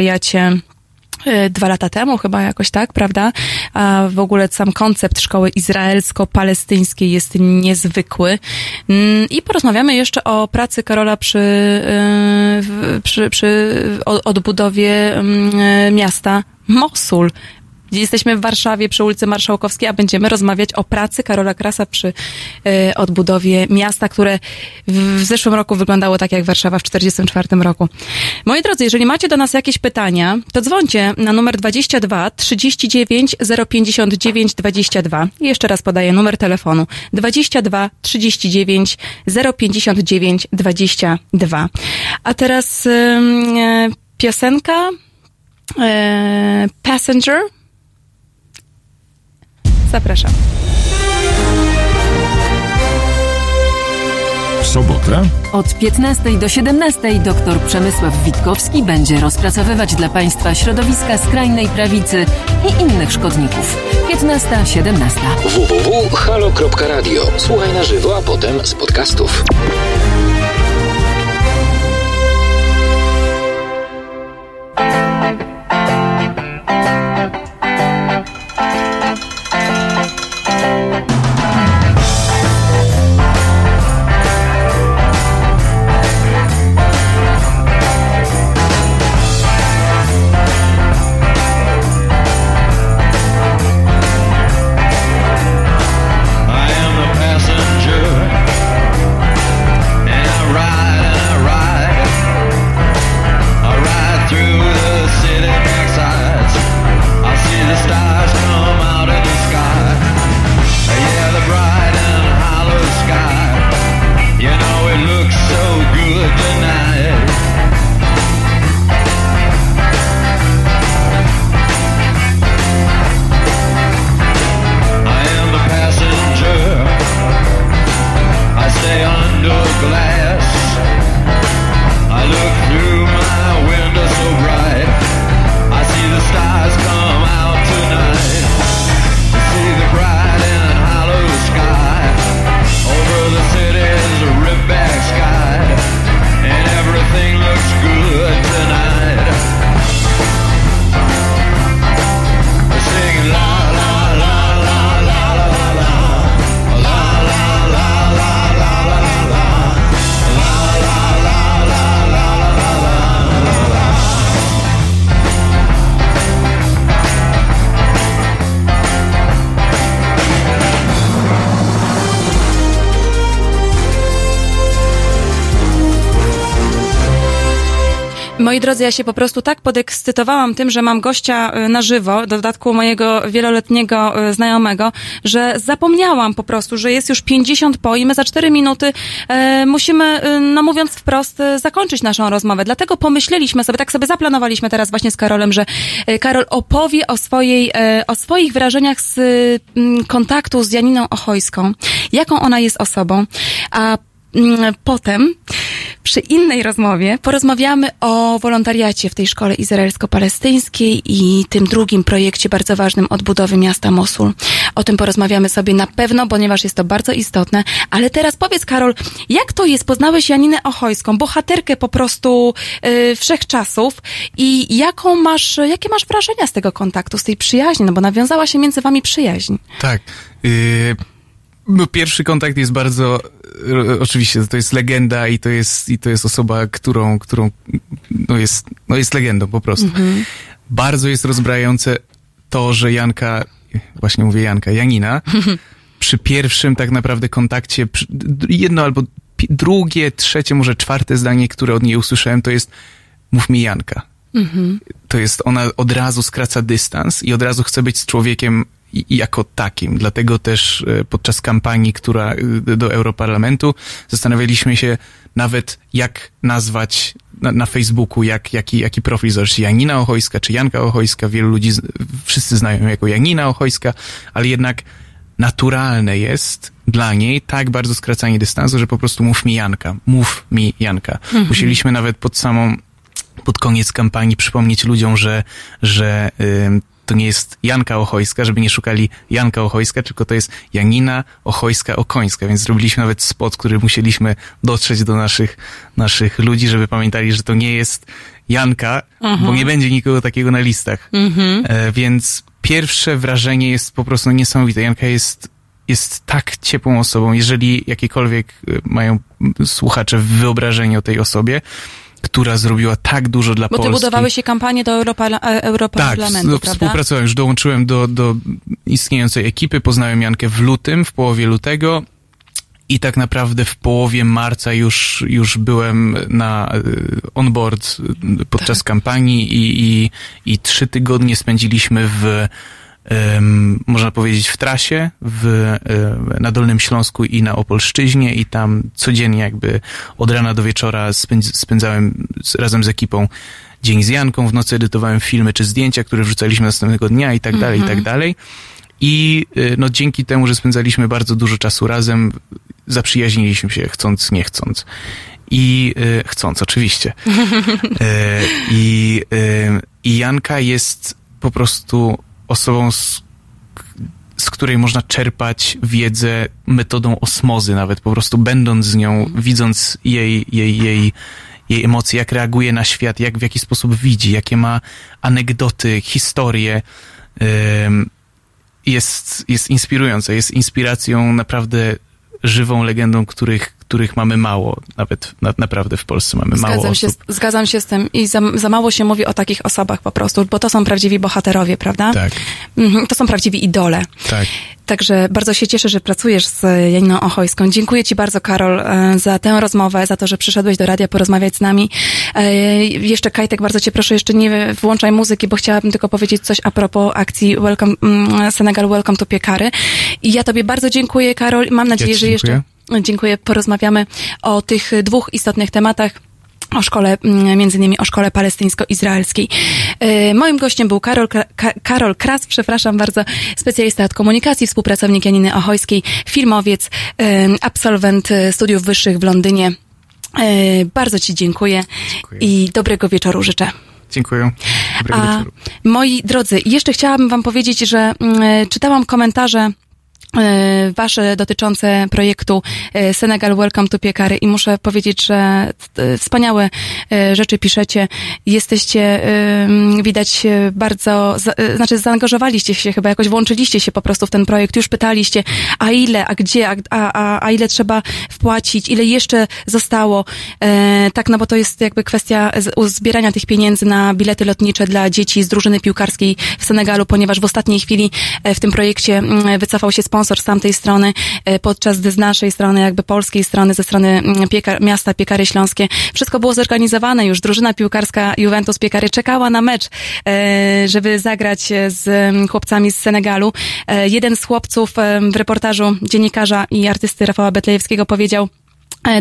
e, dwa lata temu, chyba jakoś tak, prawda? A w ogóle sam koncept szkoły izraelsko-palestyńskiej jest niezwykły. Mm, I porozmawiamy jeszcze o pracy Karola przy, e, przy, przy odbudowie mm, e, miasta Mosul. Jesteśmy w Warszawie przy ulicy Marszałkowskiej, a będziemy rozmawiać o pracy Karola Krasa przy e, odbudowie miasta, które w, w zeszłym roku wyglądało tak jak Warszawa w 1944 roku. Moi drodzy, jeżeli macie do nas jakieś pytania, to dzwońcie na numer 22 39 059 22. I jeszcze raz podaję numer telefonu 22 39 059 22. A teraz ym, e, piosenka e, Passenger. Zapraszam. Sobotę Od 15 do 17 dr Przemysław Witkowski będzie rozpracowywać dla Państwa środowiska skrajnej prawicy i innych szkodników. 15-17. www.halo.radio. Słuchaj na żywo, a potem z podcastów. Moi drodzy, ja się po prostu tak podekscytowałam tym, że mam gościa e, na żywo, w dodatku mojego wieloletniego e, znajomego, że zapomniałam po prostu, że jest już 50 po i my za 4 minuty e, musimy, e, no mówiąc wprost, zakończyć naszą rozmowę. Dlatego pomyśleliśmy sobie, tak sobie zaplanowaliśmy teraz właśnie z Karolem, że Karol opowie o swojej, e, o swoich wrażeniach z m, kontaktu z Janiną Ochojską, jaką ona jest osobą, a mm, potem przy innej rozmowie porozmawiamy o wolontariacie w tej szkole izraelsko-palestyńskiej i tym drugim projekcie bardzo ważnym odbudowy miasta Mosul. O tym porozmawiamy sobie na pewno, ponieważ jest to bardzo istotne. Ale teraz powiedz, Karol, jak to jest? Poznałeś Janinę Ochojską, bohaterkę po prostu yy, wszechczasów i jaką masz, jakie masz wrażenia z tego kontaktu, z tej przyjaźni? No bo nawiązała się między wami przyjaźń. Tak. Yy, no pierwszy kontakt jest bardzo, oczywiście to jest legenda i to jest, i to jest osoba, którą, którą no jest, no jest legendą po prostu. Mhm. Bardzo jest rozbrajające to, że Janka, właśnie mówię Janka, Janina, przy pierwszym tak naprawdę kontakcie, jedno albo drugie, trzecie, może czwarte zdanie, które od niej usłyszałem, to jest mów mi Janka. Mhm. To jest, ona od razu skraca dystans i od razu chce być z człowiekiem jako takim. Dlatego też e, podczas kampanii, która e, do Europarlamentu, zastanawialiśmy się nawet jak nazwać na, na Facebooku, jak, jaki, jaki profil założyć. Janina Ochojska czy Janka Ochojska. Wielu ludzi, wszyscy znają ją jako Janina Ochojska, ale jednak naturalne jest dla niej tak bardzo skracanie dystansu, że po prostu mów mi Janka, mów mi Janka. Mhm. Musieliśmy nawet pod samą pod koniec kampanii przypomnieć ludziom, że, że to nie jest Janka Ochojska, żeby nie szukali Janka Ochojska, tylko to jest Janina Ochojska Okońska, więc zrobiliśmy nawet spot, który musieliśmy dotrzeć do naszych, naszych ludzi, żeby pamiętali, że to nie jest Janka, Mhm. bo nie będzie nikogo takiego na listach. Mhm. E, więc pierwsze wrażenie jest po prostu niesamowite. Janka jest, jest tak ciepłą osobą. Jeżeli jakiekolwiek e, mają słuchacze wyobrażenie o tej osobie, która zrobiła tak dużo dla Bo ty Polski. budowałeś się kampanię do Europarla- e, Tak, Europarlamentu, no, prawda? współpracowałem, już dołączyłem do, do istniejącej ekipy, poznałem Jankę w lutym, w połowie lutego i tak naprawdę w połowie marca już, już byłem na y, on board y, podczas kampanii i, i, i trzy tygodnie spędziliśmy w można powiedzieć w trasie w, y, na Dolnym Śląsku i na Opolszczyźnie i tam codziennie jakby od rana do wieczora spędz, spędzałem razem z ekipą dzień z Janką, w nocy edytowałem filmy czy zdjęcia, które wrzucaliśmy następnego dnia i tak dalej, i Mhm. tak dalej. I y, no, dzięki temu, że spędzaliśmy bardzo dużo czasu razem, zaprzyjaźniliśmy się chcąc, nie chcąc. I y, chcąc, oczywiście. E, I, y, I Janka jest po prostu osobą, z, z której można czerpać wiedzę metodą osmozy, nawet po prostu będąc z nią, widząc jej, jej, jej, jej emocje, jak reaguje na świat, jak w jaki sposób widzi, jakie ma anegdoty, historie. Jest, jest inspirująca, jest inspiracją naprawdę żywą legendą, których, których mamy mało, nawet na, naprawdę w Polsce mamy mało Zgadzam osób. się, zgadzam się z tym i za, za mało się mówi o takich osobach po prostu, bo to są prawdziwi bohaterowie, prawda? Tak, Mhm, to są prawdziwi idole. tak. Także bardzo się cieszę, że pracujesz z Janiną Ochojską. Dziękuję Ci bardzo, Karol, e, za tę rozmowę, za to, że przyszedłeś do radia porozmawiać z nami. E, Jeszcze, Kajtek, bardzo Cię proszę, jeszcze nie włączaj muzyki, bo chciałabym tylko powiedzieć coś a propos akcji Welcome, mm, Senegal Welcome to Piekary. I ja Tobie bardzo dziękuję, Karol. Mam nadzieję, ci że jeszcze... Dziękuję. Porozmawiamy o tych dwóch istotnych tematach o szkole, między innymi o szkole palestyńsko-izraelskiej. E, Moim gościem był Karol, Ka- Karol Kras, przepraszam bardzo, specjalista od komunikacji, współpracownik Janiny Ochojskiej, filmowiec, e, absolwent e, studiów wyższych w Londynie. Bardzo Ci dziękuję, i dobrego wieczoru życzę. Dziękuję. Dobrego A wieczoru. moi drodzy, jeszcze chciałabym Wam powiedzieć, że czytałam komentarze Wasze dotyczące projektu e, Senegal Welcome to Piekary i muszę powiedzieć, że e, wspaniałe e, rzeczy piszecie. Jesteście, e, widać, e, bardzo, e, znaczy zaangażowaliście się chyba, jakoś włączyliście się po prostu w ten projekt, już pytaliście, a ile, a gdzie, a, a, a ile trzeba wpłacić, ile jeszcze zostało. E, tak, no bo to jest jakby kwestia z- uzbierania tych pieniędzy na bilety lotnicze dla dzieci z drużyny piłkarskiej w Senegalu, ponieważ w ostatniej chwili e, w tym projekcie mm, wycofał się sponsor sponsor z tamtej strony, e, podczas gdy z naszej strony, jakby polskiej strony, ze strony mm, piekar, miasta Piekary Śląskie, wszystko było zorganizowane już. Drużyna piłkarska Juventus Piekary czekała na mecz, e, żeby zagrać z mm, chłopcami z Senegalu. E, jeden z chłopców w reportażu dziennikarza i artysty Rafała Betlejewskiego powiedział,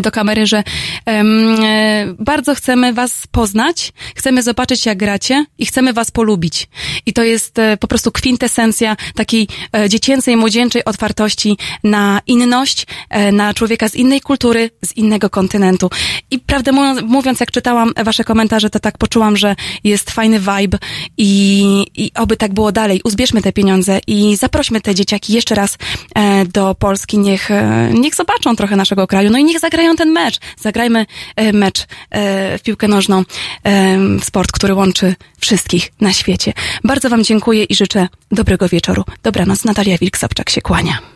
do kamery, że um, e, bardzo chcemy was poznać, chcemy zobaczyć jak gracie i chcemy was polubić. I to jest e, po prostu kwintesencja takiej e, dziecięcej, młodzieńczej otwartości na inność, e, na człowieka z innej kultury, z innego kontynentu. I prawdę mówiąc, mówiąc, jak czytałam wasze komentarze, to tak poczułam, że jest fajny vibe i, i oby tak było dalej. Uzbierzmy te pieniądze i zaprośmy te dzieciaki jeszcze raz e, do Polski. Niech, e, niech zobaczą trochę naszego kraju, no i niech zagrają ten mecz. Zagrajmy e, mecz e, w piłkę nożną, e, w sport, który łączy wszystkich na świecie. Bardzo wam dziękuję i życzę dobrego wieczoru. Dobranoc. Natalia Wilk-Sobczak się kłania.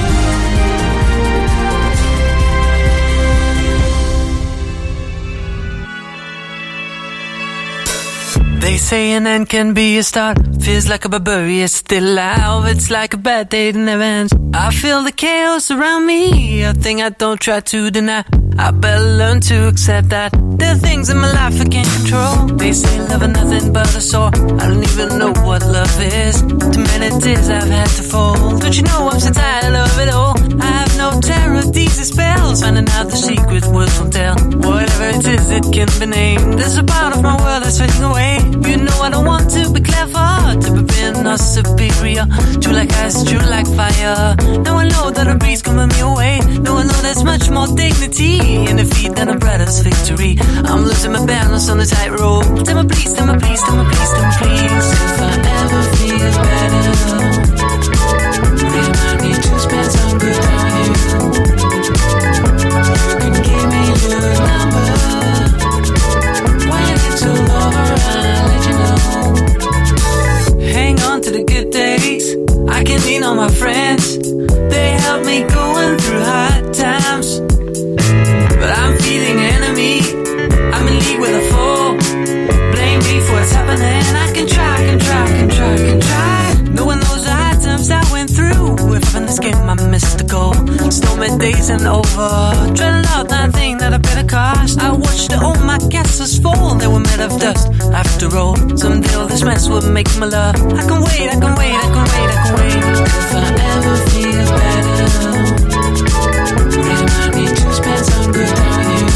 They say an end can be a start. Feels like a barbarian still alive. It's like a bad day that never ends. I feel the chaos around me. A thing I don't try to deny. I better learn to accept that there are things in my life I can't control. They say love is nothing but a sore. I don't even know what love is. Too many tears I've had to fold. Don't you know I'm so tired of it all? I have no terror, these spells. Finding out the secret words won't tell. Whatever it is, it can be named. There's a part of my world that's fading away. You know I don't want to be clever, to be being or superior. True like ice, true like fire. Now I know that a breeze coming me away. Now I know there's much more dignity in defeat than a brother's victory. I'm losing my balance on the tightrope. Tell me please, tell me please, tell me please, tell me please. If I ever feel better, remind me to spend some good on you. You give me your number. When it's all over, I'll let you know. Hang on to the good days. I can lean on my friends. Days and over. Dreading out that thing that I better cost. I watched all my castles fall. They were made of dust. After all, someday all this mess will make my love. I can wait, I can wait, I can wait, I can wait. If I ever feel better. Remind me to spend some good on you.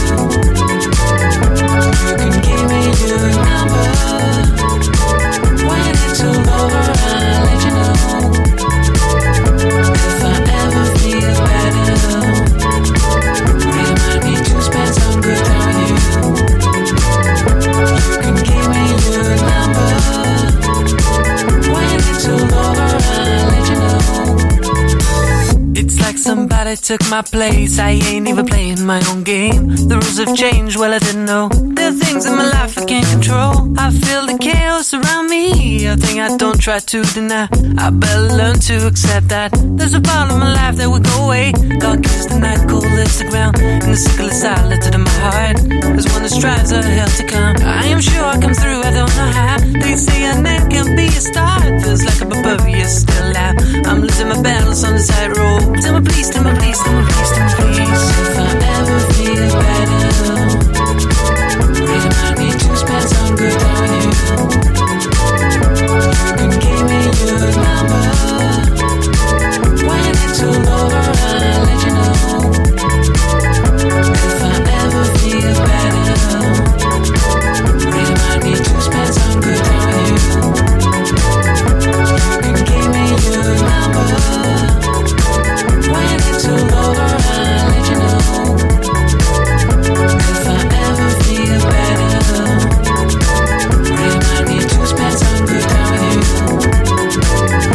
You can give me your number. Somebody took my place. I ain't even playing my own game. The rules have changed, well, I didn't know. There are things in my life I can't control. I feel the chaos around me. A thing I don't try to deny. I better learn to accept that. There's a part of my life that will go away. God is the night, cold is the ground. And the sickle is silent in my heart. There's one that strives a hell to come. I am sure I come through, I don't know how. They say a man can be a star. It feels like a barbarian still alive. I'm losing my balance on the tightrope. Tell me please, tell me please, tell me please, tell me please. If I ever feel better, remind me to spend some good on you number when it's all over.